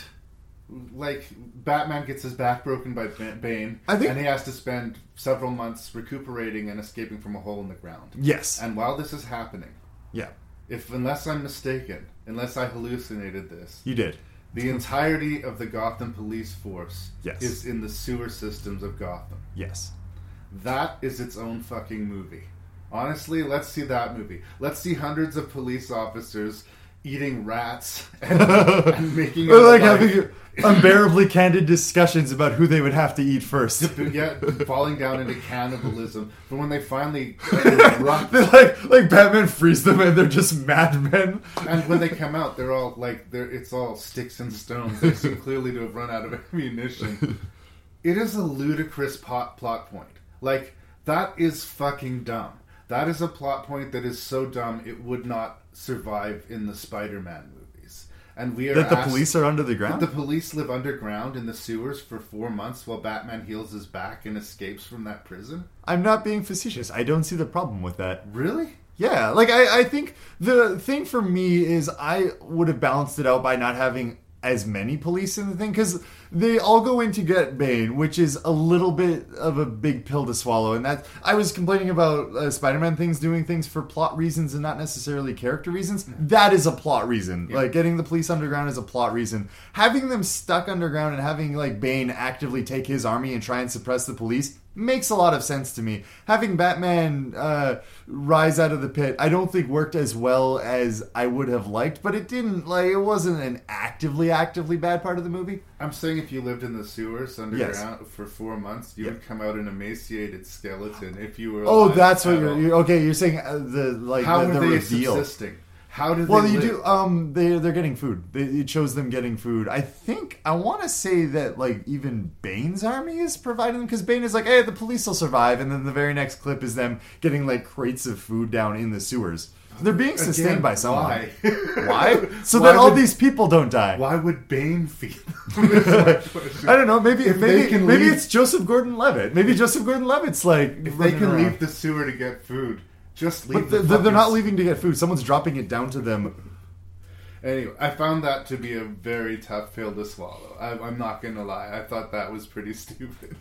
Speaker 2: like Batman gets his back broken by Bane,
Speaker 3: I think-
Speaker 2: and he has to spend several months recuperating and escaping from a hole in the ground.
Speaker 3: Yes.
Speaker 2: And while this is happening,
Speaker 3: Yeah.
Speaker 2: if unless I'm mistaken, unless I hallucinated this,
Speaker 3: You did.
Speaker 2: the entirety of the Gotham police force
Speaker 3: Yes.
Speaker 2: is in the sewer systems of Gotham.
Speaker 3: Yes.
Speaker 2: That is its own fucking movie. Honestly, let's see that movie. Let's see hundreds of police officers eating rats and, and making
Speaker 3: Or like having unbearably candid discussions about who they would have to eat first.
Speaker 2: yeah, falling down into cannibalism. But when they finally erupt,
Speaker 3: They're like like Batman frees them and they're just madmen.
Speaker 2: and when they come out, they're all like, they're it's all sticks and stones. They seem clearly to have run out of ammunition. it is a ludicrous plot plot point. Like that is fucking dumb. That is a plot point that is so dumb it would not survive in the Spider-Man movies. And we are
Speaker 3: That the
Speaker 2: asked-
Speaker 3: police are under the ground?
Speaker 2: The police live underground in the sewers for four months while Batman heals his back and escapes from that prison.
Speaker 3: I'm not being facetious. I don't see the problem with that.
Speaker 2: Really?
Speaker 3: Yeah, like I, I think the thing for me is I would have balanced it out by not having as many police in the thing because they all go in to get Bane, which is a little bit of a big pill to swallow. And that I was complaining about uh, Spider-Man things doing things for plot reasons and not necessarily character reasons. That is a plot reason. Like getting the police underground is a plot reason. Having them stuck underground and having like Bane actively take his army and try and suppress the police makes a lot of sense to me. Having Batman uh, rise out of the pit, I don't think worked as well as I would have liked, but it didn't. Like it wasn't an actively, actively bad part of the movie.
Speaker 2: I'm saying if you lived in the sewers underground for four months, you would come out an emaciated skeleton if you were.
Speaker 3: Oh, that's what you're,
Speaker 2: all.
Speaker 3: okay. You're saying uh, the like
Speaker 2: How
Speaker 3: the, the
Speaker 2: they
Speaker 3: reveal.
Speaker 2: subsisting? How do they?
Speaker 3: Well, you
Speaker 2: live?
Speaker 3: do. Um, they they're getting food. They, it shows them getting food. I think I want to say that like even Bane's army is providing them because Bane is like, hey, the police will survive, and then the very next clip is them getting like crates of food down in the sewers. They're being sustained
Speaker 2: Again,
Speaker 3: by someone.
Speaker 2: why?
Speaker 3: Why? So
Speaker 2: Why
Speaker 3: that all
Speaker 2: would-
Speaker 3: these people don't die.
Speaker 2: Why would Bane feed them? Is my question.
Speaker 3: I don't know. Maybe
Speaker 2: If they
Speaker 3: maybe
Speaker 2: can
Speaker 3: maybe
Speaker 2: leave-
Speaker 3: it's Joseph Gordon-Levitt. Maybe Joseph Gordon-Levitt's like
Speaker 2: If they can
Speaker 3: around.
Speaker 2: leave the sewer to get food, just leave.
Speaker 3: but
Speaker 2: the
Speaker 3: they're, they're not leaving to get food. Someone's dropping it down to them.
Speaker 2: Anyway, I found that to be a very tough pill to swallow. I, I'm not gonna lie. I thought that was pretty stupid.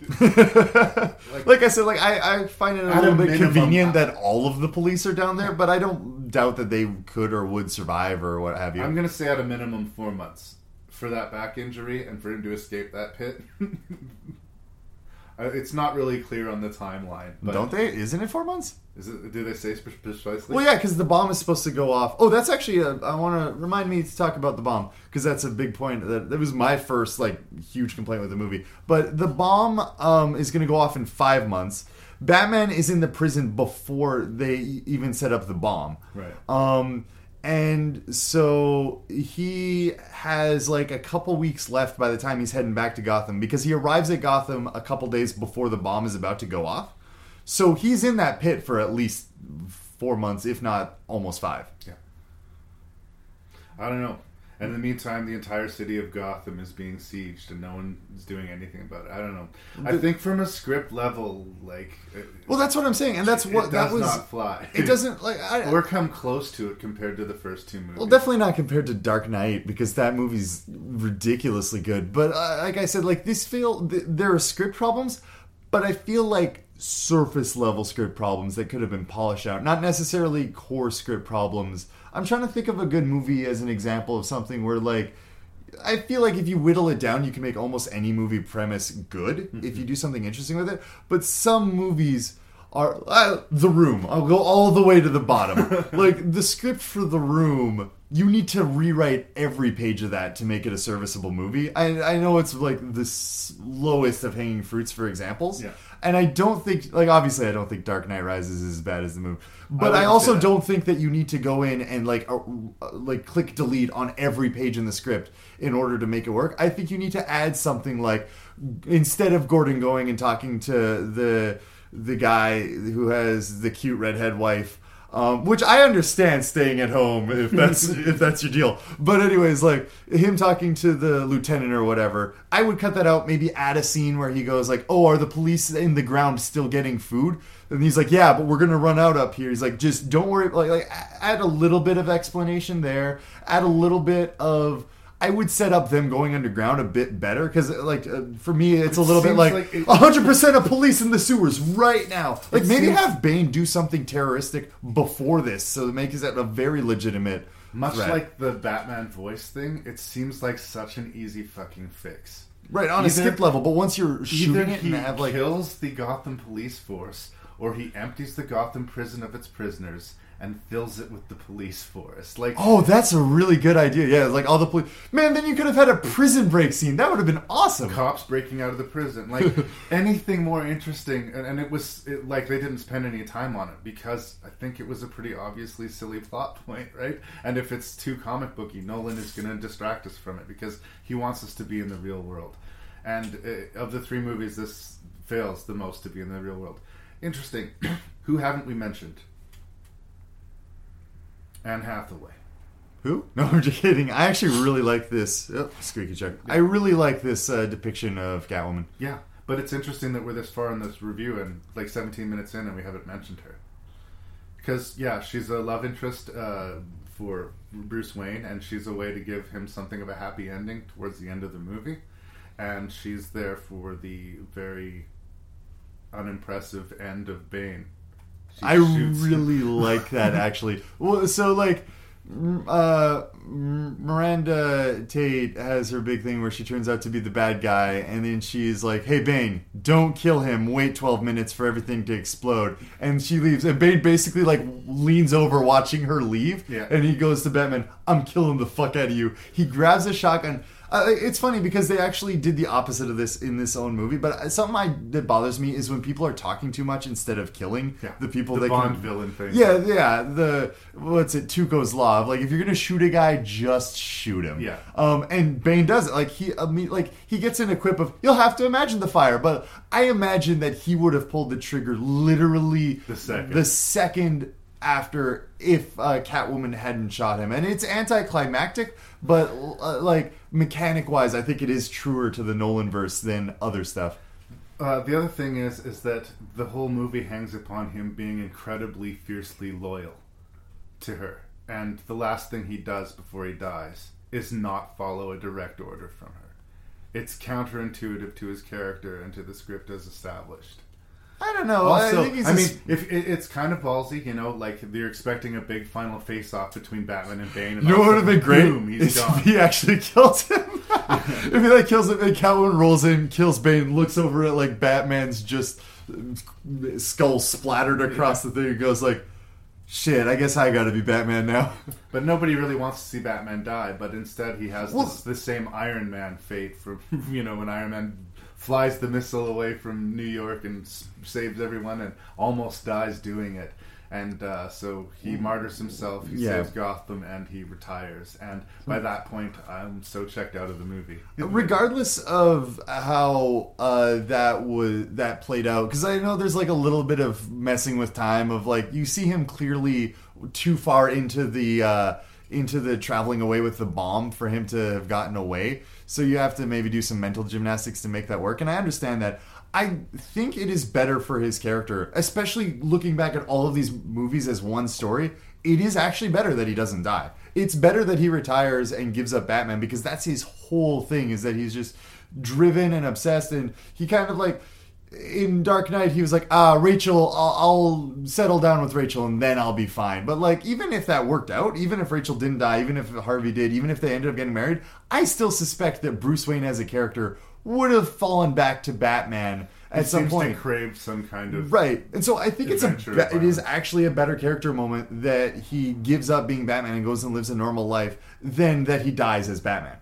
Speaker 3: like, I said, like I, I find it a little
Speaker 2: a
Speaker 3: bit convenient that all of the police are down there, but I don't doubt that they could or would survive or what have you.
Speaker 2: I'm gonna say at a minimum four months for that back injury and for him to escape that pit. It's not really clear on the timeline. But
Speaker 3: don't they? Isn't it four months?
Speaker 2: Is it? Do they say precisely?
Speaker 3: Well, yeah, because the bomb is supposed to go off. Oh, that's actually. A, I want to remind me to talk about the bomb because that's a big point. That that was my first like huge complaint with the movie. But the bomb um, is going to go off in five months. Batman is in the prison before they even set up the bomb.
Speaker 2: Right.
Speaker 3: Um, and so he has like a couple weeks left by the time he's heading back to Gotham because he arrives at Gotham a couple days before the bomb is about to go off. So he's in that pit for at least four months, if not almost five.
Speaker 2: Yeah. I don't know. And in the meantime, the entire city of Gotham is being sieged, and no one is doing anything about it. I don't know. I think from a script level, like, it-
Speaker 3: Well, that's what I'm saying, and that's what that was.
Speaker 2: not fly.
Speaker 3: It doesn't like I,
Speaker 2: or come close to it compared to the first two movies.
Speaker 3: Well, definitely not compared to Dark Knight because that movie's ridiculously good. But uh, like I said, like this feel th- there are script problems, but I feel like surface level script problems that could have been polished out, not necessarily core script problems. I'm trying to think of a good movie as an example of something where like. I feel like if you whittle it down, you can make almost any movie premise good if you do something interesting with it. But some movies are uh, The Room. I'll go all the way to the bottom. like the script for The Room, you need to rewrite every page of that to make it a serviceable movie. I, I know it's like the lowest of hanging fruits for examples.
Speaker 2: Yeah.
Speaker 3: And I don't think, like, obviously, I don't think Dark Knight Rises is as bad as the movie. But
Speaker 2: wouldn't
Speaker 3: I, also don't think that you need to go in and like, uh, like click delete on every page in the script in order to make it work. I think you need to add something like, instead of Gordon going and talking to the the guy who has the cute redhead wife. Um, which I understand staying at home if that's if that's your deal. But anyways, like him talking to the lieutenant or whatever, I would cut that out. Maybe add a scene where he goes like, "Oh, are the police in the ground still getting food?" And he's like, "Yeah, but we're gonna run out up here." He's like, "Just don't worry." Like, like add a little bit of explanation there. Add a little bit of. I would set up them going underground a bit better because, like, uh, for me, it's a little bit like
Speaker 2: like it-
Speaker 3: hundred percent of police in the sewers right now. Like, maybe
Speaker 2: seems-
Speaker 3: have Bane do something terroristic before this, so to make it a very legitimate.
Speaker 2: Much
Speaker 3: threat.
Speaker 2: like the Batman voice thing, it seems like such an easy fucking fix.
Speaker 3: right on a
Speaker 2: Either-
Speaker 3: skip level, but once you're shooting it and have like
Speaker 2: kills the Gotham police force, or he empties the Gotham prison of its prisoners and fills it with the police force. Like,
Speaker 3: Oh, that's a really good idea. Yeah, like all the police. Man, then you could have had a prison break scene. That would have been awesome.
Speaker 2: cops breaking out of the prison like anything more interesting and, and it was it, like they didn't spend any time on it because i think it was a pretty obviously silly plot point right and if it's too comic booky nolan is going to distract us from it because he wants us to be in the real world And uh, of the three movies, this fails the most to be in the real world. Interesting. Who haven't we mentioned? Anne Hathaway.
Speaker 3: Who? No, I'm just kidding. I actually really like this. Oh, squeaky check. I really like this uh, depiction of Catwoman.
Speaker 2: Yeah, but it's interesting that we're this far in this review and like 17 minutes in, and we haven't mentioned her. Because yeah, she's a love interest uh, for Bruce Wayne, and she's a way to give him something of a happy ending towards the end of the movie. And she's there for the very unimpressive end of Bane.
Speaker 3: I really like that actually. Well, so like uh Miranda Tate has her big thing where she turns out to be the bad guy and then she's like, "Hey Bane, don't kill him. Wait 12 minutes for everything to explode." And she leaves and Bane basically like leans over watching her leave
Speaker 2: Yeah.
Speaker 3: and he goes to Batman, "I'm killing the fuck out of you." He grabs a shotgun uh, it's funny because they actually did the opposite of this in this own movie. But something I, that bothers me is when people are talking too much instead of killing
Speaker 2: Yeah,
Speaker 3: the people
Speaker 2: the
Speaker 3: that
Speaker 2: Bond
Speaker 3: can,
Speaker 2: villain thing.
Speaker 3: Yeah, yeah. The what's it? Tuco's law of like if you're gonna shoot a guy, just shoot him.
Speaker 2: Yeah.
Speaker 3: Um, and Bane does it. Like he, I mean, like he gets an equip of you'll have to imagine the fire, but I imagine that he would have pulled the trigger literally
Speaker 2: The second.
Speaker 3: the second after if uh, Catwoman hadn't shot him, and it's anticlimactic, but uh, like mechanic wise, I think it is truer to the Nolan verse than other stuff.
Speaker 2: Uh, the other thing is, is that the whole movie hangs upon him being incredibly fiercely loyal to her, and the last thing he does before he dies is not follow a direct order from her. It's counterintuitive to his character and to the script as established.
Speaker 3: I don't know.
Speaker 2: Also,
Speaker 3: I think he's
Speaker 2: I
Speaker 3: a
Speaker 2: mean,
Speaker 3: s-
Speaker 2: if it, it's kind of ballsy, you know, like they're expecting a big final face-off between Batman and Bane, and
Speaker 3: You know what would have been great
Speaker 2: sudden, boom, he's
Speaker 3: is
Speaker 2: gone.
Speaker 3: if he actually killed him. if he like kills him and Catwoman rolls in, kills Bane, looks over at like Batman's just skull splattered across the thing, and goes like, "Shit, I guess I got to be Batman now."
Speaker 2: But nobody really wants to see Batman die. But instead, he has
Speaker 3: Well-
Speaker 2: this, the same Iron Man fate from you know when Iron Man flies the missile away from New York and s- saves everyone and almost dies doing it. And uh, so he martyrs himself, he
Speaker 3: Yeah.
Speaker 2: saves Gotham, and he retires. And by that point, I'm so checked out of the movie.
Speaker 3: regardless of how uh, that was that played out because i know there's like a little bit of messing with time of like you see him clearly too far into the uh, into the traveling away with the bomb for him to have gotten away so you have to maybe do some mental gymnastics to make that work and i understand that I think it is better for his character, especially looking back at all of these movies as one story. It is actually better that he doesn't die. It's better that he retires and gives up Batman because that's his whole thing is that he's just driven and obsessed and he kind of like in Dark Knight he was like ah Rachel I'll, I'll settle down with Rachel and then I'll be fine. But like even if that worked out even if Rachel didn't die even if Harvey did even if they ended up getting married I still suspect that Bruce Wayne as a character would have fallen back to Batman at
Speaker 2: He
Speaker 3: some point
Speaker 2: to crave some kind of
Speaker 3: right. And so i think it's a be- it is actually a better character moment that he gives up being batman and goes and lives a normal life than that he dies as batman.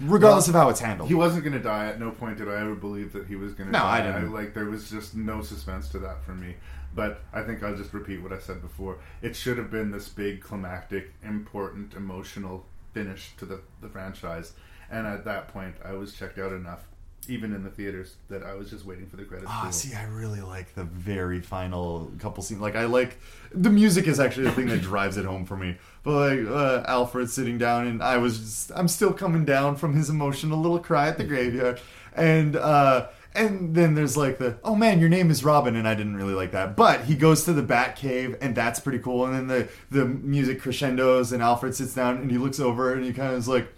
Speaker 3: Regardless
Speaker 2: Well,
Speaker 3: of how it's handled
Speaker 2: He wasn't going to die. At no point did I ever believe that he was going to
Speaker 3: No,
Speaker 2: die.
Speaker 3: I didn't.
Speaker 2: like there was just no suspense to that for me. But I think I'll just repeat what I said before. It should have been this big, climactic, important, emotional finish to the, the franchise. And at that point, I was checked out enough, even in the theaters, that I was just waiting for the credits.
Speaker 3: Ah,
Speaker 2: roll.
Speaker 3: see, I really like the very final couple scenes. Like, I like the music is actually the thing that drives it home for me. But like uh, Alfred sitting down, and I was, just, I'm still coming down from his emotional little cry at the graveyard, and uh, and then there's like the, oh man, your name is Robin, and I didn't really like that. But he goes to the Bat Cave, and that's pretty cool. And then the the music crescendos, and Alfred sits down, and he looks over, and he kind of is like,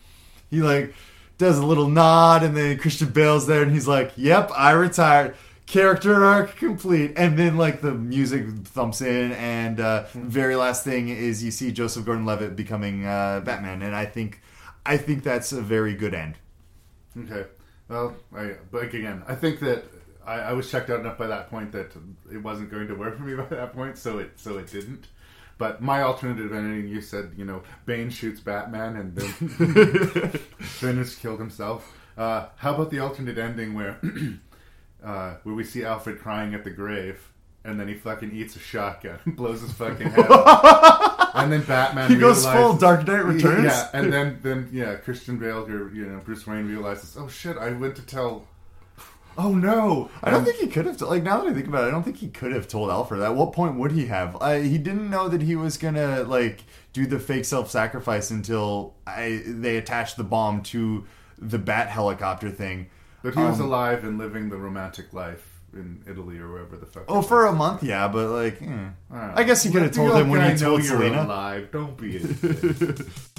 Speaker 3: he like does a little nod, and then Christian Bale's there, and he's like, "Yep, I retired." Character arc complete, and then like the music thumps in, and uh, very last thing is you see Joseph Gordon-Levitt becoming uh, Batman, and I think, I think that's a very good end.
Speaker 2: Okay. Well, I, but again, I think that I, I was checked out enough by that point that it wasn't going to work for me by that point, so it so it didn't. But my alternative ending, you said, you know, Bane shoots Batman and then Finished killed himself. Uh, how about the alternate ending where uh, where we see Alfred crying at the grave and then he fucking eats a shotgun, blows his fucking head off, and then Batman
Speaker 3: He goes full Dark Knight Returns?
Speaker 2: Yeah, and then then yeah, Christian Bale or you know Bruce Wayne realizes, oh shit, I went to tell Oh no!
Speaker 3: I don't think he could have. Like now that I think about it, I don't think he could have told Alfred. At what point would he have? I, he didn't know that he was gonna like do the fake self-sacrifice until I, they attached the bomb to the bat helicopter thing.
Speaker 2: But he was
Speaker 3: Um,
Speaker 2: alive and living the romantic life in Italy or wherever the fuck.
Speaker 3: Oh, for a month, yeah, but like, eh.
Speaker 2: Ah.
Speaker 3: I guess he could have told him when he told Selina.
Speaker 2: alive. Don't be.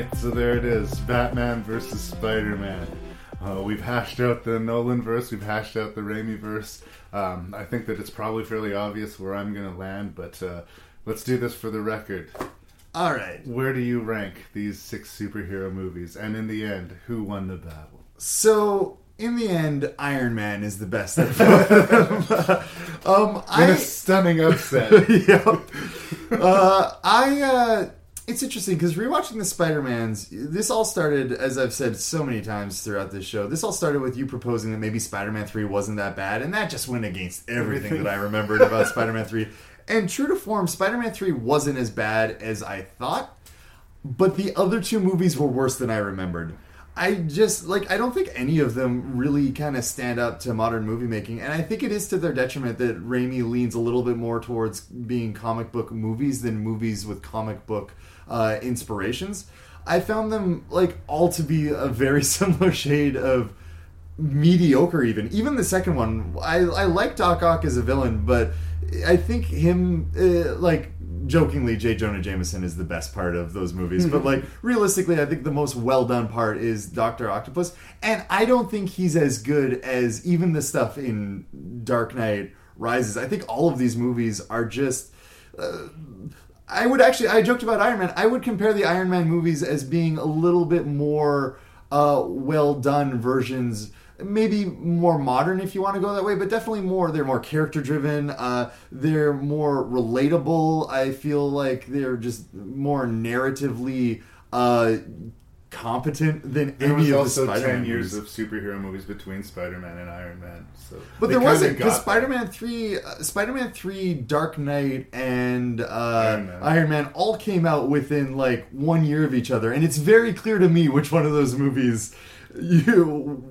Speaker 2: right, so there it is: Batman versus Spider-Man. Uh, we've hashed out the Nolan verse. We've hashed out the Raimi verse. Um, I think that it's probably fairly obvious where I'm going to land, but uh, let's do this for the record.
Speaker 3: All right.
Speaker 2: Where do you rank these six superhero movies? And in the end, who won the battle?
Speaker 3: So in the end, Iron Man is the best of both of them. um,
Speaker 2: In
Speaker 3: I
Speaker 2: a stunning upset.
Speaker 3: yeah. Uh, I. Uh, it's interesting because rewatching the Spider Mans, this all started, as I've said so many times throughout this show. This all started with you proposing that maybe Spider Man Three wasn't that bad, and that just went against everything that I remembered about Spider Man Three. And true to form, Spider Man Three wasn't as bad as I thought, but the other two movies were worse than I remembered. I just like I don't think any of them really kind of stand up to modern movie making, and I think it is to their detriment that Raimi leans a little bit more towards being comic book movies than movies with comic book uh, inspirations. I found them like all to be a very similar shade of mediocre even. Even the second one i i like doc ock as a villain but i think him uh, like jokingly j. Jonah jameson is the best part of those movies. But like realistically i think the most well done part is dr octopus. And i don't think he's as good as even the stuff in dark knight rises. I think all of these movies are just uh, I would actually, I joked about Iron Man. I would compare the Iron Man movies as being a little bit more uh, well done versions. Maybe more modern if you want to go that way, but definitely more. They're more character driven. Uh, they're more relatable. I feel like they're just more narratively uh, competent than
Speaker 2: There
Speaker 3: any
Speaker 2: was
Speaker 3: of the Spider-Man
Speaker 2: ten years
Speaker 3: movies.
Speaker 2: of superhero movies between Spider-Man and Iron Man. So,
Speaker 3: But there wasn't because Spider-Man three, uh, Spider-Man three, Dark Knight, and uh,
Speaker 2: Iron
Speaker 3: Iron,
Speaker 2: Man.
Speaker 3: Man. all came out within like one year of each other, and it's very clear to me which one of those movies you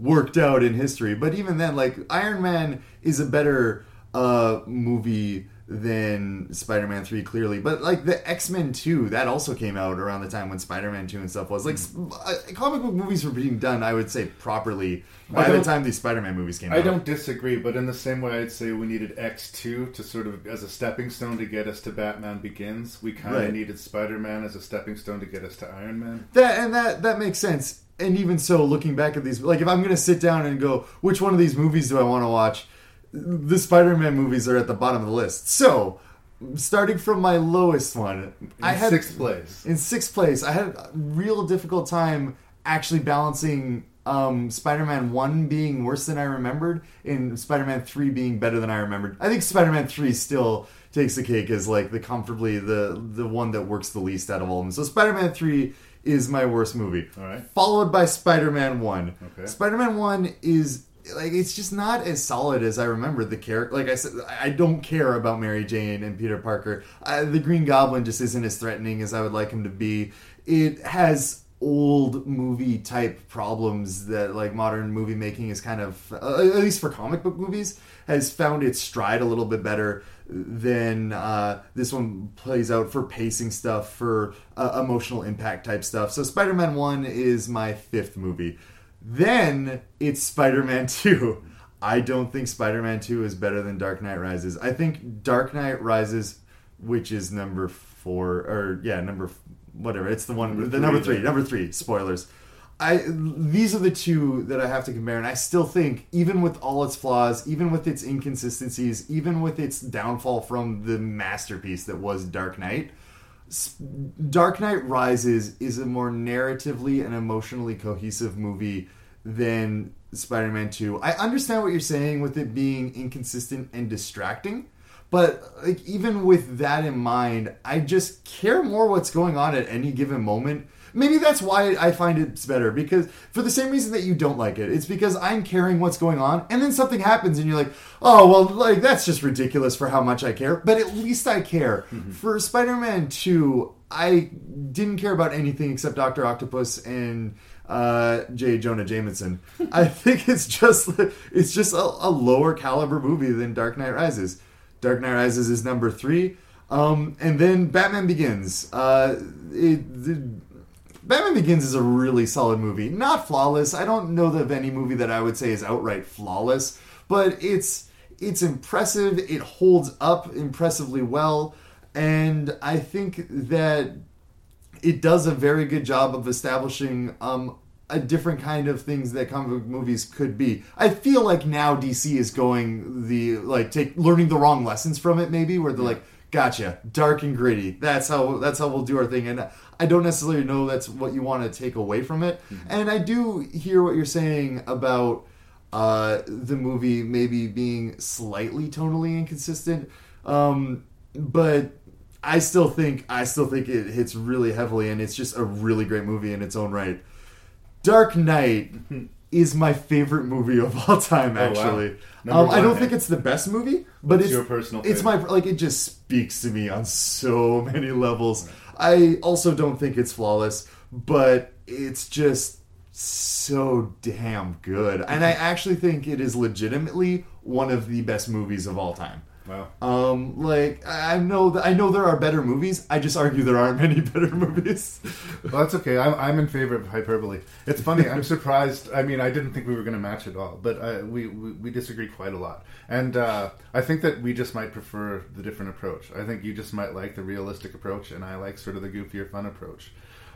Speaker 3: worked out in history. But even then, like Iron Man is a better uh, movie than Spider-Man 3 clearly but like the X-Men 2 that also came out around the time when Spider-Man 2 and stuff was like uh, comic book movies were being done I would say properly by the time these Spider-Man movies came out.
Speaker 2: I
Speaker 3: out
Speaker 2: don't disagree, but in the same way, I'd say we needed X two to sort of as a stepping stone to get us to Batman Begins. We kind of
Speaker 3: Right.
Speaker 2: needed Spider Man as a stepping stone to get us to Iron Man.
Speaker 3: That and that that makes sense. And even so, looking back at these, like if I'm going to sit down and go, which one of these movies do I want to watch? The Spider-Man movies are at the bottom of the list. So, starting from my lowest one, I had
Speaker 2: sixth place.
Speaker 3: In sixth place, I had a real difficult time actually balancing um, Spider-Man One being worse than I remembered, and Spider-Man Three being better than I remembered. I think Spider-Man Three still takes the cake as like the comfortably the the one that works the least out of all of them. So Spider-Man Three is my worst movie.
Speaker 2: All right.
Speaker 3: Followed by Spider-Man One.
Speaker 2: Okay.
Speaker 3: Spider-Man One is like it's just not as solid as I remember the character. Like I said, I don't care about Mary Jane and Peter Parker. I, the Green Goblin just isn't as threatening as I would like him to be. It has old movie type problems that like modern movie making is kind of uh, at least for comic book movies has found its stride a little bit better than uh, this one plays out for pacing stuff for uh, emotional impact type stuff so spider-man 1 is my fifth movie then it's spider-man 2 i don't think spider-man 2 is better than dark knight rises. I think dark knight rises which is number four or yeah number whatever. It's the one
Speaker 2: Number
Speaker 3: the
Speaker 2: three,
Speaker 3: number three number three spoilers. I these are the two that I have to compare, and I still think, even with all its flaws, even with its inconsistencies, even with its downfall from the masterpiece that was Dark Knight, Dark Knight Rises is a more narratively and emotionally cohesive movie than Spider-Man 2. I understand what you're saying with it being inconsistent and distracting, but like even with that in mind, I just care more what's going on at any given moment. maybe that's why I find it's better because for the same reason that you don't like it, it's because I'm caring what's going on, and then something happens, and you're like, oh well, like that's just ridiculous for how much I care. But at least I care. Mm-hmm. For Spider-Man Two, I didn't care about anything except Doctor Octopus and uh, J. Jonah Jameson. I think it's just it's just a, a lower caliber movie than Dark Knight Rises. Dark Knight Rises is number three, um, and then Batman Begins. Uh, it, Batman Begins is a really solid movie. Not flawless. I don't know of any movie that I would say is outright flawless, but it's it's impressive. It holds up impressively well, and I think that it does a very good job of establishing um, a different kind of things that comic book movies could be. I feel like now DC is going the like take learning the wrong lessons from it, maybe where they're like, "Gotcha, dark and gritty. That's how that's how we'll do our thing." And I don't necessarily know that's what you want to take away from it. And I do hear what you're saying about uh, the movie maybe being slightly tonally inconsistent, um, but I still think I still think it hits really heavily, and it's just a really great movie in its own right. Dark Knight is my favorite movie of all time.
Speaker 2: Oh, wow.
Speaker 3: Actually, um, I don't
Speaker 2: eh?
Speaker 3: think it's the best movie, but
Speaker 2: What's
Speaker 3: it's
Speaker 2: your personal
Speaker 3: It's my like it just speaks to me on so many levels. I also don't think it's flawless, but it's just so damn good, and I actually think it is legitimately one of the best movies of all time.
Speaker 2: Wow.
Speaker 3: Um, like I I know that I know there are better movies. I just argue there aren't many better movies.
Speaker 2: Well, that's okay. I'm, I'm in favor of hyperbole. It's funny. I'm surprised. I mean, I didn't think we were going to match at all, but uh, we, we we disagree quite a lot. And uh, I think that we just might prefer the different approach. I think you just might like the realistic approach, and I like sort of the goofier, fun approach.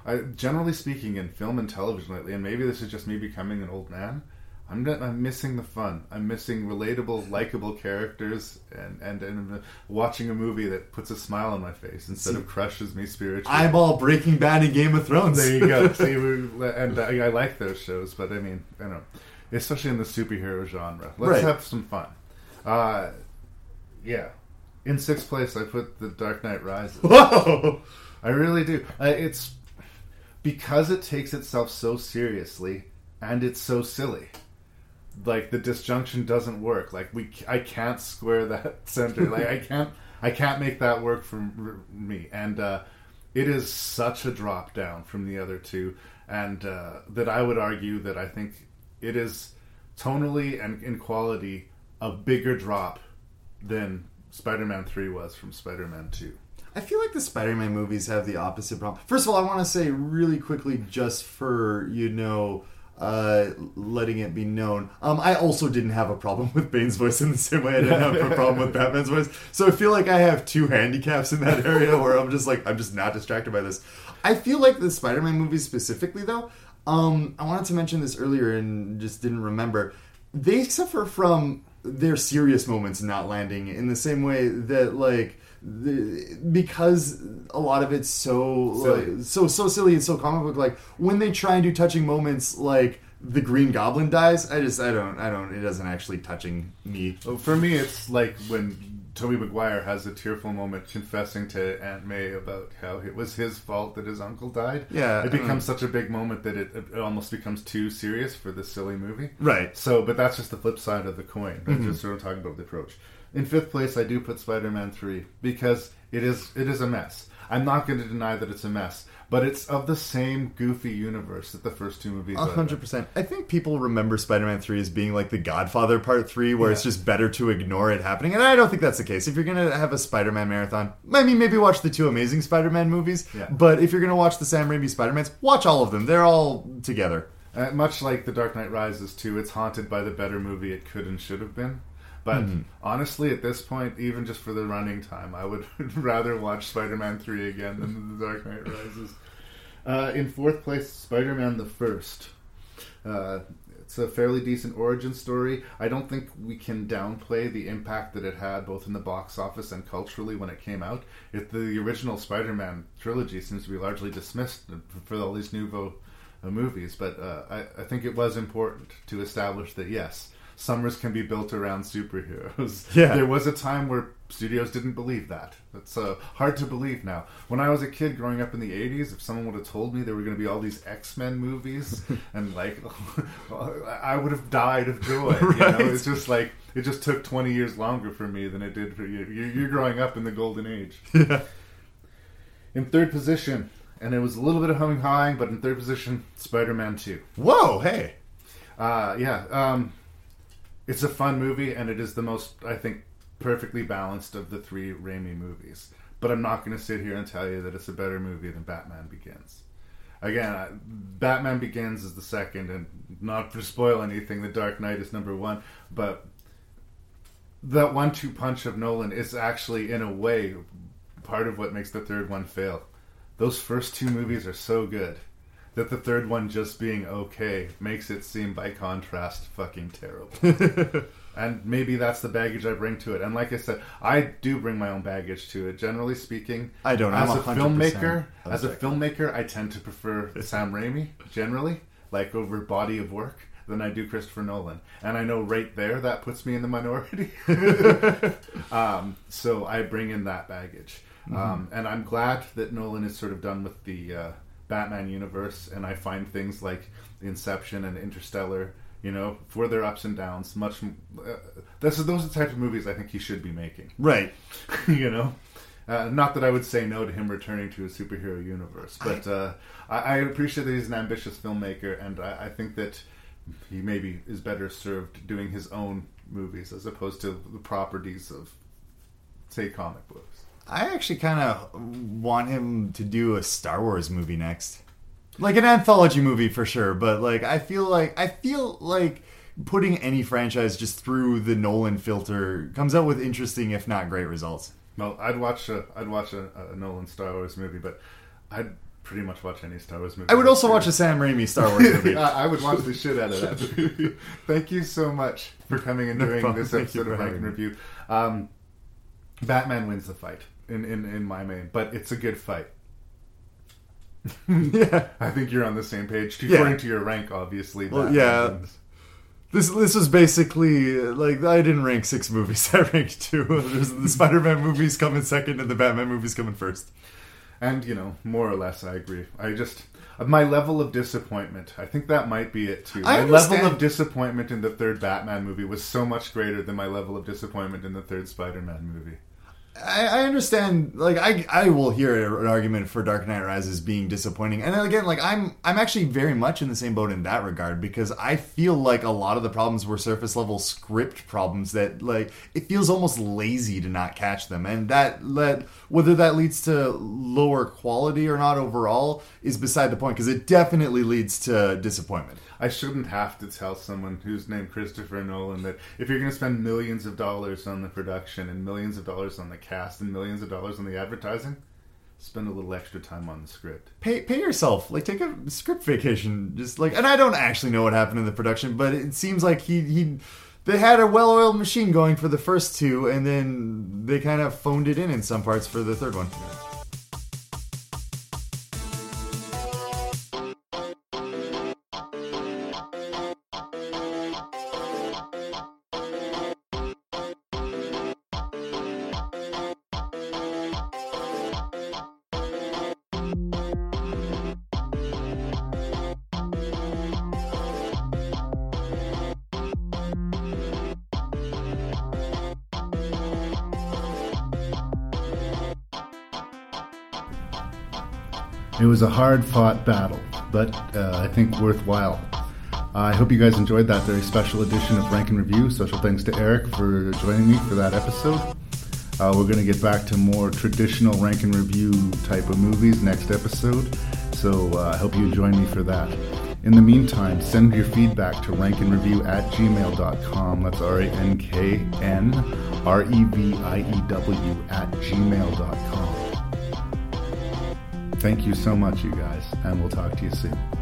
Speaker 2: I, generally speaking, in film and television lately, and maybe this is just me becoming an old man. I'm not, I'm missing the fun. I'm missing relatable, likable characters, and, and and watching a movie that puts a smile on my face instead of crushes me spiritually.
Speaker 3: I'm all Breaking Bad and Game of Thrones.
Speaker 2: There you go. See, we, and I, I like those shows, but I mean, I know, especially in the superhero genre. Let's
Speaker 3: Right.
Speaker 2: have some fun. Uh, yeah. In sixth place, I put The Dark Knight Rises.
Speaker 3: Whoa!
Speaker 2: I really do. Uh, it's because it takes itself so seriously and it's so silly. Like the disjunction doesn't work. Like we, I can't square that center. Like I can't, I can't make that work for me. And uh, it is such a drop down from the other two, and uh, that I would argue that I think it is tonally and in quality a bigger drop than Spider-Man Three was from Spider-Man Two.
Speaker 3: I feel like the Spider-Man movies have the opposite problem. First of all, I want to say really quickly, just for you know, uh, letting it be known, um, I also didn't have a problem with Bane's voice in the same way I didn't have a problem with Batman's voice. So I feel like I have two handicaps in that area where I'm just like I'm just not distracted by this. I feel like the Spider-Man movies specifically, though. Um, I wanted to mention this earlier and just didn't remember. They suffer from their serious moments not landing in the same way that like the, because a lot of it's so
Speaker 2: Silly.
Speaker 3: like, so so silly and so comic book like when they try and do touching moments like the green goblin dies i just i don't i don't it doesn't actually touching me
Speaker 2: Well, for me, it's like when Tobey Maguire has a tearful moment confessing to Aunt May about how it was his fault that his uncle died.
Speaker 3: Yeah,
Speaker 2: it becomes
Speaker 3: um,
Speaker 2: such a big moment that it, it almost becomes too serious for this silly movie.
Speaker 3: Right.
Speaker 2: So, but that's just the flip side of the coin. I'm
Speaker 3: Mhm.
Speaker 2: just sort of talking about the approach. In fifth place, I do put Spider-Man Three because it is it is a mess. I'm not going to deny that it's a mess, but it's of the same goofy universe that the first two movies.
Speaker 3: Hundred percent. I think people remember Spider-Man Three as being like the Godfather Part Three, where it's just better to ignore it happening, and I don't think that's the case. If you're gonna have a Spider-Man marathon, I mean, maybe watch the two Amazing Spider-Man movies.
Speaker 2: Yeah.
Speaker 3: But if you're gonna watch the Sam Raimi Spider-Mans, watch all of them. They're all together.
Speaker 2: Uh, much like The Dark Knight Rises, too, it's haunted by the better movie it could and should have been. But
Speaker 3: Mhm.
Speaker 2: honestly, at this point, even just for the running time, I would rather watch Spider Man 3 again than The Dark Knight Rises. Uh, in fourth place, Spider Man the First. Uh, it's a fairly decent origin story. I don't think we can downplay the impact that it had both in the box office and culturally when it came out. If the original Spider Man trilogy seems to be largely dismissed for all these nouveau uh, movies, but uh, I, I think it was important to establish that yes, summers can be built around superheroes.
Speaker 3: Yeah.
Speaker 2: there was a time where studios didn't believe that. It's uh, hard to believe now. When I was a kid growing up in the '80s, if someone would have told me there were going to be all these X Men movies, and like, I would have died of joy. You
Speaker 3: Right.
Speaker 2: know, it's just like it just took 20 years longer for me than it did for you. You- You're growing up in the golden age.
Speaker 3: Yeah.
Speaker 2: In third position, and it was a little bit of humming hawing, but in third position, Spider-Man 2.
Speaker 3: Whoa, hey.
Speaker 2: Uh, yeah, um, it's a fun movie, and it is the most, I think, perfectly balanced of the three Raimi movies. But I'm not going to sit here and tell you that it's a better movie than Batman Begins. Again, I, Batman Begins is the second, and not to spoil anything, The Dark Knight is number one. But that one-two punch of Nolan is actually, in a way, part of what makes the third one fail. Those first two movies are so good that the third one just being okay makes it seem, by contrast, fucking terrible. and maybe that's the baggage I bring to it. And like I said, I do bring my own baggage to it. Generally speaking,
Speaker 3: I don't.
Speaker 2: As
Speaker 3: I'm
Speaker 2: a
Speaker 3: 100%
Speaker 2: filmmaker, as a filmmaker, I tend to prefer Sam Raimi generally, like over body of work. Than I do Christopher Nolan, and I know right there that puts me in the minority. um, so I bring in that baggage, um, and I'm glad that Nolan is sort of done with the uh, Batman universe, and I find things like Inception and Interstellar, you know, for their ups and downs, much. Uh, this is those are the types of movies I think he should be making.
Speaker 3: Right.
Speaker 2: you know. Uh, not that I would say no to him returning to a superhero universe, but uh, I, I appreciate that he's an ambitious filmmaker, and I, I think that he maybe is better served doing his own movies as opposed to the properties of, say, comic books.
Speaker 3: I actually kind of want him to do a Star Wars movie next. Like an anthology movie for sure, but like I feel like I feel like putting any franchise just through the Nolan filter comes out with interesting if not great results.
Speaker 2: Well, I'd watch a I'd watch a, a Nolan Star Wars movie, but I'd pretty much watch any Star Wars movie.
Speaker 3: I would also watch a Sam Raimi Star Wars movie.
Speaker 2: I, I would watch the shit out of that. Thank you so much for coming and
Speaker 3: No
Speaker 2: doing
Speaker 3: problem.
Speaker 2: this
Speaker 3: Thank
Speaker 2: episode of
Speaker 3: for
Speaker 2: and. Review. Um, Batman wins the fight in, in, in my main, but it's a good fight.
Speaker 3: yeah,
Speaker 2: I think you're on the same page.
Speaker 3: Yeah.
Speaker 2: According to your rank, obviously.
Speaker 3: Well, yeah.
Speaker 2: wins.
Speaker 3: This this was basically like I didn't rank six movies. I ranked two. There's the Spider-Man movies coming second, and the Batman movies coming first.
Speaker 2: And you know, more or less, I agree. I just my level of disappointment. I think that might be it too.
Speaker 3: I
Speaker 2: My level of disappointment in the third Batman movie was so much greater than my level of disappointment in the third Spider-Man movie.
Speaker 3: I, I understand. Like, I I will hear an argument for Dark Knight Rises being disappointing, and then again, like I'm I'm actually very much in the same boat in that regard because I feel like a lot of the problems were surface level script problems that like it feels almost lazy to not catch them, and that let whether that leads to lower quality or not overall is beside the point because it definitely leads to disappointment.
Speaker 2: I shouldn't have to tell someone who's named Christopher Nolan that if you're going to spend millions of dollars on the production and millions of dollars on the cast and millions of dollars on the advertising, spend a little extra time on the script.
Speaker 3: pay pay yourself. Like take a script vacation. Just like and i don't actually know what happened in the production but it seems like he he they had a well-oiled machine going for the first two and then they kind of phoned it in in some parts for the third one
Speaker 2: was a hard fought battle, but uh, I think worthwhile. I hope you guys enjoyed that very special edition of Rank N Review. Special thanks to Erich for joining me for that episode. Uh, we're going to get back to more traditional Rank N Review type of movies next episode, so uh, I hope you join me for that. In the meantime, send your feedback to ranknreview at gmail.com. That's R A N K N R E V I E W at gmail.com. Thank you so much, you guys, and we'll talk to you soon.